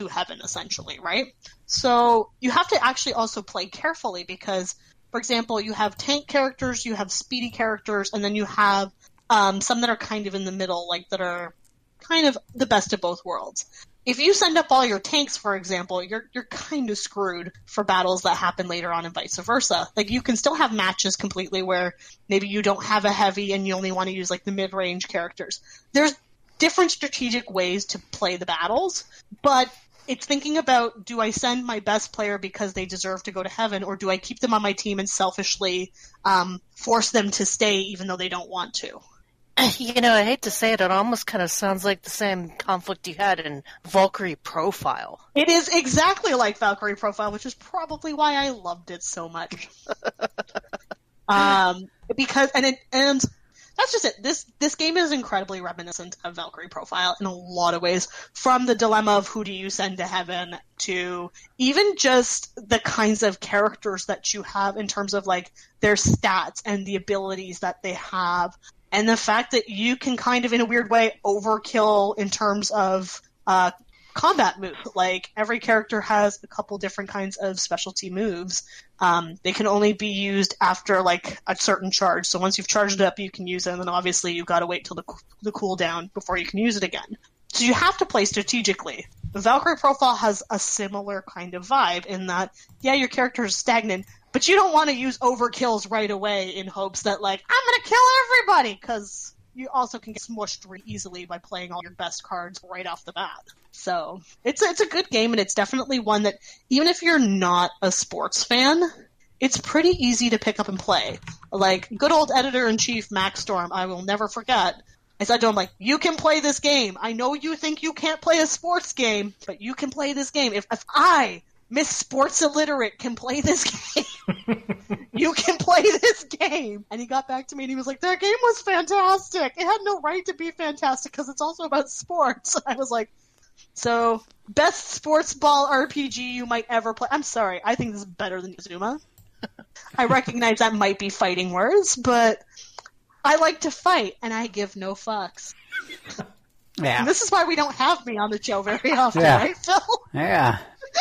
to heaven essentially, right? So you have to actually also play carefully because, for example, you have tank characters, you have speedy characters, and then you have um, some that are kind of in the middle, like that are kind of the best of both worlds if you send up all your tanks, for example, you're you're kind of screwed for battles that happen later on, and vice versa. Like you can still have matches completely where maybe you don't have a heavy and you only want to use like the mid range characters. There's different strategic ways to play the battles, but it's thinking about do I send my best player because they deserve to go to heaven, or do I keep them on my team and selfishly um, force them to stay even though they don't want to? You know, I hate to say it, it almost kind of sounds like the same conflict you had in Valkyrie Profile. It is exactly like Valkyrie Profile, which is probably why I loved it so much. um, because and it and that's just it. This this game is incredibly reminiscent of Valkyrie Profile in a lot of ways, from the dilemma of who do you send to heaven to even just the kinds of characters that you have in terms of like their stats and the abilities that they have and the fact that you can kind of in a weird way overkill in terms of uh, combat move. Like every character has a couple different kinds of specialty moves. Um, they can only be used after like a certain charge. So once you've charged it up, you can use it, and then obviously you've got to wait till the the cooldown before you can use it again. So you have to play strategically. The Valkyrie Profile has a similar kind of vibe in that, yeah, your character is stagnant, but you don't want to use overkills right away in hopes that like I'm gonna kill everybody because you also can get smushed really easily by playing all your best cards right off the bat. So it's a, it's a good game and it's definitely one that even if you're not a sports fan, it's pretty easy to pick up and play. Like good old editor in chief Max Storm, I will never forget. I said to him like, "You can play this game. I know you think you can't play a sports game, but you can play this game. If if I Miss Sports Illiterate can play this game. you can play this game. And he got back to me and he was like, that game was fantastic. It had no right to be fantastic because it's also about sports. I was like, so best sports ball RPG you might ever play. I'm sorry. I think this is better than Zuma. I recognize that might be fighting words, but I like to fight and I give no fucks. Yeah. And this is why we don't have me on the show very often, Yeah. right, Phil? Yeah,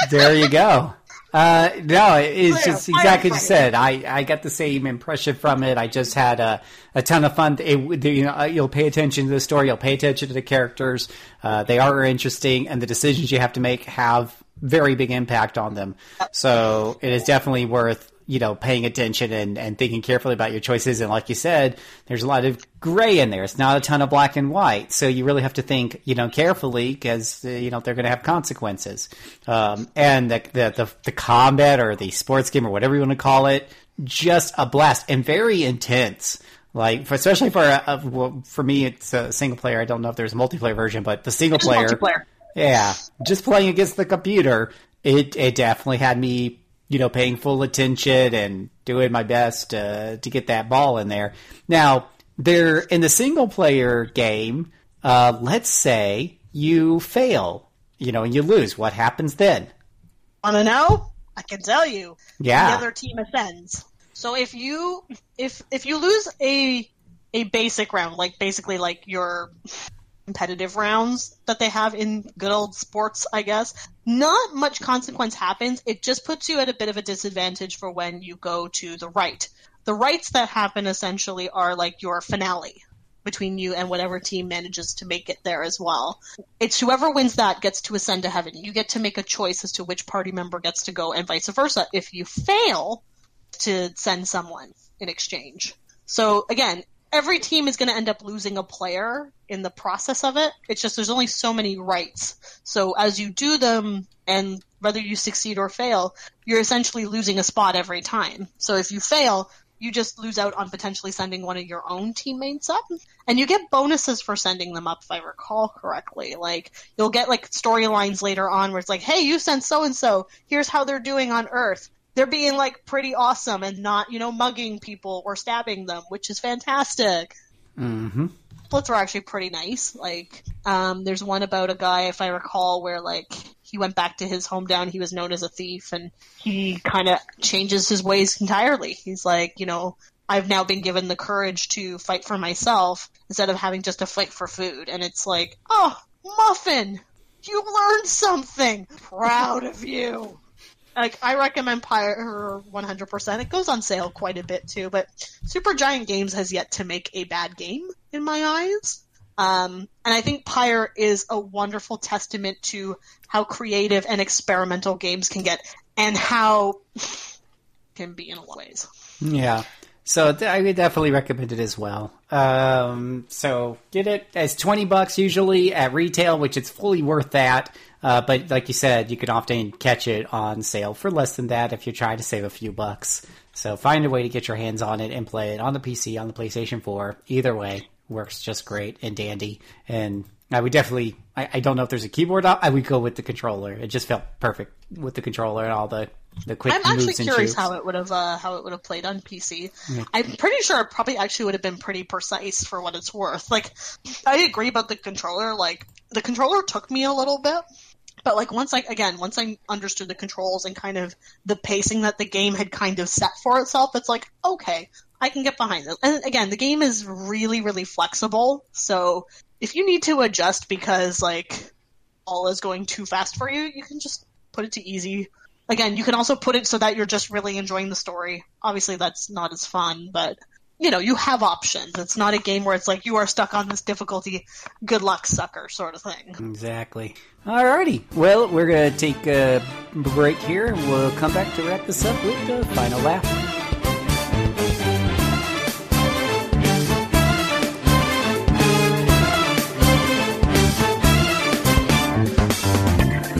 there you go. Uh, no, it's just exactly what you said. I, I got the same impression from it. I just had a, a ton of fun. It, you know, you'll pay attention to the story. You'll pay attention to the characters. Uh, they are interesting, and the decisions you have to make have very big impact on them. So it is definitely worth you know paying attention and, and thinking carefully about your choices. And like you said, there's a lot of gray in there. It's not a ton of black and white. So you really have to think you know carefully because uh, you know they're going to have consequences. Um, and the, the the the combat or the sports game or whatever you want to call it, just a blast and very intense. Like, for, especially for a, well, for me, it's a single player. I don't know if there's a multiplayer version, but the single player, multiplayer. yeah, just playing against the computer, it it definitely had me, you know, paying full attention and doing my best uh, to get that ball in there. Now, there in the single player game, uh, let's say you fail, you know, and you lose. What happens then? Want to know? I can tell you. Yeah. The other team ascends. So if you if if you lose a a basic round, like basically like your competitive rounds that they have in good old sports, I guess, not much consequence happens. It just puts you at a bit of a disadvantage for when you go to the right. The rights that happen essentially are like your finale between you and whatever team manages to make it there as well. It's whoever wins that gets to ascend to heaven. You get to make a choice as to which party member gets to go and vice versa. If you fail to send someone in exchange. So again, every team is going to end up losing a player in the process of it. It's just there's only so many rights. So as you do them and whether you succeed or fail, you're essentially losing a spot every time. So if you fail, you just lose out on potentially sending one of your own teammates up. And you get bonuses for sending them up, if I recall correctly. Like, you'll get like storylines later on where it's like, hey, you sent so and so, here's how they're doing on Earth. They're being like pretty awesome and not, you know, mugging people or stabbing them, which is fantastic Mm-hmm. Splits are actually pretty nice. Like, um, there's one about a guy, if I recall, where like he went back to his hometown. He was known as a thief, and he kind of changes his ways entirely. He's like, you know, I've now been given the courage to fight for myself instead of having just to fight for food. And it's like, oh, Muffin, you learned something. Proud of you. Like I recommend Pyre 100%. It goes on sale quite a bit too, but Supergiant Games has yet to make a bad game in my eyes. Um, and I think Pyre is a wonderful testament to how creative and experimental games can get, and how can be in a lot of ways. Yeah. So th- I would definitely recommend it as well. Um, so get it as twenty bucks usually at retail, which it's fully worth that. Uh, but like you said, you can often catch it on sale for less than that if you're trying to save a few bucks. So find a way to get your hands on it and play it on the PC, on the PlayStation 4. Either way works just great and dandy. And I would definitely, I, I don't know if there's a keyboard. op- I would go with the controller. It just felt perfect with the controller and all the the quick I'm actually curious how it would have uh, how it would have played on PC. Yeah. I'm pretty sure it probably actually would have been pretty precise for what it's worth. Like, I agree about the controller. Like, the controller took me a little bit, but like once I again once I understood the controls and kind of the pacing that the game had kind of set for itself, it's like okay, I can get behind this. And again, the game is really really flexible. So if you need to adjust because like all is going too fast for you, you can just put it to easy. Again, you can also put it so that you're just really enjoying the story. Obviously, that's not as fun, but you know, you have options. It's not a game where it's like you are stuck on this difficulty, good luck, sucker, sort of thing. Exactly. Alrighty. Well, we're going to take a break here and we'll come back to wrap this up with the final laugh.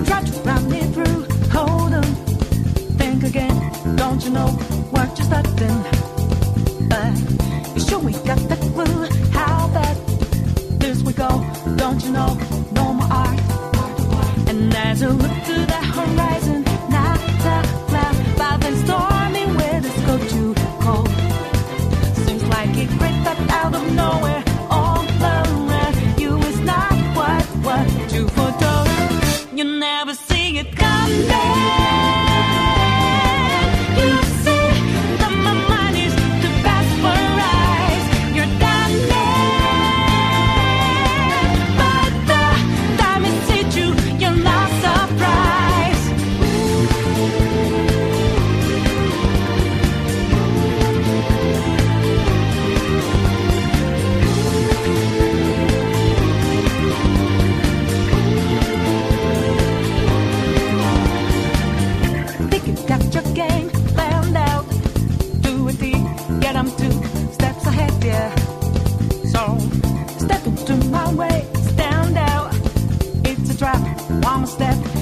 Try to run me through. Hold on. Think again. Don't you know what you're starting? Sure we got the clue. How that this we go. Don't you know? No more art. And as I look to the horizon, step,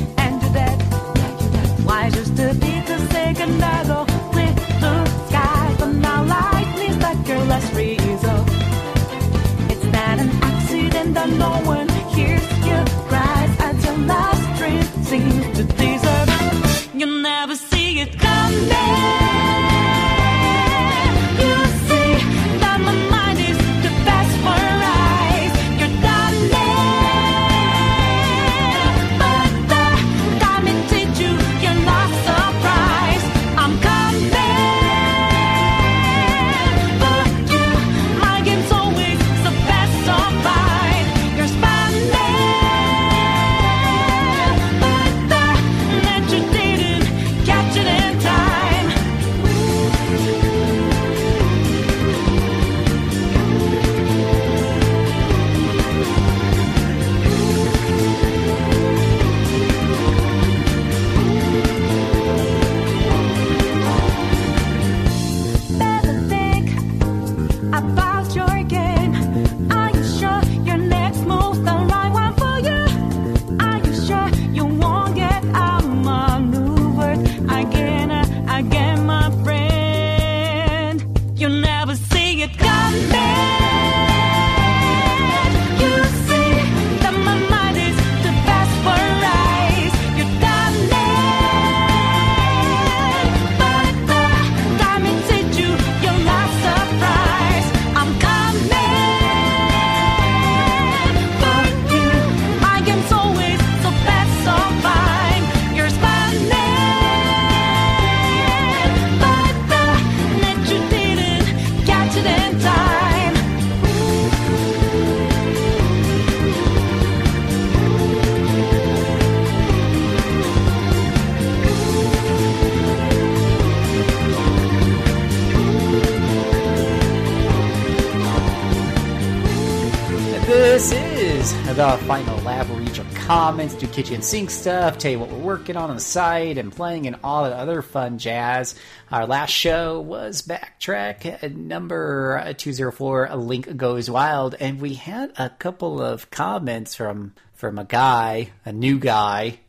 comments, do kitchen sink stuff, tell you what we're working on on the site, and playing and all the other fun jazz. Our last show was Backtrack uh, number 204, A Link Goes Wild, and we had a couple of comments from from a guy, a new guy,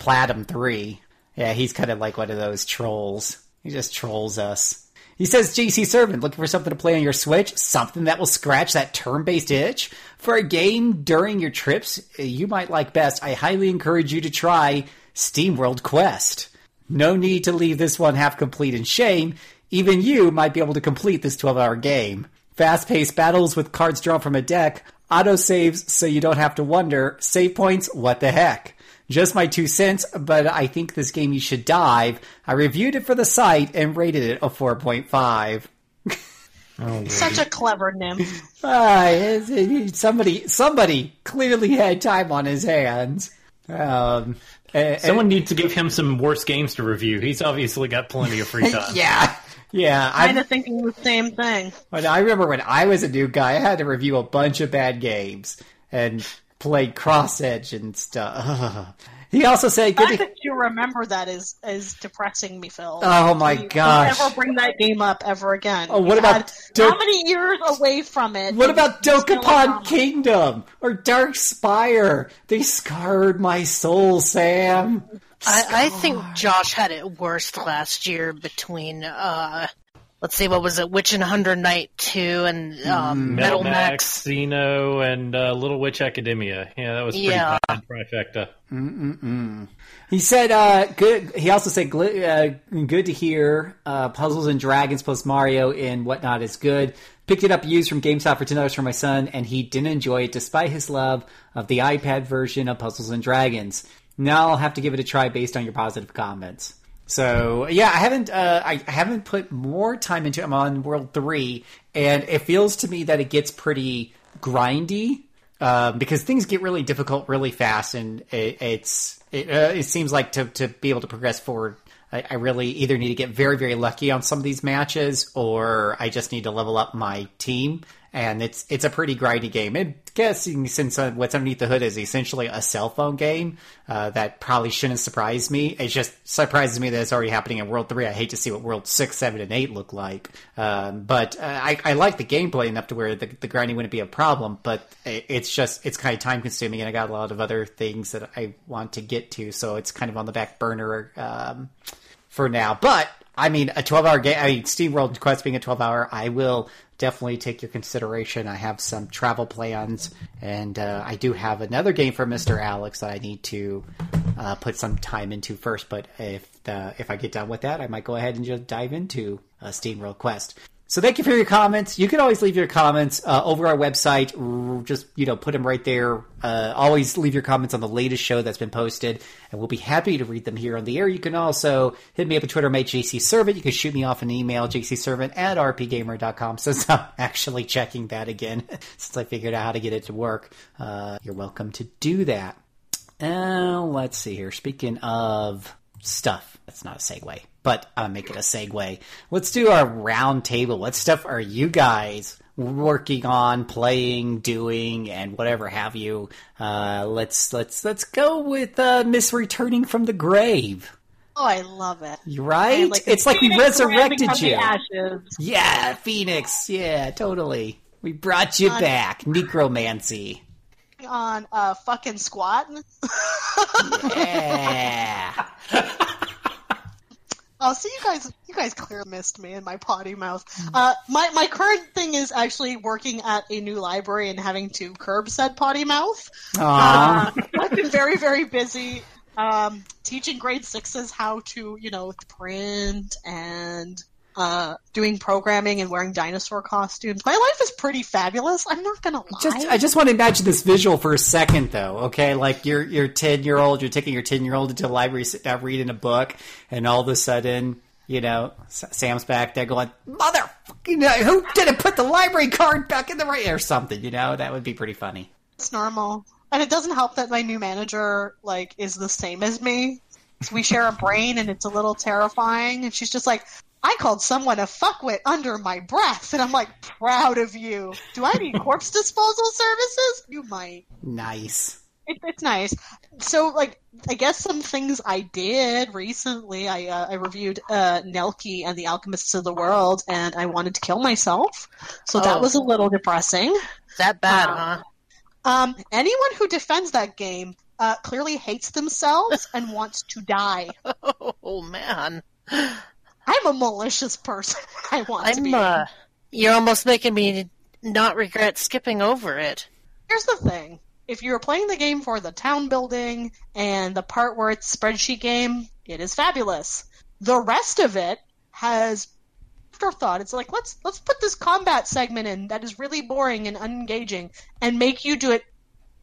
Platinum 3. Yeah, he's kind of like one of those trolls. He just trolls us. He says, JC Servant, looking for something to play on your Switch? Something that will scratch that turn based itch? For a game during your trips eh, you might like best, I highly encourage you to try SteamWorld Quest. No need to leave this one half complete in shame. Even you might be able to complete this 12 hour game. Fast paced battles with cards drawn from a deck, auto saves so you don't have to wonder, save points, what the heck. Just my two cents, but I think this game you should dive. I reviewed it for the site and rated it a 4.5. Oh, Such a clever nymph. It's- it- somebody, somebody clearly had time on his hands. Um, and- Someone needs to give him some worse games to review. He's obviously got plenty of free time. yeah, yeah. I, Kind of thinking the same thing. But I remember when I was a new guy, I had to review a bunch of bad games and played Cross Edge and stuff. He also said, The "Good." fact To, that you remember that is is depressing me, Phil. Oh my Please gosh. Don't bring that game up ever again. Oh, what You about had Doke- how many years away from it? what about Dokapon? Kingdom or Dark Spire? They scarred my soul, Sam. I, I think Josh had it worst last year between uh let's see what was it, Witch and Hundred Knight two and um, Metal Metal Max. Max, Xeno, and uh, Little Witch Academia. Yeah, that was pretty Yeah. bad trifecta. He said, uh, good. He also said, gl- uh, good to hear. Uh, Puzzles and Dragons plus Mario and whatnot is good. Picked it up used from GameStop for ten dollars for my son, and he didn't enjoy it despite his love of the iPad version of Puzzles and Dragons. Now I'll have to give it a try based on your positive comments. So yeah, I haven't uh, I, haven't put more time into it. I'm on World Three, and it feels to me that it gets pretty grindy um, because things get really difficult really fast, and it, it's it, uh, it seems like to to be able to progress forward. I, I really either need to get very very lucky on some of these matches, or I just need to level up my team. And it's it's a pretty grindy game. And guessing since uh, what's underneath the hood is essentially a cell phone game, uh, that probably shouldn't surprise me. It just surprises me that it's already happening in World Three. I hate to see what World Six, Seven, and Eight look like. Um, but uh, I, I like the gameplay enough to where the, the grinding wouldn't be a problem. But it, it's just it's kind of time consuming, and I got a lot of other things that I want to get to, so it's kind of on the back burner um, for now. But I mean, a 12 hour game, I mean, SteamWorld Quest being a 12 hour, I will definitely take your consideration. I have some travel plans, and uh, I do have another game for Mr. Alex that I need to uh, put some time into first. But if if I get done with that, I might go ahead and just dive into uh, SteamWorld Quest. So thank you for your comments. You can always leave your comments uh, over our website. Just you know, put them right there. Uh, always leave your comments on the latest show that's been posted, and we'll be happy to read them here on the air. You can also hit me up on Twitter, my JC Servant. You can shoot me off an email, jcservant at rpgamer.com. Since I'm actually checking that again, since I figured out how to get it to work, uh, you're welcome to do that. Uh, let's see here. Speaking of stuff, that's not a segue, but I'm making a segue. Let's do our round table. What stuff are you guys working on, playing, doing, and whatever have you? Uh, let's let's let's go with uh, Miss Returning from the Grave. Oh, I love it. Right? Like it's like we resurrected you. Yeah, Phoenix. Yeah, totally. We brought you On- back. Necromancy. on uh, fucking squat. Yeah. Oh, so you guys, you guys clearly missed me and my potty mouth. Uh, my my current thing is actually working at a new library and having to curb said potty mouth. Uh, I've been very very busy um, teaching grade sixes how to you know print and uh, doing programming and wearing dinosaur costumes. My life is pretty fabulous. I'm not gonna lie. Just, I just want to imagine this visual for a second, though. Okay, like you're you're ten year old, you're taking your ten year old into the library, sitting down reading a book, and all of a sudden, you know, Sam's back there going, "Motherfucking, who didn't put the library card back in the right?" or something. You know, that would be pretty funny. It's normal. And it doesn't help that my new manager like is the same as me. So we share a brain and it's a little terrifying and she's just like, I called someone a fuckwit under my breath and I'm like, proud of you. Do I need corpse disposal services? You might. Nice. It, it's nice. So, like, I guess some things I did recently. I uh, I reviewed uh, Nelke and the Alchemists of the World, and I wanted to kill myself. So that Oh. was a little depressing. That bad, Uh, huh? Um, anyone who defends that game uh, clearly hates themselves and wants to die. Oh man, I'm a malicious person I want to I'm. be. Uh, you're almost making me not regret skipping over it. Here's the thing: if you're playing the game for the town building and the part where it's spreadsheet game, it is fabulous. The rest of it has afterthought. It's like let's let's put this combat segment in that is really boring and unengaging, and make you do it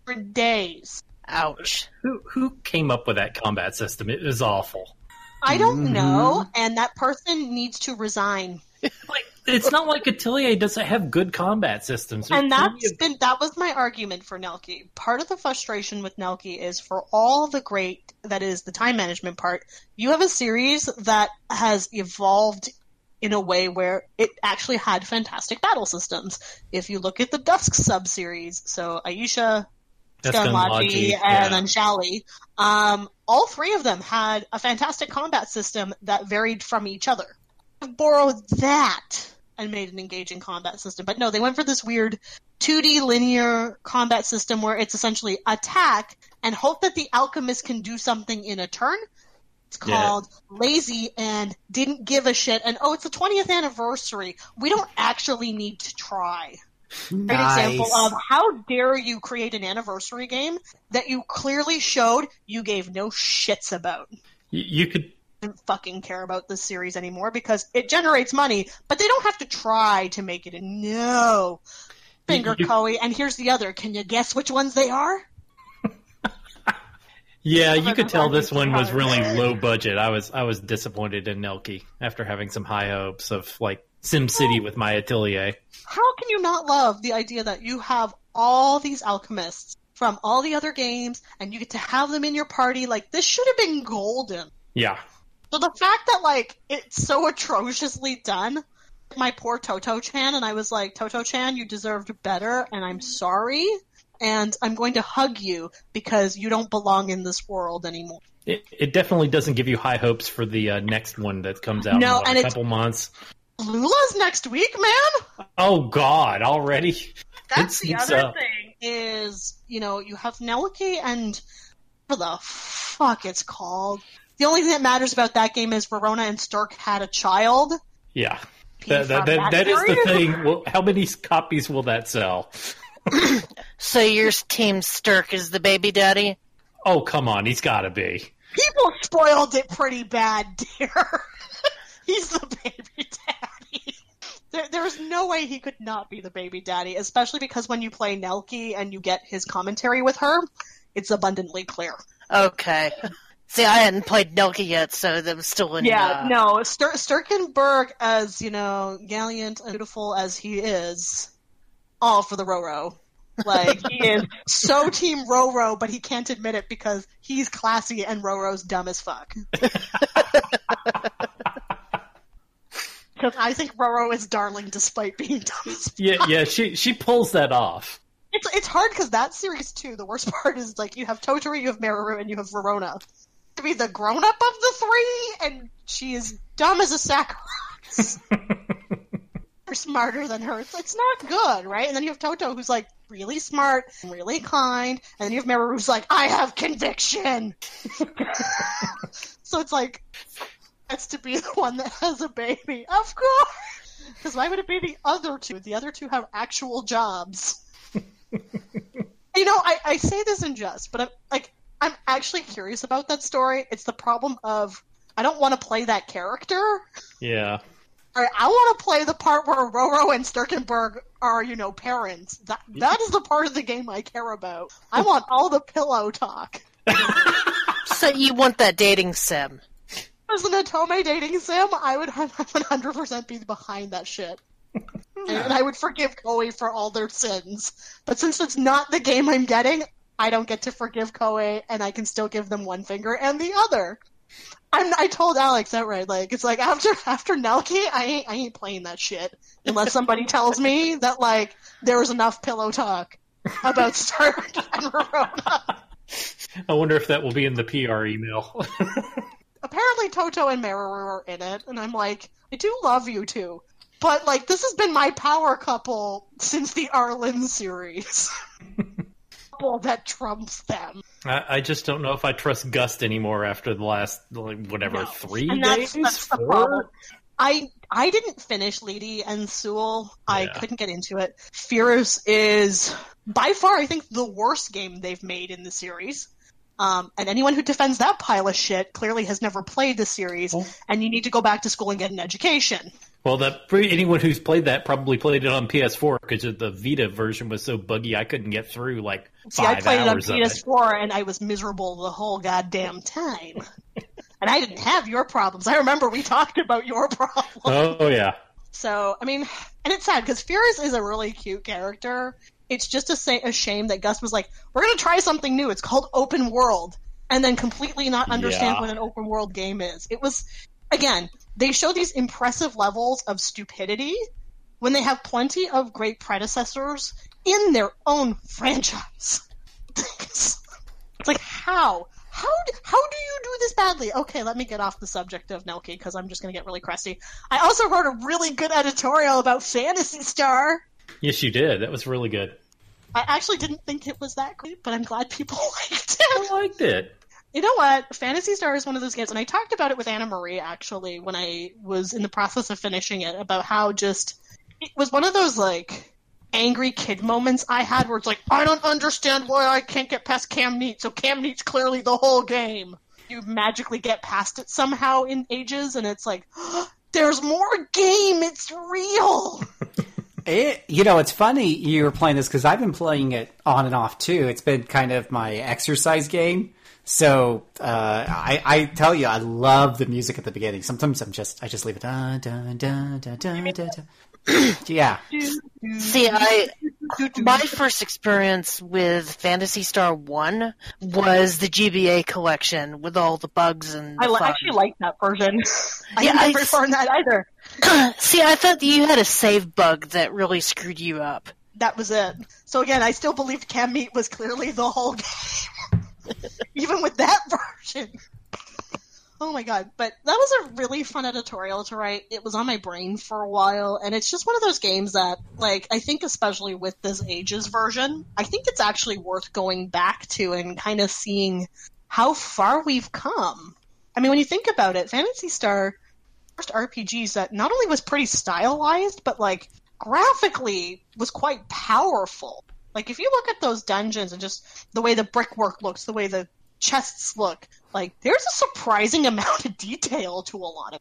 for days. Ouch. Who who came up with that combat system? It is awful. I don't Mhm. know, and that person needs to resign. Like it's not like Atelier doesn't have good combat systems. There's and plenty that's of- been that was my argument for Nelke. Part of the frustration with Nelke is for all the great that is the time management part. You have a series that has evolved in a way where it actually had fantastic battle systems. If you look at the Dusk sub series, so Ayesha, That's and yeah. then Shallie, um, all three of them had a fantastic combat system that varied from each other. Borrowed that and made an engaging combat system, but no, they went for this weird 2D linear combat system where it's essentially attack and hope that the alchemist can do something in a turn. It's Yeah. called lazy and didn't give a shit. And oh, it's the 20th anniversary. We don't actually need to try. Great example of how dare you create an anniversary game that you clearly showed you gave no shits about. You, you could Didn't fucking care about this series anymore because it generates money, but they don't have to try to make it. A no, finger You- Koei. And here's the other. Can you guess which ones they are? Yeah, you could tell this one was really low budget. I was I was disappointed in Nelke after having some high hopes of like Sim City with my atelier. How can you not love the idea that you have all these alchemists from all the other games and you get to have them in your party? Like, this should have been golden. Yeah. So the fact that, like, it's so atrociously done, my poor Toto Chan, and I was like, Toto Chan, you deserved better, and I'm sorry, and I'm going to hug you because you don't belong in this world anymore. It, it definitely doesn't give you high hopes for the uh, next one that comes out No, in what, and a couple months. Lulua's next week, man! Oh God, already? That's It the sneaks other up. thing is, you know, you have Nelke and whatever the fuck it's called. The only thing that matters about that game is Rorona and Stark had a child. Yeah. That, that, that, that that is the thing. Well, how many copies will that sell? So your team Sterk is the baby daddy? Oh, come on. He's got to be. People spoiled it pretty bad, dear. He's the baby daddy. There, there's no way he could not be the baby daddy, especially because when you play Nelke and you get his commentary with her, it's abundantly clear. Okay. See, I hadn't played Nelke yet, so that was still in. Yeah, uh, no, Stur- Sterkenburg, as you know, gallant and beautiful as he is, all for the Roro. Like he is so team Roro, but he can't admit it because he's classy and Roro's dumb as fuck. Because I think Roro is darling despite being dumb. Yeah, yeah. She she pulls that off. It's it's hard because that series too. The worst part is like you have Totori, you have Maru, and you have Rorona. To be the grown up of the three, and she is dumb as a sack of rocks. You're smarter than her. It's, it's not good, right? And then you have Toto, who's like really smart, really kind, and then you have Maru, who's like, I have conviction. so it's like that's to be the one that has a baby, of course. Because why would it be the other two? The other two have actual jobs. You know, I, I say this in jest, but I'm like I'm actually curious about that story. It's the problem of I don't want to play that character. Yeah. All right, I want to play the part where Roro and Sterkenburg are, you know, parents. That that is the part of the game I care about. I want all the pillow talk. So you want that dating sim? As an Otome dating sim, I would 100% be behind that shit. and I would forgive Koei for all their sins. But since it's not the game I'm getting, I don't get to forgive Koei, and I can still give them one finger and the other. I'm, I told Alex outright, like it's like after after Nelke, I ain't I ain't playing that shit unless somebody tells me that like there was enough pillow talk about Stark and Rorona. I wonder if that will be in the PR email. Apparently Toto and Maru are in it, and I'm like, I do love you two. But like this has been my power couple since the Arland series. couple that trumps them. I, I just don't know if I trust Gust anymore after the last like, whatever No. three and days. that's, that's the Four? problem. I I didn't finish Lydie and Suelle. I couldn't get into it. Firis is by far, I think, the worst game they've made in the series. Um, and anyone who defends that pile of shit clearly has never played the series, Oh. and you need to go back to school and get an education. Well, that anyone who's played that probably played it on PS4 because the Vita version was so buggy I couldn't get through like See, I five played it on hours it. PS4 and I was miserable the whole goddamn time. and I didn't have your problems. I remember we talked about your problems. Oh yeah, So, I mean, and it's sad because Firis is a really cute character. It's just a, sa- a shame that Gust was like, we're going to try something new. It's called open world. And then completely not understand Yeah. what an open world game is. It was, again, they show these impressive levels of stupidity when they have plenty of great predecessors in their own franchise. it's like, how? How do, how do you do this badly? Okay, let me get off the subject of Nelke because I'm just going to get really crusty. I also wrote a really good editorial about Phantasy Star. Yes, you did. That was really good. I actually didn't think it was that great, but I'm glad people liked it. I liked it. You know what? Phantasy Star is one of those games, and I talked about it with Anna Marie actually when I was in the process of finishing it about how just it was one of those like angry kid moments I had where it's like, I don't understand why I can't get past Camineet, so Camineet's clearly the whole game. You magically get past it somehow in ages, and it's like, there's more game, it's real. It, you know, it's funny you were playing this because I've been playing it on and off too. It's been kind of my exercise game. So uh, I, I tell you, I love the music at the beginning. Sometimes I'm just, I just leave it. Da, da, da, da, da, da, da. yeah, See, I my first experience with Phantasy Star One was the GBA collection with all the bugs and. I the li- fun. actually like that version. I Yeah, didn't I- prefer that either. See, I thought you had a save bug that really screwed you up. That was it. So again, I still believed Camineet was clearly the whole game, even with that version. Oh my god! But that was a really fun editorial to write. It was on my brain for a while, and it's just one of those games that, like, I think especially with this ages version, I think it's actually worth going back to and kind of seeing how far we've come. I mean, when you think about it, Phantasy Star first RPGs that not only was pretty stylized, but like graphically was quite powerful. Like if you look at those dungeons and just the way the brickwork looks, the way the chests look, like there's a surprising amount of detail to a lot of.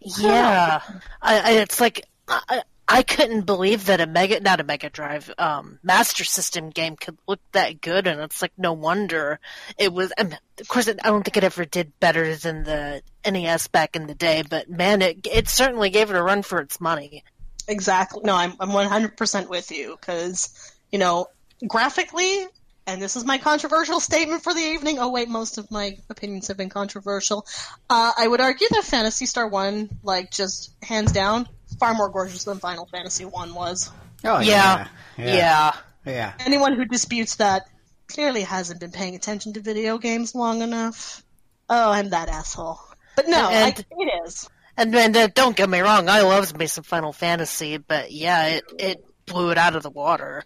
Yeah, I, I, it's like I, I couldn't believe that a mega, not a Mega Drive, um, Master System game could look that good, and it's like no wonder it was. um, Of course, I don't think it ever did better than the NES back in the day, but man, it it certainly gave it a run for its money. Exactly. No, I'm I'm 100% with you because you know graphically, and this is my controversial statement for the evening. Oh wait, most of my opinions have been controversial. Uh, I would argue that Phantasy Star One, like just hands down, far more gorgeous than Final Fantasy One was. oh Yeah, yeah, yeah. yeah, yeah. Anyone who disputes that clearly hasn't been paying attention to video games long enough. Oh, I'm that asshole. But no, And- I, it is. And, and uh, don't get me wrong, I love me some Final Fantasy, but yeah, it it blew it out of the water.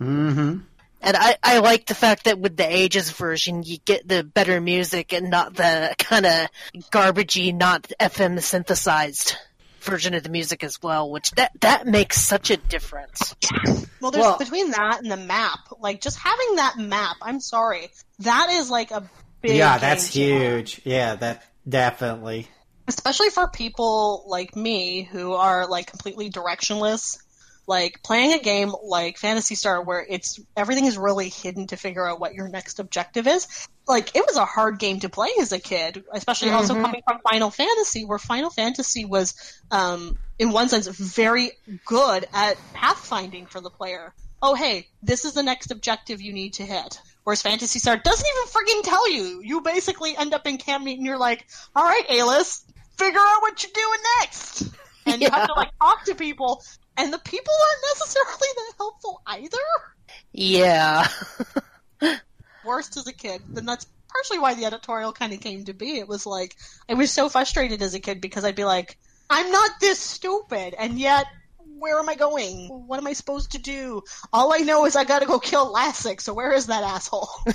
Mm-hmm. And I, I like the fact that with the Ages version, you get the better music and not the kind of garbagey, not FM synthesized version of the music as well, which that, that makes such a difference. Well, there's Well- between that and the map, like just having that map. I'm sorry, that is like a big. Yeah, that's changer. huge. Yeah, that definitely. especially for people like me who are like completely directionless. Like playing a game like Phantasy Star, where it's everything is really hidden to figure out what your next objective is. Like it was a hard game to play as a kid, especially also coming from Final Fantasy, where Final Fantasy was, um, in one sense, very good at pathfinding for the player. Oh, hey, this is the next objective you need to hit. Whereas Phantasy Star doesn't even freaking tell you. You basically end up in Camineet and you're like, all right, Alice, figure out what you're doing next. And you have to like talk to people, and the people aren't necessarily that helpful either. Yeah. Worst as a kid, and that's partially why the editorial kind of came to be. It was like I was so frustrated as a kid because I'd be like, I'm not this stupid, and yet. Where am I going? What am I supposed to do? All I know is I gotta go kill Lassic, so where is that asshole?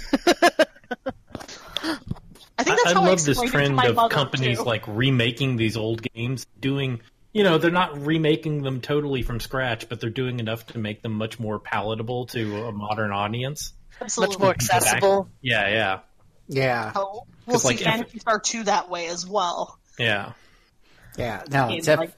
I think that's I, how I I love this explained it to trend of companies too. like remaking these old games, doing you know they're not remaking them totally from scratch, but they're doing enough to make them much more palatable to a modern audience. Absolutely. Much more accessible. Yeah, yeah, Yeah, Oh, we'll see like, if- Phantasy Star 2 that way as well. yeah. yeah. No, Games def- like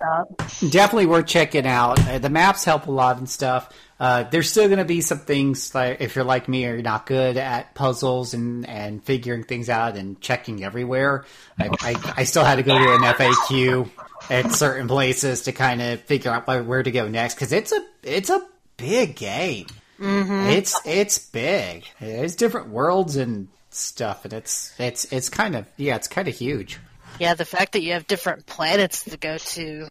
definitely worth checking out. Uh, the maps help a lot and stuff. Uh, there's still going to be some things like if you're like me or you're not good at puzzles and, and figuring things out and checking everywhere. I, I, I still had to go to an FAQ at certain places to kind of figure out where where to go next because it's a it's a big game. Mm-hmm. It's it's big. There's different worlds and stuff, and it's it's it's kind of yeah, it's kind of huge. Yeah, the fact that you have different planets to go to,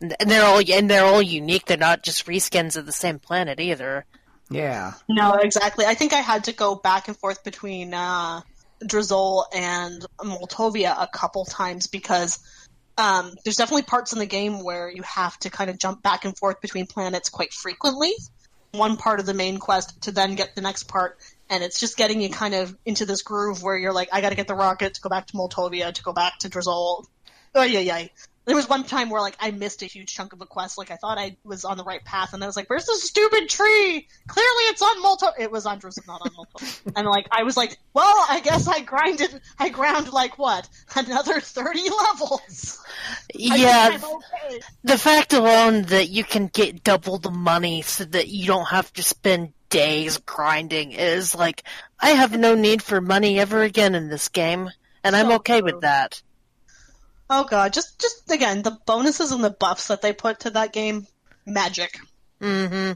and they're all and they're all unique. They're not just reskins of the same planet either. Yeah. No, exactly. I think I had to go back and forth between uh, Dezoris and Motavia a couple times because um, there's definitely parts in the game where you have to kind of jump back and forth between planets quite frequently. One part of the main quest to then get the next part, and it's just getting you kind of into this groove where you're like, I got to get the rocket to go back to Motavia to go back to Dezoris. Oh yeah, yeah. There was one time where like I missed a huge chunk of a quest. Like I thought I was on the right path, and I was like, "Where's the stupid tree? Clearly, it's on Molto. It was on Drizzle, not on Molto." and like I was like, "Well, I guess I grinded. I ground like what? Another thirty levels." Yeah, okay. the fact alone that you can get double the money so that you don't have to spend days grinding is like I have no need for money ever again in this game, and I'm okay true. with that. Oh god, just just again the bonuses and the buffs that they put to that game, magic. Mm-hmm.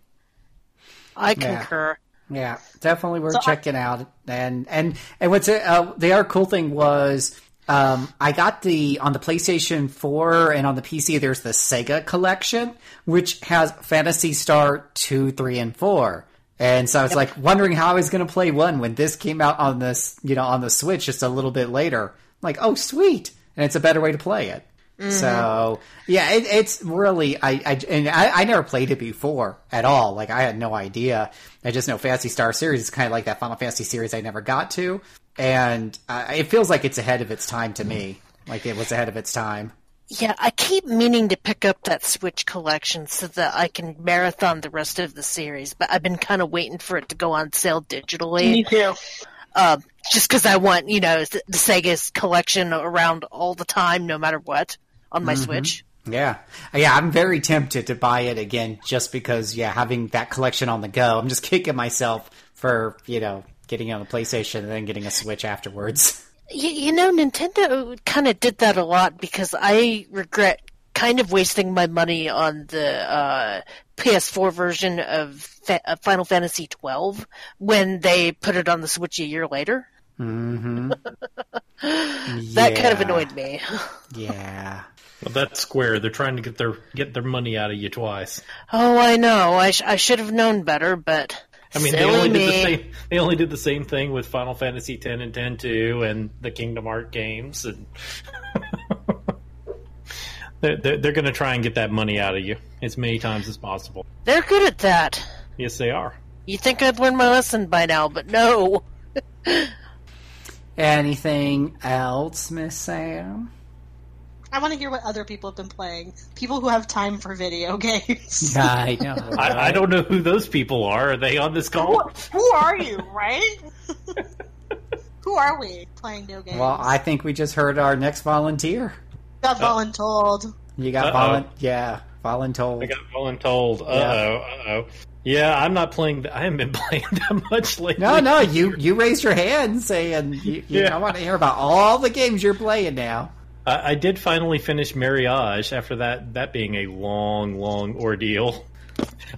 I concur. Yeah, definitely worth So I- checking out. And and and what's it, uh, the other cool thing was um, I got the on the PlayStation 4 and on the PC. There's the Sega collection, which has Phantasy Star two, three, and four. And so I was like wondering how I was going to play one when this came out on this, you know, on the Switch just a little bit later. like, oh, sweet, and it's a better way to play it. So yeah, it, it's really I, I and I, I never played it before at all. Like I had no idea. I just know Phantasy Star series is kind of like that Final Fantasy series I never got to, and uh, it feels like it's ahead of its time to me. Like it was ahead of its time. Yeah, I keep meaning to pick up that Switch collection so that I can marathon the rest of the series, but I've been kind of waiting for it to go on sale digitally. Me too. Um, just because I want, you know, the, the Sega's collection around all the time, no matter what, on my Switch. Yeah, yeah. I'm very tempted to buy it again just because yeah, having that collection on the go. I'm just kicking myself for you know getting it on the PlayStation and then getting a Switch afterwards. You, you know, Nintendo kind of did that a lot because I regret kind of wasting my money on the uh, PS4 version of Fa- uh, Final Fantasy twelve when they put it on the Switch a year later. Mm-hmm. That kind of annoyed me. Yeah. Well, that's square. They're trying to get their get their money out of you twice. Oh, I know. I, sh- I should have known better, but I mean, they only me. did the same. They only did the same thing with Final Fantasy X and X two and the Kingdom Heart games, and they're they're, they're going to try and get that money out of you as many times as possible. They're good at that. Yes, they are. You think I'd learned my lesson by now, but no. Anything else, Miss Sam? I want to hear what other people have been playing. People who have time for video games. I know. I, I don't know who those people are. Are they on this who, call? who are you, right? who are we playing video games? Well, I think we just heard our next volunteer. Got voluntold. You got Uh-oh. volun, yeah, voluntold. I got voluntold. Uh oh. Uh oh. Yeah, I'm not playing. I haven't been playing that much lately. No, no, you you raised your hand saying you, you, Yeah. I want to hear about all the games you're playing now. I, I did finally finish Marriage after that that being a long, long ordeal.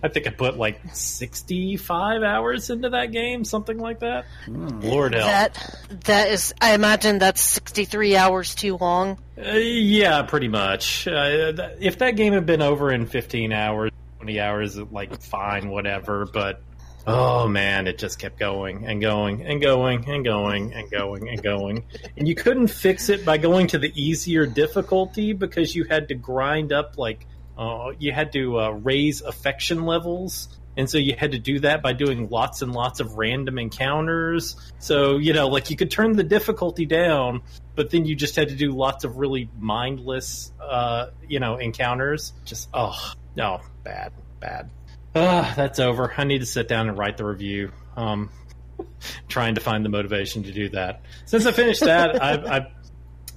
I think I put like 65 hours into that game, something like that. Lord help. That that is, I imagine that's sixty three hours too long. Uh, yeah, pretty much. Uh, th- if that game had been over in 15 hours, 20 hours, like fine, whatever. But oh man, it just kept going and going and going and going and going and going. And you couldn't fix it by going to the easier difficulty because you had to grind up like uh, you had to uh, raise affection levels. And so you had to do that by doing lots and lots of random encounters. So, you know, like you could turn the difficulty down, but then you just had to do lots of really mindless, uh, you know, encounters. Just, oh, no, bad, bad. Ah, that's over. I need to sit down and write the review. Um, trying to find the motivation to do that. Since I finished that, I've, I've,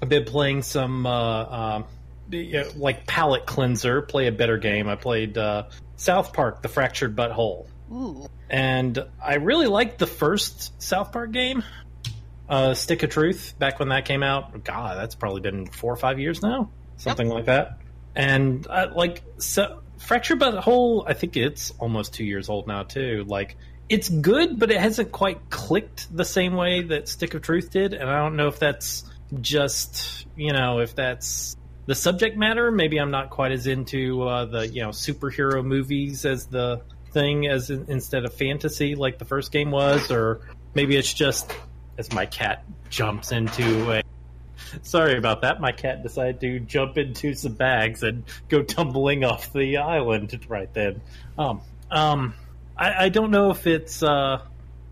I've been playing some, uh, the, uh, like palette cleanser, play a better game. I played, uh, South Park, The Fractured But Whole. Ooh. And I really liked the first South Park game, uh, Stick of Truth, back when that came out. God, that's probably been four or five years now, something like that. and uh, like so Fractured But Whole, i think it's almost two years old now too like it's good but it hasn't quite clicked the same way that stick of truth did and i don't know if that's just you know if that's the subject matter maybe i'm not quite as into uh, the you know superhero movies as the thing as in, instead of fantasy like the first game was or maybe it's just as my cat jumps into a Sorry about that. My cat decided to jump into some bags and go tumbling off the island right then. Um, um, I, I don't know if it's, uh,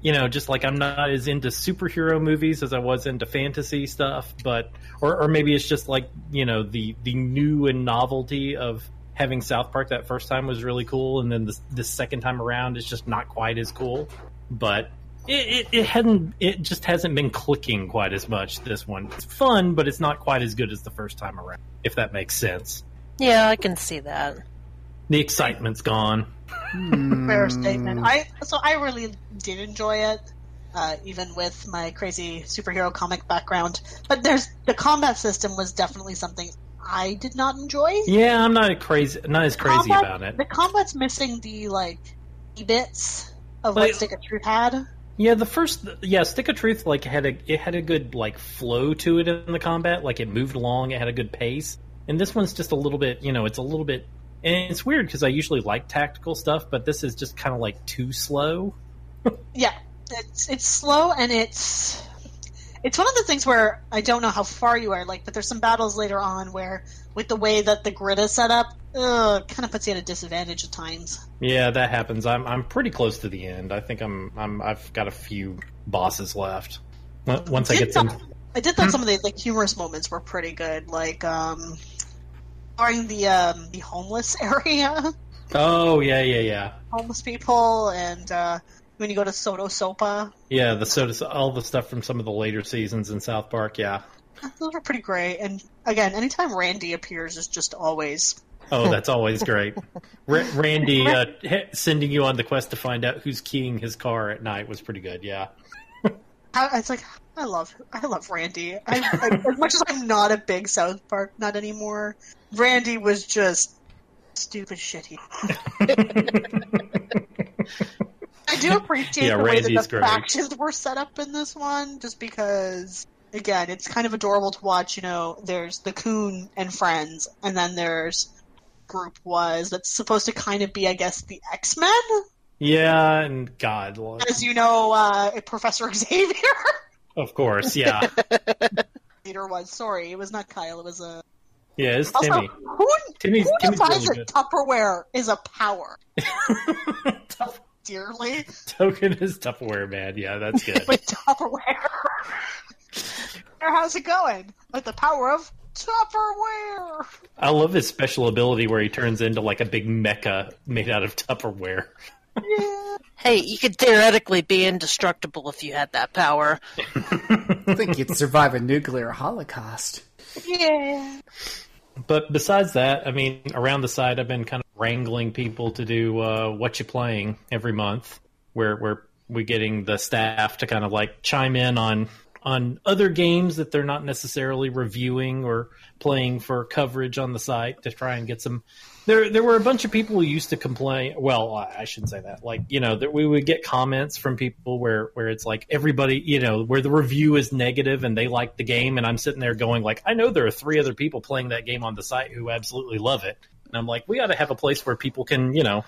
you know, just like I'm not as into superhero movies as I was into fantasy stuff, but or, or maybe it's just like you know the the new and novelty of having South Park that first time was really cool, and then the the second time around is just not quite as cool. But it, it, it hadn't it just hasn't been clicking quite as much this one it's fun but it's not quite as good as the first time around if that makes sense Yeah, I can see that. The excitement's gone Fair statement. I so I really did enjoy it, uh, even with my crazy superhero comic background. But there's the combat system was definitely something I did not enjoy. yeah i'm not crazy not as crazy Combat- about it The combat's missing the like bits of Like- what Stick of Truth had. yeah the first yeah stick of truth like had a it had a good like flow to it in the combat like it moved along it had a good pace and this one's just a little bit you know it's a little bit and it's weird because i usually like tactical stuff but this is just kind of like too slow Yeah, it's it's slow and it's it's one of the things where I don't know how far you are, like, but there's some battles later on where, with the way that the grid is set up, ugh, kind of puts you at a disadvantage at times. Yeah, that happens. I'm I'm pretty close to the end. I think I'm I'm I've got a few bosses left. Once once I get some, I did thought some of the like humorous moments were pretty good, like um, during the um, the homeless area, oh yeah yeah yeah homeless people, and uh, when you go to SoDoSoPa, yeah the soda all the stuff from some of the later seasons in South Park. Yeah. those are pretty great. And again, anytime Randy appears is just always Oh, that's always great. Ra- Randy uh, sending you on the quest to find out who's keying his car at night was pretty good. Yeah. I, it's like I love I love Randy. I, I, as much as I'm not a big South Park nut anymore, Randy was just stupid shitty. I do appreciate Yeah, the way that the great. factions were set up in this one, just because. Again, it's kind of adorable to watch. You know, there's the Coon and friends, and then there's group was that's supposed to kind of be, I guess, the X Men. Yeah, and God, like, As you know, uh, Professor Xavier of course, yeah, Peter was. Sorry, it was not Kyle. It was a. yeah. It's Also, Timmy. who, Timmy's- who Timmy's decides really that Tupperware is a power? Dearly, Token is Tupperware man. Yeah, that's good. with Tupperware. How's it going? With the power of Tupperware. I love his special ability where he turns into like a big mecha made out of Tupperware. Hey, you could theoretically be indestructible if you had that power. I think you'd survive a nuclear holocaust. Yeah. But besides that, I mean, around the side, I've been kind of wrangling people to do uh, what you playing every month, where where we're getting the staff to kind of like chime in on on other games that they're not necessarily reviewing or playing for coverage on the site to try and get some. There, there were a bunch of people who used to complain. Well, I shouldn't say that. Like, you know, that we would get comments from people where, where it's like everybody, you know, where the review is negative and they like the game, and I'm sitting there going like, I know there are three other people playing that game on the site who absolutely love it, and I'm like, we ought to have a place where people can, you know,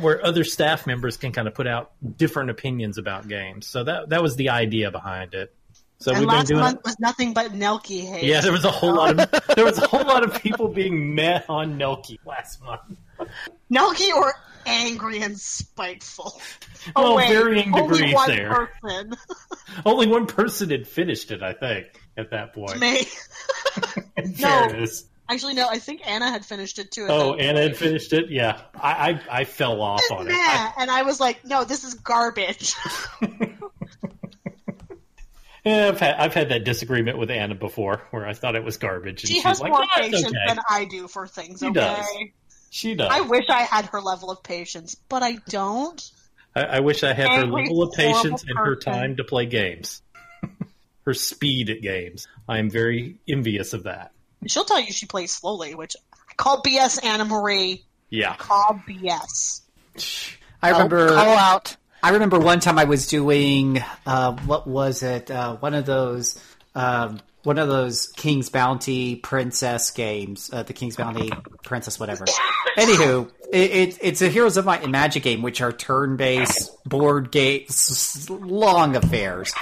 where other staff members can kind of put out different opinions about games. So that that was the idea behind it. So and we've been last doing. month was nothing but Nelke hate. Yeah, there was a whole lot of there was a whole lot of people being mad on Nelke last month. Nelke or angry and spiteful. Well, oh, wait, varying only degrees one there. person. Only one person had finished it, I think, at that point. Me. No. fairness. Actually, no. I think Anna had finished it too. Oh, that Anna had finished it. Yeah, I I, I fell off on it. I- Yeah, and I was like, no, this is garbage. Yeah, I've had I've had that disagreement with Anna before, where I thought it was garbage, and she she's has like, more "Ah, it's patience okay." than I do for things, She okay? does. She does. I wish I had her level of patience, but I don't. I, I wish I had her level of patience and her time to play games. her speed at games. I am very envious of that. She'll tell you she plays slowly, which I Call BS, Anna Marie. Yeah. Call BS. I remember. Call out. I remember one time I was doing uh, what was it? Uh, one of those. Um, one of those King's Bounty princess games, uh, the King's Bounty princess, whatever. Anywho, it, it, it's a Heroes of Might and Magic game, which are turn-based board games, long affairs.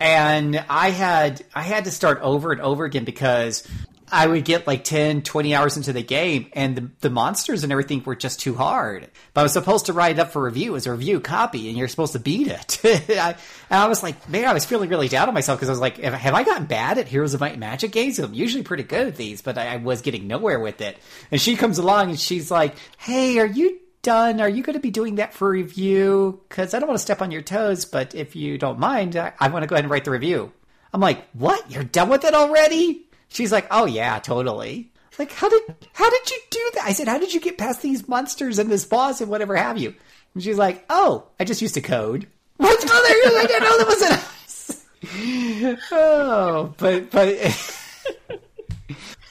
And I had I had to start over and over again because I would get like 10, 20 hours into the game, and the, the monsters and everything were just too hard. But I was supposed to write it up for review as a review copy, and you're supposed to beat it. I, and I was like, man, I was feeling really down on myself because I was like, have, I gotten bad at Heroes of Might and Magic games? I'm usually pretty good at these, but I, I was getting nowhere with it. And she comes along and she's like, hey, are you done? Are you going to be doing that for review? Because I don't want to step on your toes, but if you don't mind, I, I want to go ahead and write the review. I'm like, what? You're done with it already? She's like, oh yeah, totally. Like, how did how did you do that? I said, how did you get past these monsters and this boss and whatever have you? And she's like, oh, I just used to code. What? Oh, there you I didn't know that was an Oh, but but.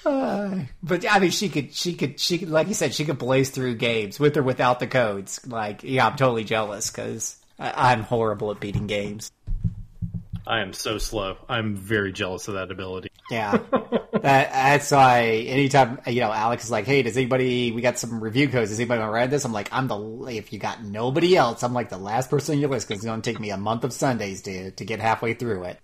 Uh, but I mean, she could, she could, she could, like you said, she could blaze through games with or without the codes. Like, yeah, I'm totally jealous because I'm horrible at beating games. I am so slow. I'm very jealous of that ability. Yeah, that, that's why anytime you know Alex is like, "Hey, does anybody? We got some review codes. Does anybody want to read this?" I'm like, "I'm the if you got nobody else, I'm like the last person on your list because it's going to take me a month of Sundays to to get halfway through it."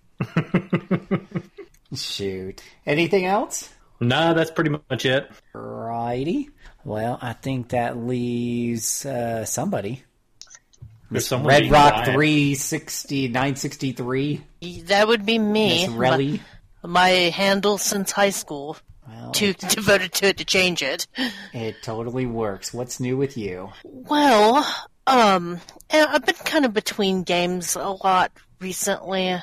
Shoot, anything else? Nah, that's pretty much it. Righty. Well, I think that leaves uh, somebody. There's someone Red Rock quiet. 360, 963. That would be me. Miss Relly. My, handle since high school. Too devoted to it to change it. It totally works. What's new with you? Well, um, I've been kind of between games a lot recently.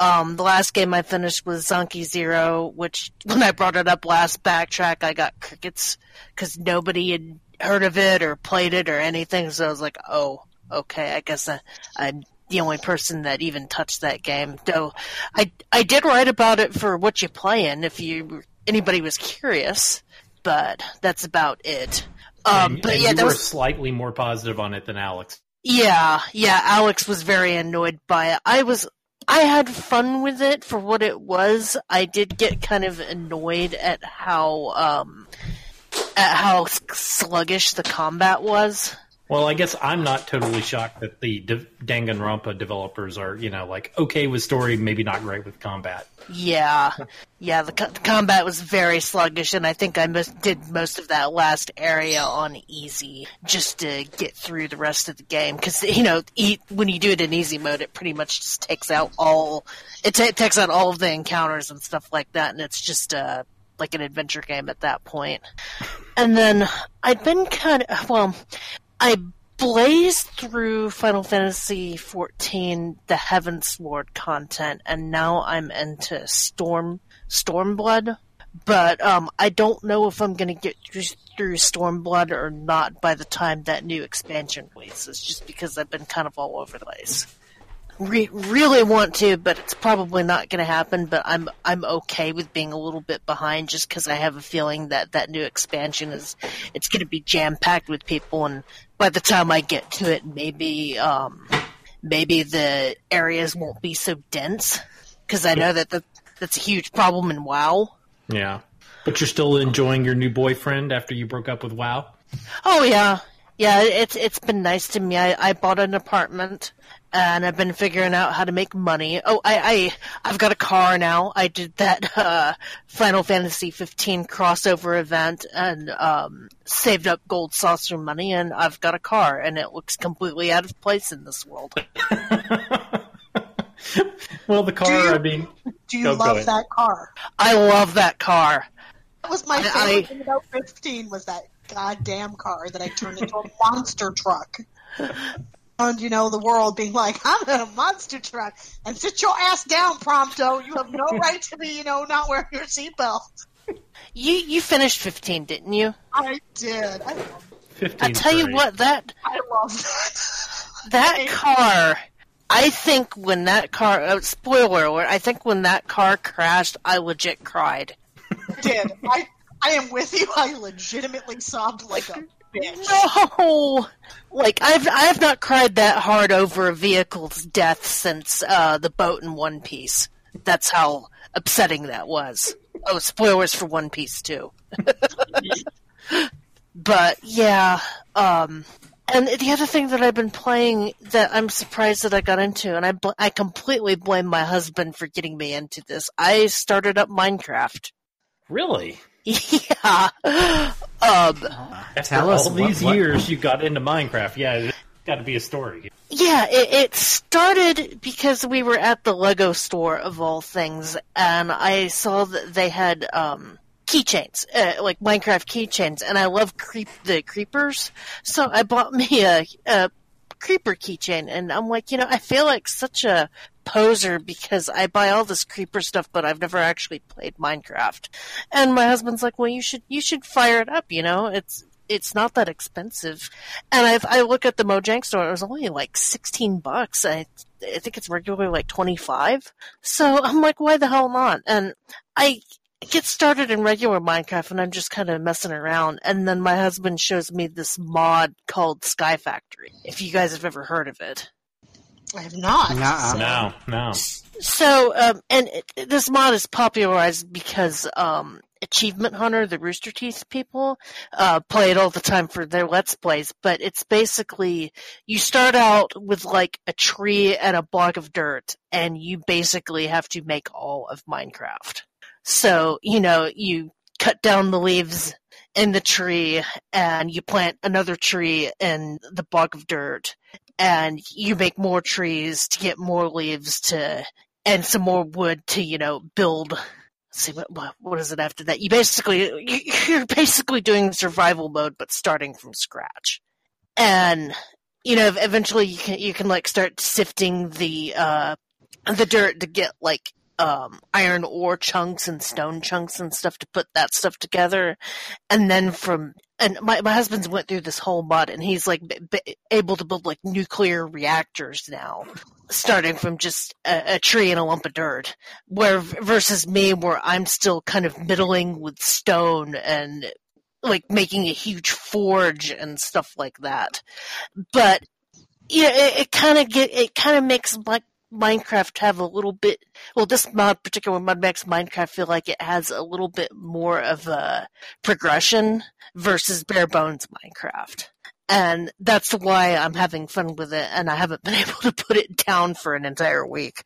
Um, the last game I finished was Zanki Zero, which when I brought it up last backtrack, I got crickets because nobody had heard of it or played it or anything. So I was like, oh, okay, I guess I, I'm the only person that even touched that game. Though I I did write about it for what you playing if you anybody was curious, but that's about it. Um, And- but and yeah, you that were was slightly more positive on it than Alex. yeah, yeah, Alex was very annoyed by it. I was I had fun with it for what it was. I did get kind of annoyed at how um at how sluggish the combat was. Well, I guess I'm not totally shocked that the De- Danganronpa developers are, you know, like okay with story, maybe not great with combat. Yeah, yeah, the, co- the combat was very sluggish, and I think I did most of that last area on easy just to get through the rest of the game. Because you know, e- when you do it in easy mode, it pretty much just takes out all it, ta takes out all of the encounters and stuff like that, and it's just uh, like an adventure game at that point. And then I'd been kind of well, I blazed through Final Fantasy XIV, the Heavensward content, and now I'm into Storm Stormblood. But um, I don't know if I'm going to get through, through Stormblood or not by the time that new expansion releases, just because I've been kind of all over the place. Re- really want to, but it's probably not going to happen. But I'm I'm okay with being a little bit behind, just because I have a feeling that that new expansion is it's going to be jam packed with people, and by the time I get to it, maybe um, maybe the areas won't be so dense because I know that the, that's a huge problem in WoW. Yeah, but you're still enjoying your new boyfriend after you broke up with WoW. Oh yeah, yeah. It's it's been nice to me. I, I bought an apartment and I've been figuring out how to make money. Oh, I, I I've got a car now. I did that uh, Final Fantasy 15 crossover event and um, saved up gold saucer money, and I've got a car, and it looks completely out of place in this world. Well, the car. You, I mean, Do you Go- go love ahead. that car? I love that car. That was my favorite I- thing about 15 was that goddamn car that I turned into a monster truck. And you know the world being like, I'm in a monster truck, and sit your ass down, Prompto. You have no right to be, you know, not wearing your seatbelt. You you finished 15, didn't you? I did. I, 15. I tell you what, that I love that. that car. I think when that car, uh, spoiler alert, I think when that car crashed, I legit cried. I did. I I am with you. I legitimately sobbed like a bitch. No, like I've I have not cried that hard over a vehicle's death since uh, the boat in One Piece. That's how upsetting that was. Oh, spoilers for One Piece too. but yeah, um, and the other thing that I've been playing that I'm surprised that I got into, and I bl- I completely blame my husband for getting me into this. I started up Minecraft. Really? Yeah. Um, After Tell us all what- these what- years, you got into Minecraft. Yeah, it's got to be a story. Yeah, it, it started because we were at the Lego store of all things, and I saw that they had um, keychains, uh, like Minecraft keychains, and I love creep the creepers, so I bought me a, a creeper keychain, and I'm like, you know, I feel like such a poser because I buy all this creeper stuff, but I've never actually played Minecraft. And my husband's like, well, you should you should fire it up. You know, it's it's not that expensive. And I've, I look at the Mojang store, it was only like 16 bucks. I, I think it's regularly like 25. So I'm like, why the hell not? And I get started in regular Minecraft and I'm just kind of messing around. And then my husband shows me this mod called Sky Factory. If you guys have ever heard of it. I have not. Nuh-uh. No, no. So, um, and it, this mod is popularized because um, Achievement Hunter, the Rooster Teeth people, uh, play it all the time for their Let's Plays. But it's basically you start out with like a tree and a block of dirt, and you basically have to make all of Minecraft. So, you know, you cut down the leaves in the tree, and you plant another tree in the block of dirt, and you make more trees to get more leaves to and some more wood to you know build. See what what, what is it after that? You basically you- you're basically doing survival mode but starting from scratch. And you know eventually you can you can like start sifting the uh the dirt to get like um iron ore chunks and stone chunks and stuff to put that stuff together. And then from and my, my husband's went through this whole mud and he's like b- able to build like nuclear reactors now starting from just a, a tree and a lump of dirt where versus me where i'm still kind of middling with stone and like making a huge forge and stuff like that. But yeah it, it kind of get it kind of makes like Minecraft have a little bit well this mod particular mod makes Minecraft feel like it has a little bit more of a progression versus bare bones Minecraft. And that's why I'm having fun with it and I haven't been able to put it down for an entire week.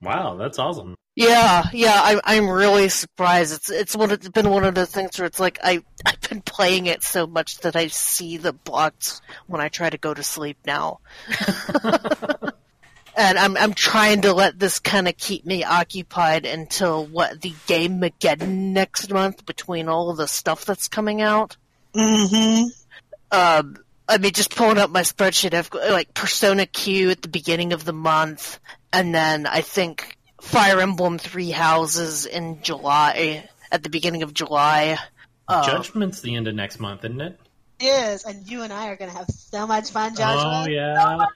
Wow, that's awesome. Yeah, yeah, I'm I'm really surprised. It's it's one it's been one of the things where it's like I I've been playing it so much that I see the blocks when I try to go to sleep now. and I'm I'm trying to let this kind of keep me occupied until what the game Mageddon next month between all of the stuff that's coming out. Mm-hmm. Um, I mean, just pulling up my spreadsheet, I've got like Persona Q at the beginning of the month, and then I think Fire Emblem Three Houses in July at the beginning of July. Uh, Judgment's the end of next month, isn't it? Is and you and I are gonna have so much fun, Joshua. Oh yeah.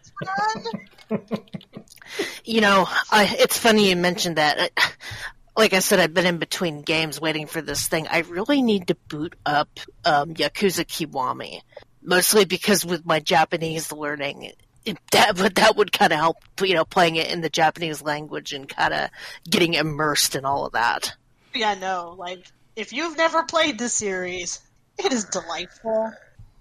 You know, I, it's funny you mentioned that. I, like I said, I've been in between games waiting for this thing. I really need to boot up um, Yakuza Kiwami, mostly because with my Japanese learning, it, that would that would kind of help. You know, playing it in the Japanese language and kind of getting immersed in all of that. Yeah, no, like if you've never played the series, it is delightful.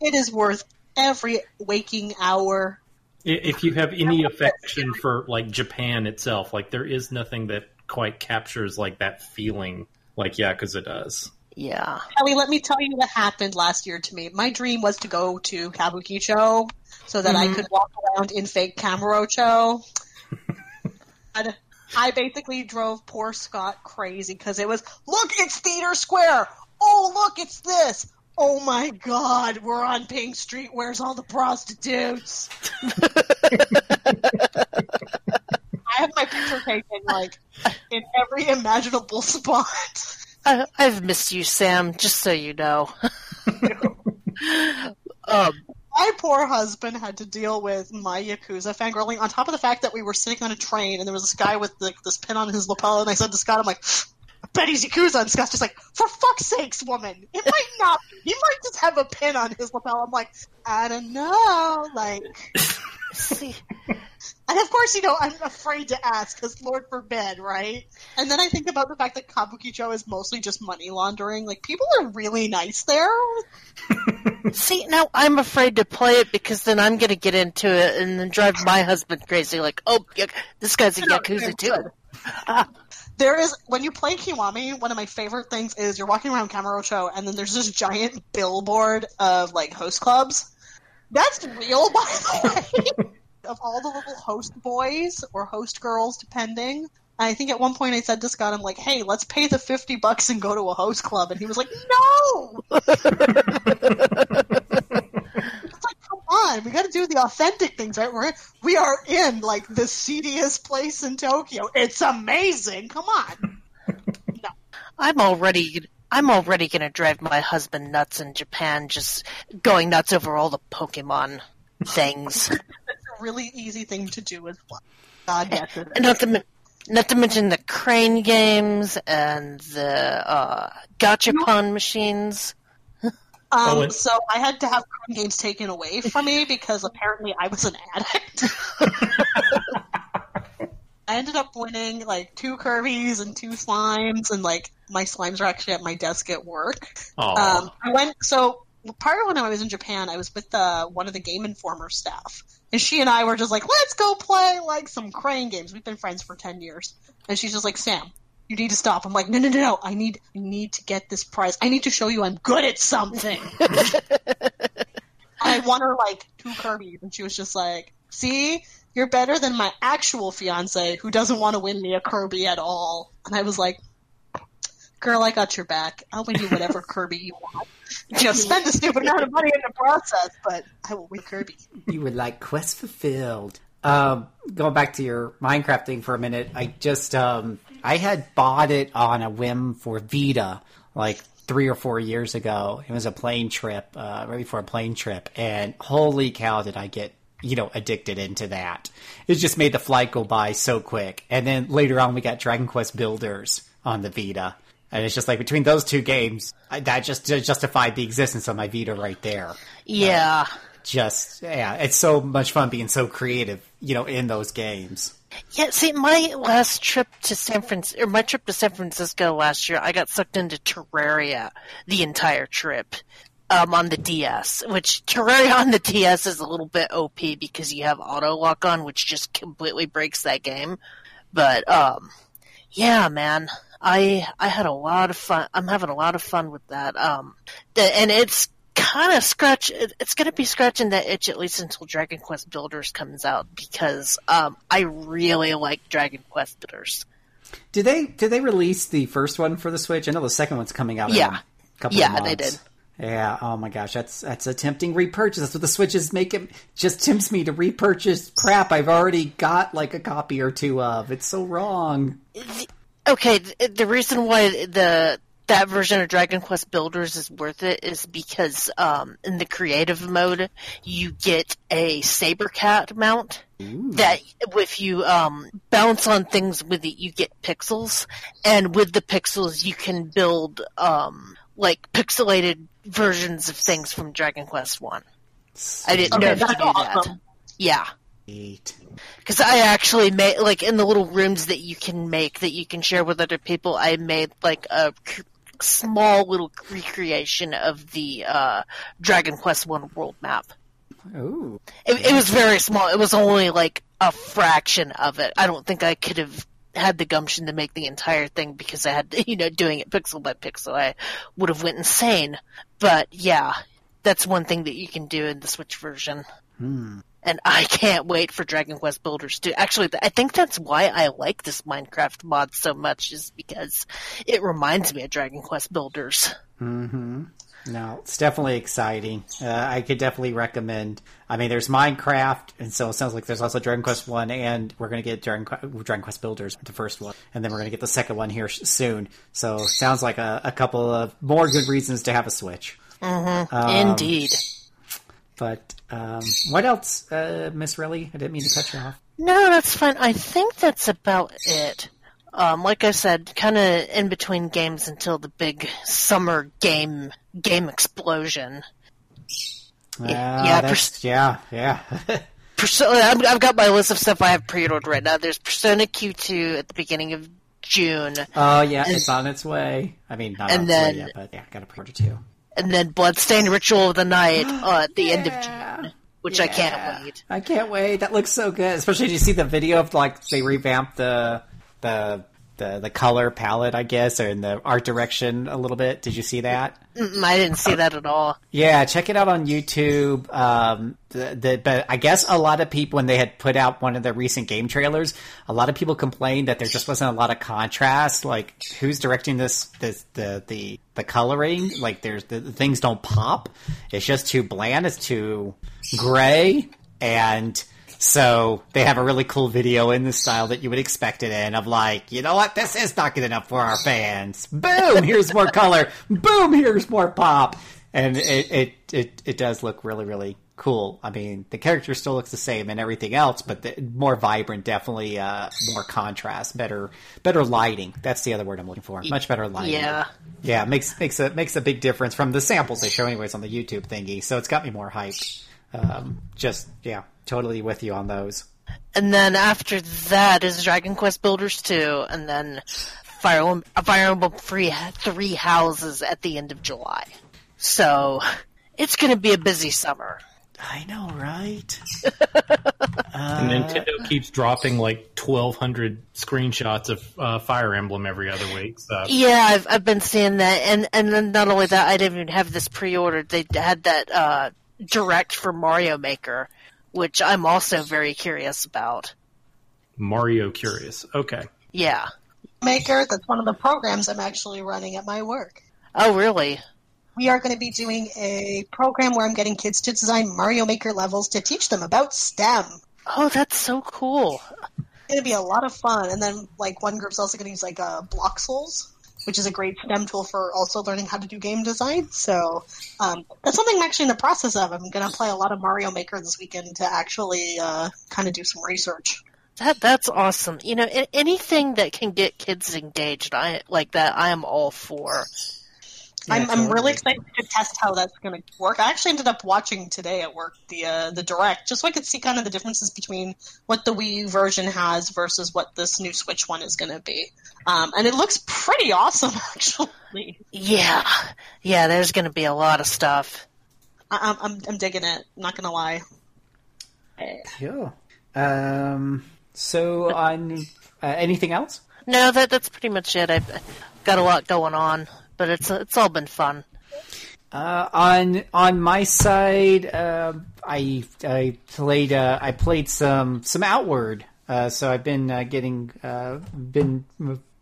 It is worth every waking hour. If you have any affection for like Japan itself, like there is nothing that quite captures like that feeling like Yakuza does. Yeah. Kelly, let me tell you what happened last year to me. My dream was to go to Kabukicho so that I Mhm. could walk around in fake Kamurocho. and I basically drove poor Scott crazy because it was, look, it's Theater Square. Oh, look, it's this. Oh my god, we're on Pink Street. Where's all the prostitutes? I have my picture taken like in every imaginable spot. I, I've missed you, Sam. Just so you know. um, my poor husband had to deal with my Yakuza fangirling on top of the fact that we were sitting on a train and there was this guy with like this pin on his lapel and I said to Scott, I'm like, I Betty's Yakuza, and Scott's just like, for fuck's sakes, woman, it might not. He might just have a pin on his lapel. I'm like, I don't know, like. See, And of course, you know, I'm afraid to ask because Lord forbid, right? And then I think about the fact that Kabukicho is mostly just money laundering. Like, people are really nice there. see, now I'm afraid to play it because then I'm gonna get into it and then drive my husband crazy. Like, oh, this guy's a yakuza too. Ah. There is, when you play Kiwami, one of my favorite things is you're walking around Kamurocho and then there's this giant billboard of, like, host clubs. That's real, by the way. of all the little host boys or host girls, depending. And I think at one point I said to Scott, I'm like, hey, let's pay the 50 bucks and go to a host club. And he was like, no! it's like, come on, we gotta do the authentic things, right? We're, we are in, like, the seediest place in Tokyo. It's amazing! Come on! I'm already I'm already gonna drive my husband nuts in Japan, just going nuts over all the Pokemon things. It's a really easy thing to do as well. God, yes. And not to not to mention the crane games and the uh, gachapon machines. Um, Oh, and- so I had to have card games taken away from me because apparently I was an addict. I ended up winning like two Kirby's and two slimes, and like my slimes are actually at my desk at work. Um, I went so part of when I was in Japan, I was with uh, one of the Game Informer staff, and she and I were just like, "Let's go play like some crane games." We've been friends for ten years, and she's just like, "Sam, you need to stop." I'm like, "No, no, no, no! I need, I need to get this prize. I need to show you I'm good at something." I won her like two Kirby's, and she was just like, "See, you're better than my actual fiance, who doesn't want to win me a Kirby at all." And I was like, "Girl, I got your back. I'll win you whatever Kirby you want. You know, spend a stupid amount of money in the process, but I will win Kirby." You would like quest fulfilled. Um, going back to your Minecraft thing for a minute, I just um, I had bought it on a whim for Vita like three or four years ago. It was a plane trip, uh, right before a plane trip, and holy cow, did I get you know addicted into that? It just made the flight go by so quick. And then later on, we got Dragon Quest Builders on the Vita. And it's just like between those two games, I- that just justified the existence of my Vita right there Yeah. just yeah, it's so much fun being so creative, you know, in those games. Yeah, see, my last trip to San Francisco, or my trip to San Francisco last year, I got sucked into Terraria the entire trip um, on the DS. Which Terraria on the DS is a little bit OP because you have auto lock on, which just completely breaks that game. But um, yeah, man, I I had a lot of fun. I'm having a lot of fun with that. Um, and it's kind of scratch. It's going to be scratching that itch at least until Dragon Quest Builders comes out because um, I really like Dragon Quest Builders. Did they did they release the first one for the Switch? I know the second one's coming out. in Yeah. a couple Yeah, of they did. Yeah. Oh my gosh, that's that's a tempting repurchase. That's what the Switch is making. Just tempts me to repurchase crap I've already got like a copy or two of. It's so wrong. Okay, th- the reason why the that version of Dragon Quest Builders is worth it is because um, in the creative mode you get a saber cat mount that if you um, bounce on things with it you get pixels and with the pixels you can build um, like pixelated versions of things from Dragon Quest One. I didn't know Okay, if you that's knew that. awesome. Yeah. Eight. Because I actually made, like, in the little rooms that you can make, that you can share with other people, I made, like, a c- small little recreation of the, uh, Dragon Quest One world map. Ooh. It, it was very small. It was only, like, a fraction of it. I don't think I could have had the gumption to make the entire thing because I had, you know, doing it pixel by pixel. I would have went insane. But, yeah, that's one thing that you can do in the Switch version and I can't wait for Dragon Quest Builders to actually. I think that's why I like this Minecraft mod so much, is because it reminds me of Dragon Quest Builders. Mm-hmm. No, it's definitely exciting. Uh, I could definitely recommend. I mean, there's Minecraft, and so it sounds like there's also Dragon Quest One, and we're going to get Dragon, Dragon Quest Builders, the first one, and then we're going to get the second one here soon. So it sounds like a, a couple of more good reasons to have a Switch. Um, Indeed. But um, what else, uh, Miss Riley? I didn't mean to cut you off. No, that's fine. I think that's about it. Um, like I said, kind of in between games until the big summer game game explosion. Yeah, yeah, that's, yeah, yeah. Persona, I've, I've got my list of stuff I have pre-ordered right now. There's Persona Q2 at the beginning of June, Oh yeah, And- it's on its way. I mean, not on its way yet, but yeah, got a pre-order too. And then Bloodstained Ritual of the Night uh, at the end of June, which I can't wait. I can't wait. That looks so good. Especially, did you see the video of like they revamped the the the the color palette, I guess, or in the art direction a little bit. Did you see that? I didn't see that at all. Yeah, check it out on YouTube. Um, the, the, but I guess a lot of people, when they had put out one of the recent game trailers, a lot of people complained that there just wasn't a lot of contrast. Like, who's directing this? This the the the coloring? Like, there's the, the things don't pop. It's just too bland. It's too gray, and so they have a really cool video in the style that you would expect it in of like, you know what, this is not good enough for our fans. Boom, here's more color. Boom, here's more pop. And it, it, it, it does look really, really cool. I mean, the character still looks the same and everything else, but the, more vibrant, definitely, uh, more contrast, better, better lighting. That's the other word I'm looking for. Much better lighting. Yeah. Yeah, makes makes a makes a big difference from the samples they show anyways on the YouTube thingy. So it's got me more hyped. Um, just yeah, totally with you on those. And then after that is Dragon Quest Builders 2, and then Fire Emblem, Fire Emblem Free Three Houses at the end of July. So it's going to be a busy summer. I know, right? And Nintendo keeps dropping like 1,200 screenshots of uh, Fire Emblem every other week. So. Yeah, I've I've been seeing that, and and then not only that, I didn't even have this pre-ordered. They had that uh, direct for Mario Maker, which I'm also very curious about. Mario Curious. Okay. Yeah. Maker, that's one of the programs I'm actually running at my work. Oh, really? We are going to be doing a program where I'm getting kids to design Mario Maker levels to teach them about STEM. Oh, that's so cool. It's going to be a lot of fun. And then, like, one group's also going to use, like, uh, Bloxels, which is a great STEM tool for also learning how to do game design. So um, that's something I'm actually in the process of. I'm going to play a lot of Mario Maker this weekend to actually uh, kind of do some research. That that's awesome. You know, anything that can get kids engaged, I like that. I am all for. I'm, I'm really excited to test how that's going to work. I actually ended up watching today at work the uh, the direct, just so I could see kind of the differences between what the Wii U version has versus what this new Switch one is going to be. Um, and it looks pretty awesome, actually. Yeah, yeah. There's going to be a lot of stuff. I, I'm, I'm I'm digging it. Not going to lie. Cool. Um, so on uh, anything else? No, that that's pretty much it. I've got a lot going on, but it's it's all been fun. Uh, on on my side, uh, I I played uh, I played some some Outward. Uh, so I've been uh, getting uh, been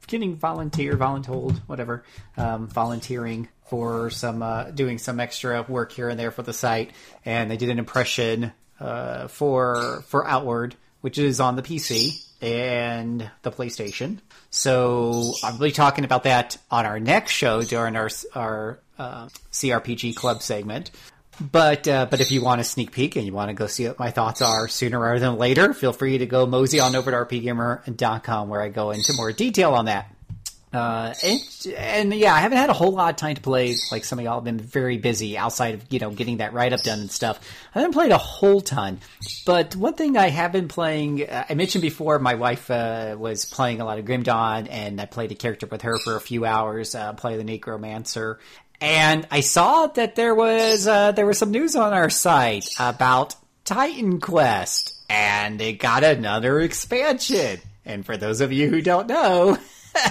getting volunteer, voluntold, whatever, um, volunteering for some uh, doing some extra work here and there for the site, and they did an impression uh, for for Outward, which is on the PC and the PlayStation. So I'll be talking about that on our next show during our our uh, CRPG Club segment. But uh, but if you want a sneak peek and you want to go see what my thoughts are sooner rather than later, feel free to go mosey on over to rpgamer.com where I go into more detail on that. Uh, and, and yeah, I haven't had a whole lot of time to play. Like some of y'all have been very busy outside of, you know, getting that write up done and stuff. I haven't played a whole ton. But one thing I have been playing, uh, I mentioned before, my wife, uh, was playing a lot of Grim Dawn and I played a character with her for a few hours, uh, play the Necromancer. And I saw that there was, uh, there was some news on our site about Titan Quest and it got another expansion. And for those of you who don't know,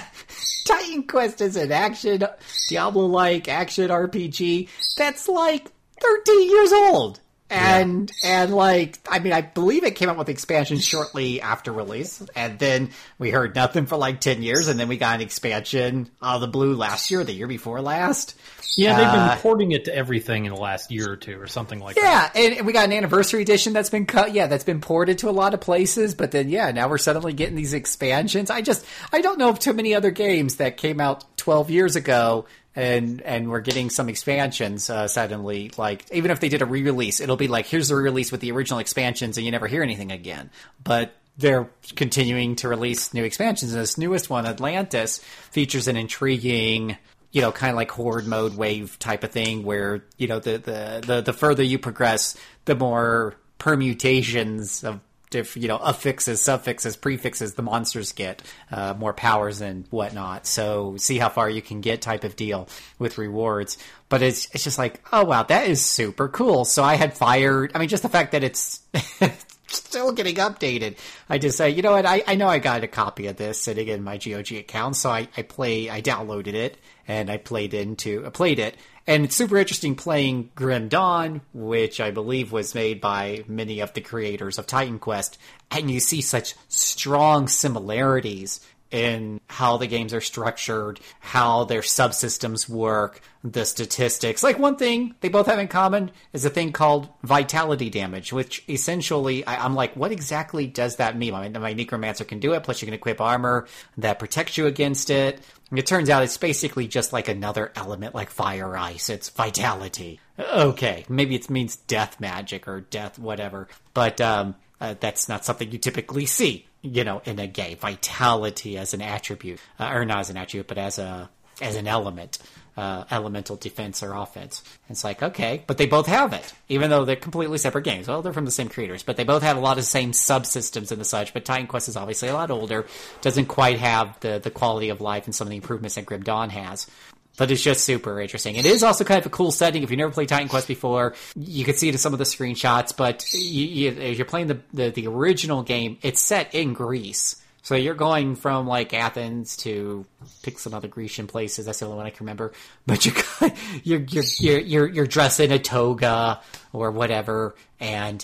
Titan Quest is an action, Diablo-like action RPG that's like 13 years old. And, and like, I mean, I believe it came out with expansion shortly after release. And then we heard nothing for like 10 years. And then we got an expansion out of the blue last year, the year before last. Yeah, they've been Uh, porting it to everything in the last year or two, or something like that. Yeah, and, and we got an anniversary edition that's been cut. Yeah, that's been ported to a lot of places. But then, yeah, now we're suddenly getting these expansions. I just, I don't know of too many other games that came out 12 years ago and and we're getting some expansions uh, suddenly. Like even if they did a re-release, it'll be like here's the re-release with the original expansions, and you never hear anything again. But they're continuing to release new expansions. And this newest one, Atlantis, features an intriguing, you know, kind of like horde mode wave type of thing where, you know, the, the, the, the further you progress, the more permutations of diff, you know, affixes, suffixes, prefixes the monsters get, uh, more powers and whatnot. So see how far you can get type of deal with rewards. But it's it's just like, oh wow, that is super cool. So I had fired. I mean, just the fact that it's still getting updated. I just say, you know what? I, I know I got a copy of this sitting in my GOG account, so I, I play. I downloaded it and I played into. I played it, and it's super interesting playing Grim Dawn, which I believe was made by many of the creators of Titan Quest, and you see such strong similarities in how the games are structured, how their subsystems work, the statistics. Like one thing they both have in common is a thing called vitality damage, which essentially I, am like, what exactly does that mean? I mean, my necromancer can do it, plus you can equip armor that protects you against it. And it turns out it's basically just like another element like fire ice. It's vitality. Okay, maybe it means death magic or death whatever, but um, uh, that's not something you typically see you know, in a game. Vitality as an attribute, uh, or not as an attribute, but as a as an element, uh, elemental defense or offense. It's like okay, but they both have it, even though they're completely separate games. Well, they're from the same creators, but they both have a lot of the same subsystems and the such. But Titan Quest is obviously a lot older, doesn't quite have the the quality of life and some of the improvements that Grim Dawn has but it's just super interesting. It is also kind of a cool setting. If you've never played Titan Quest before, you can see it in some of the screenshots. But you, you, if you're playing the, the, the original game, it's set in Greece, so you're going from like Athens to pick some other Grecian places. That's the only one I can remember. But you're you're you're you're you're, you're dressed in a toga or whatever, and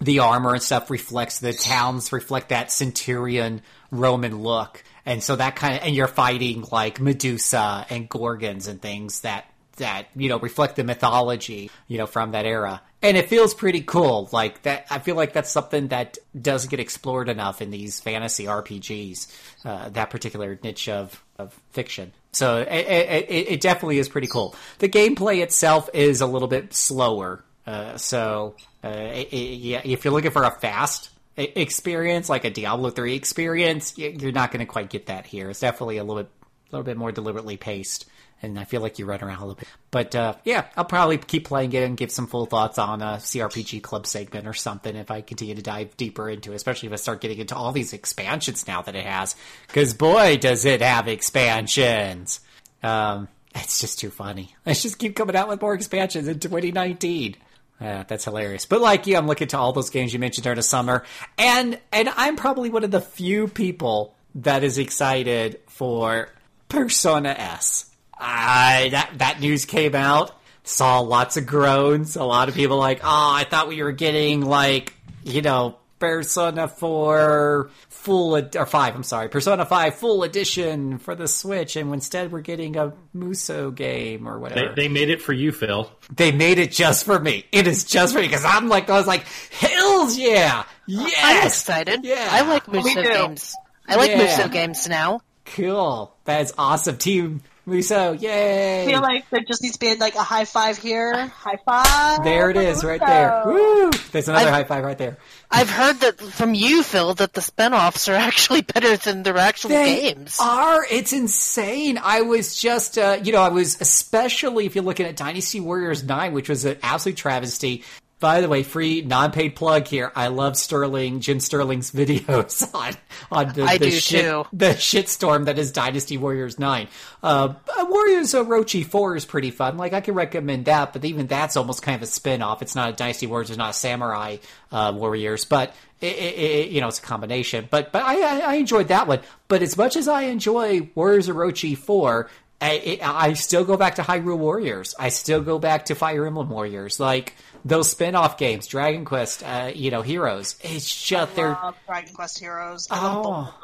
the armor and stuff reflects the towns reflect that centurion Roman look and so that kind of and you're fighting like Medusa and Gorgons and things that that you know reflect the mythology you know from that era and it feels pretty cool. Like that i feel like that's something that doesn't get explored enough in these fantasy rpgs uh, that particular niche of, of fiction. So it, it, it, definitely is pretty cool. The gameplay itself is a little bit slower. Uh, so uh, yeah, if you're looking for a fast experience, like a Diablo three experience, you're not going to quite get that here. It's definitely a little bit, a little bit more deliberately paced, and I feel like you run around a little bit. But uh, yeah, I'll probably keep playing it and give some full thoughts on a CRPG club segment or something if I continue to dive deeper into it, especially if I start getting into all these expansions now that it has. Because boy, does it have expansions! Um, it's just too funny. Let's just keep coming out with more expansions in 2019. Yeah, that's hilarious. But like you, I'm looking to all those games you mentioned during the summer, and and I'm probably one of the few people that is excited for Persona S. I that that news came out, saw lots of groans. A lot of people like, oh, I thought we were getting like you know Persona 4 full ed- or 5, I'm sorry, Persona 5 full edition for the Switch and instead we're getting a Musou game or whatever. They, they made it for you, Phil. They made it just for me. It is just for me because I'm like I was like, "Hells yeah. Yes. I'm excited. Yeah. I like Musou games. I like Yeah. Musou games now. Cool. That is awesome. Team Musou. Yay. I feel like there just needs to be like a high five here. High five. there it is right there. Woo! There's another I- high five right there. I've heard that from you, Phil, that the spin-offs are actually better than their actual They games. are. It's insane. I was just, uh, you know, I was especially if you're looking at Dynasty Warriors 9, which was an absolute travesty. By the way, free non-paid plug here. I love Sterling, Jim Sterling's videos on on the, I the shit, too. the shitstorm that is Dynasty Warriors Nine. Uh, Warriors Orochi Four is pretty fun. Like I can recommend that, but even that's almost kind of a spin-off. It's not a Dynasty Warriors, it's not a Samurai uh, Warriors, but it, it, it, you know it's a combination. But but I, I I enjoyed that one. But as much as I enjoy Warriors Orochi Four. I, I still go back to Hyrule Warriors. I still go back to Fire Emblem Warriors. Like those spin-off games, Dragon Quest, uh, you know, Heroes. It's just they're Dragon Quest Heroes. I oh,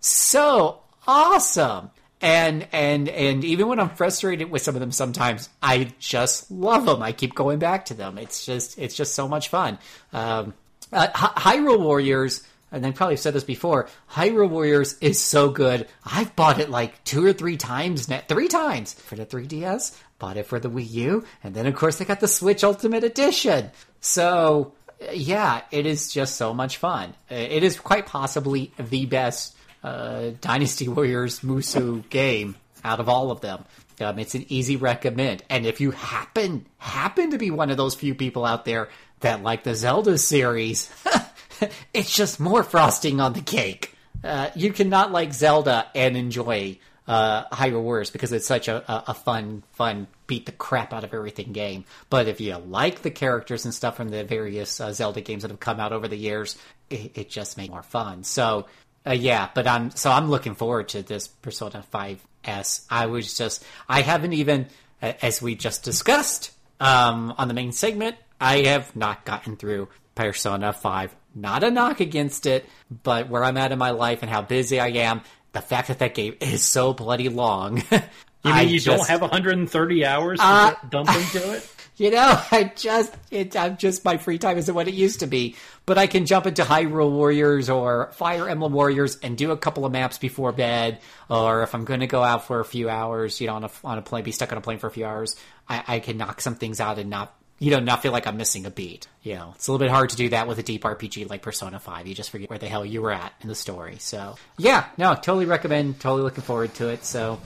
so awesome. And and and even when I'm frustrated with some of them, sometimes I just love them. I keep going back to them. It's just it's just so much fun. Um, uh, Hy- Hyrule Warriors, and I probably said this before. Hyrule Warriors is so good. I've bought it like two or three times now. Three times for the 3DS. Bought it for the Wii U, and then of course they got the Switch Ultimate Edition. So yeah, it is just so much fun. It is quite possibly the best uh, Dynasty Warriors Musou game out of all of them. Um, it's an easy recommend, and if you happen happen to be one of those few people out there that like the Zelda series, it's just more frosting on the cake. Uh, you cannot like Zelda and enjoy uh, Hyrule Warriors because it's such a, a, a fun, fun beat the crap out of everything game. But if you like the characters and stuff from the various uh, Zelda games that have come out over the years, it, it just makes more fun. So uh, yeah, but I'm so I'm looking forward to this Persona 5S. I was just I haven't even as we just discussed um, on the main segment. I have not gotten through Persona 5. Not a knock against it, but where I'm at in my life and how busy I am, the fact that that game is so bloody long. You mean I you don't have 130 hours to Uh, dump into it? you know, I just it, I'm just my free time isn't what it used to be. But I can jump into Hyrule Warriors or Fire Emblem Warriors and do a couple of maps before bed. Or if I'm going to go out for a few hours, you know, on a on a plane, be stuck on a plane for a few hours, I, I can knock some things out and not. You know, not feel like I'm missing a beat. You know, it's a little bit hard to do that with a deep RPG like Persona 5. You just forget where the hell you were at in the story. So, yeah, no, totally recommend. Totally looking forward to it. So,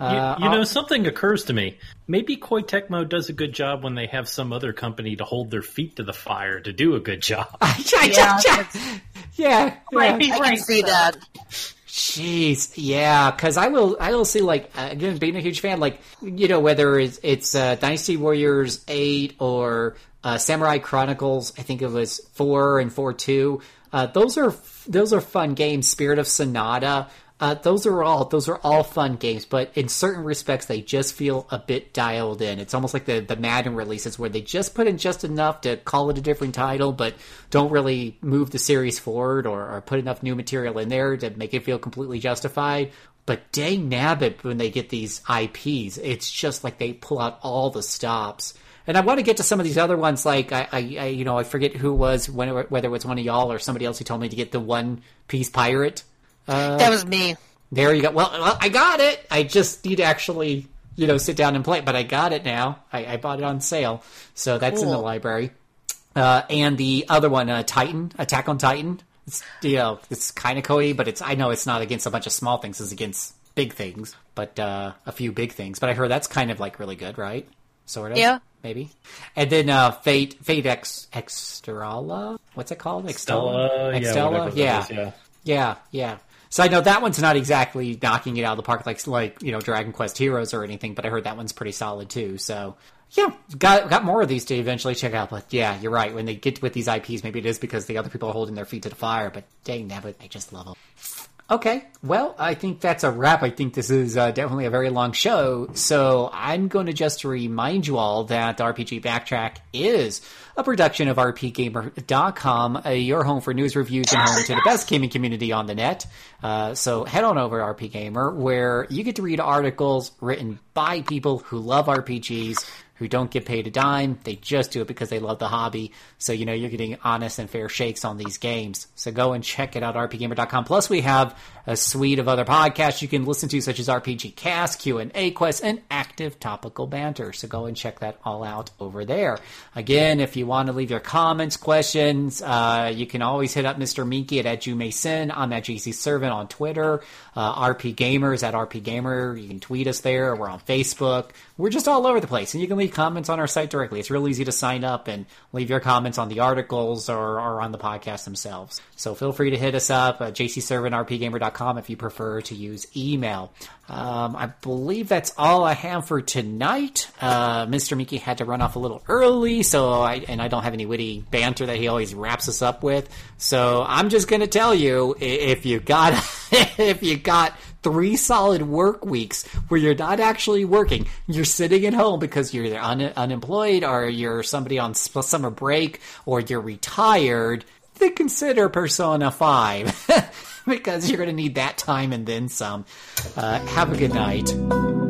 You, uh, you know, something occurs to me. Maybe Koei Tecmo does a good job when they have some other company to hold their feet to the fire to do a good job. yeah, yeah, Might be I can see that. Jeez, yeah, because I will, I will see like again, being a huge fan, like you know whether it's, it's uh, Dynasty Warriors eight or uh, Samurai Chronicles, I think it was four and four two. Uh, those are those are fun games. Spirit of Sanada, uh, those are all those are all fun games, but in certain respects they just feel a bit dialed in. It's almost like the the Madden releases where they just put in just enough to call it a different title, but don't really move the series forward or, or put enough new material in there to make it feel completely justified. But dang nabbit, when they get these IPs, it's just like they pull out all the stops. And I want to get to some of these other ones, like I, I, I you know, I forget who was when, whether it was one of y'all or somebody else who told me to get the One Piece Pirate. That was me. There you go. Well, well, I got it. I just need to actually, you know, sit down and play. it, But I got it now. I, I bought it on sale, so that's in the library. Uh, and the other one, uh, Titan, Attack on Titan. It's you know, it's kind of Cody, but it's I know it's not against a bunch of small things. It's against big things, but uh, a few big things. But I heard that's kind of like really good, right? Sort of. Yeah. Maybe. And then uh, Fate, Fate X, Extrala. What's it called? Stella, yeah, Extella? whatever yeah. is, yeah. Yeah, yeah. So I know that one's not exactly knocking it out of the park like like you know Dragon Quest Heroes or anything, but I heard that one's pretty solid too. So yeah, got got more of these to eventually check out. But yeah, you're right. When they get with these IPs, maybe it is because the other people are holding their feet to the fire. But dang, that I just love them. Okay, well, I think that's a wrap. I think this is uh, definitely a very long show, so I'm going to just remind you all that RPG Backtrack is a production of RPGamer.com, uh, your home for news, reviews, and home to the best gaming community on the net. Uh, so head on over to RP Gamer, where you get to read articles written by people who love RPGs, who don't get paid a dime. They just do it because they love the hobby. So, you know, you're getting honest and fair shakes on these games. So go and check it out, rpgamer.com. Plus, we have a suite of other podcasts you can listen to, such as RPG Cast, Q&A Quest, and active topical banter. So go and check that all out over there. Again, if you want to leave your comments, questions, uh, you can always hit up Mr. Miki at, Jumason. I'm at JC Servant on Twitter. Uh, RP Gamers at RP Gamer. You can tweet us there. We're on Facebook. We're just all over the place. And you can leave comments on our site directly. It's real easy to sign up and leave your comments on the articles or, or on the podcast themselves. So feel free to hit us up at jcservant.rpgamer.com if you prefer to use email. Um, I believe that's all I have for tonight. Uh, Mr. Miki had to run off a little early, so I, and I don't have any witty banter that he always wraps us up with. So I'm just gonna tell you, if you got, if you got three solid work weeks where you're not actually working, you're sitting at home because you're either un- unemployed or you're somebody on summer break or you're retired, then consider Persona 5 because you're going to need that time and then some. Uh, have a good night.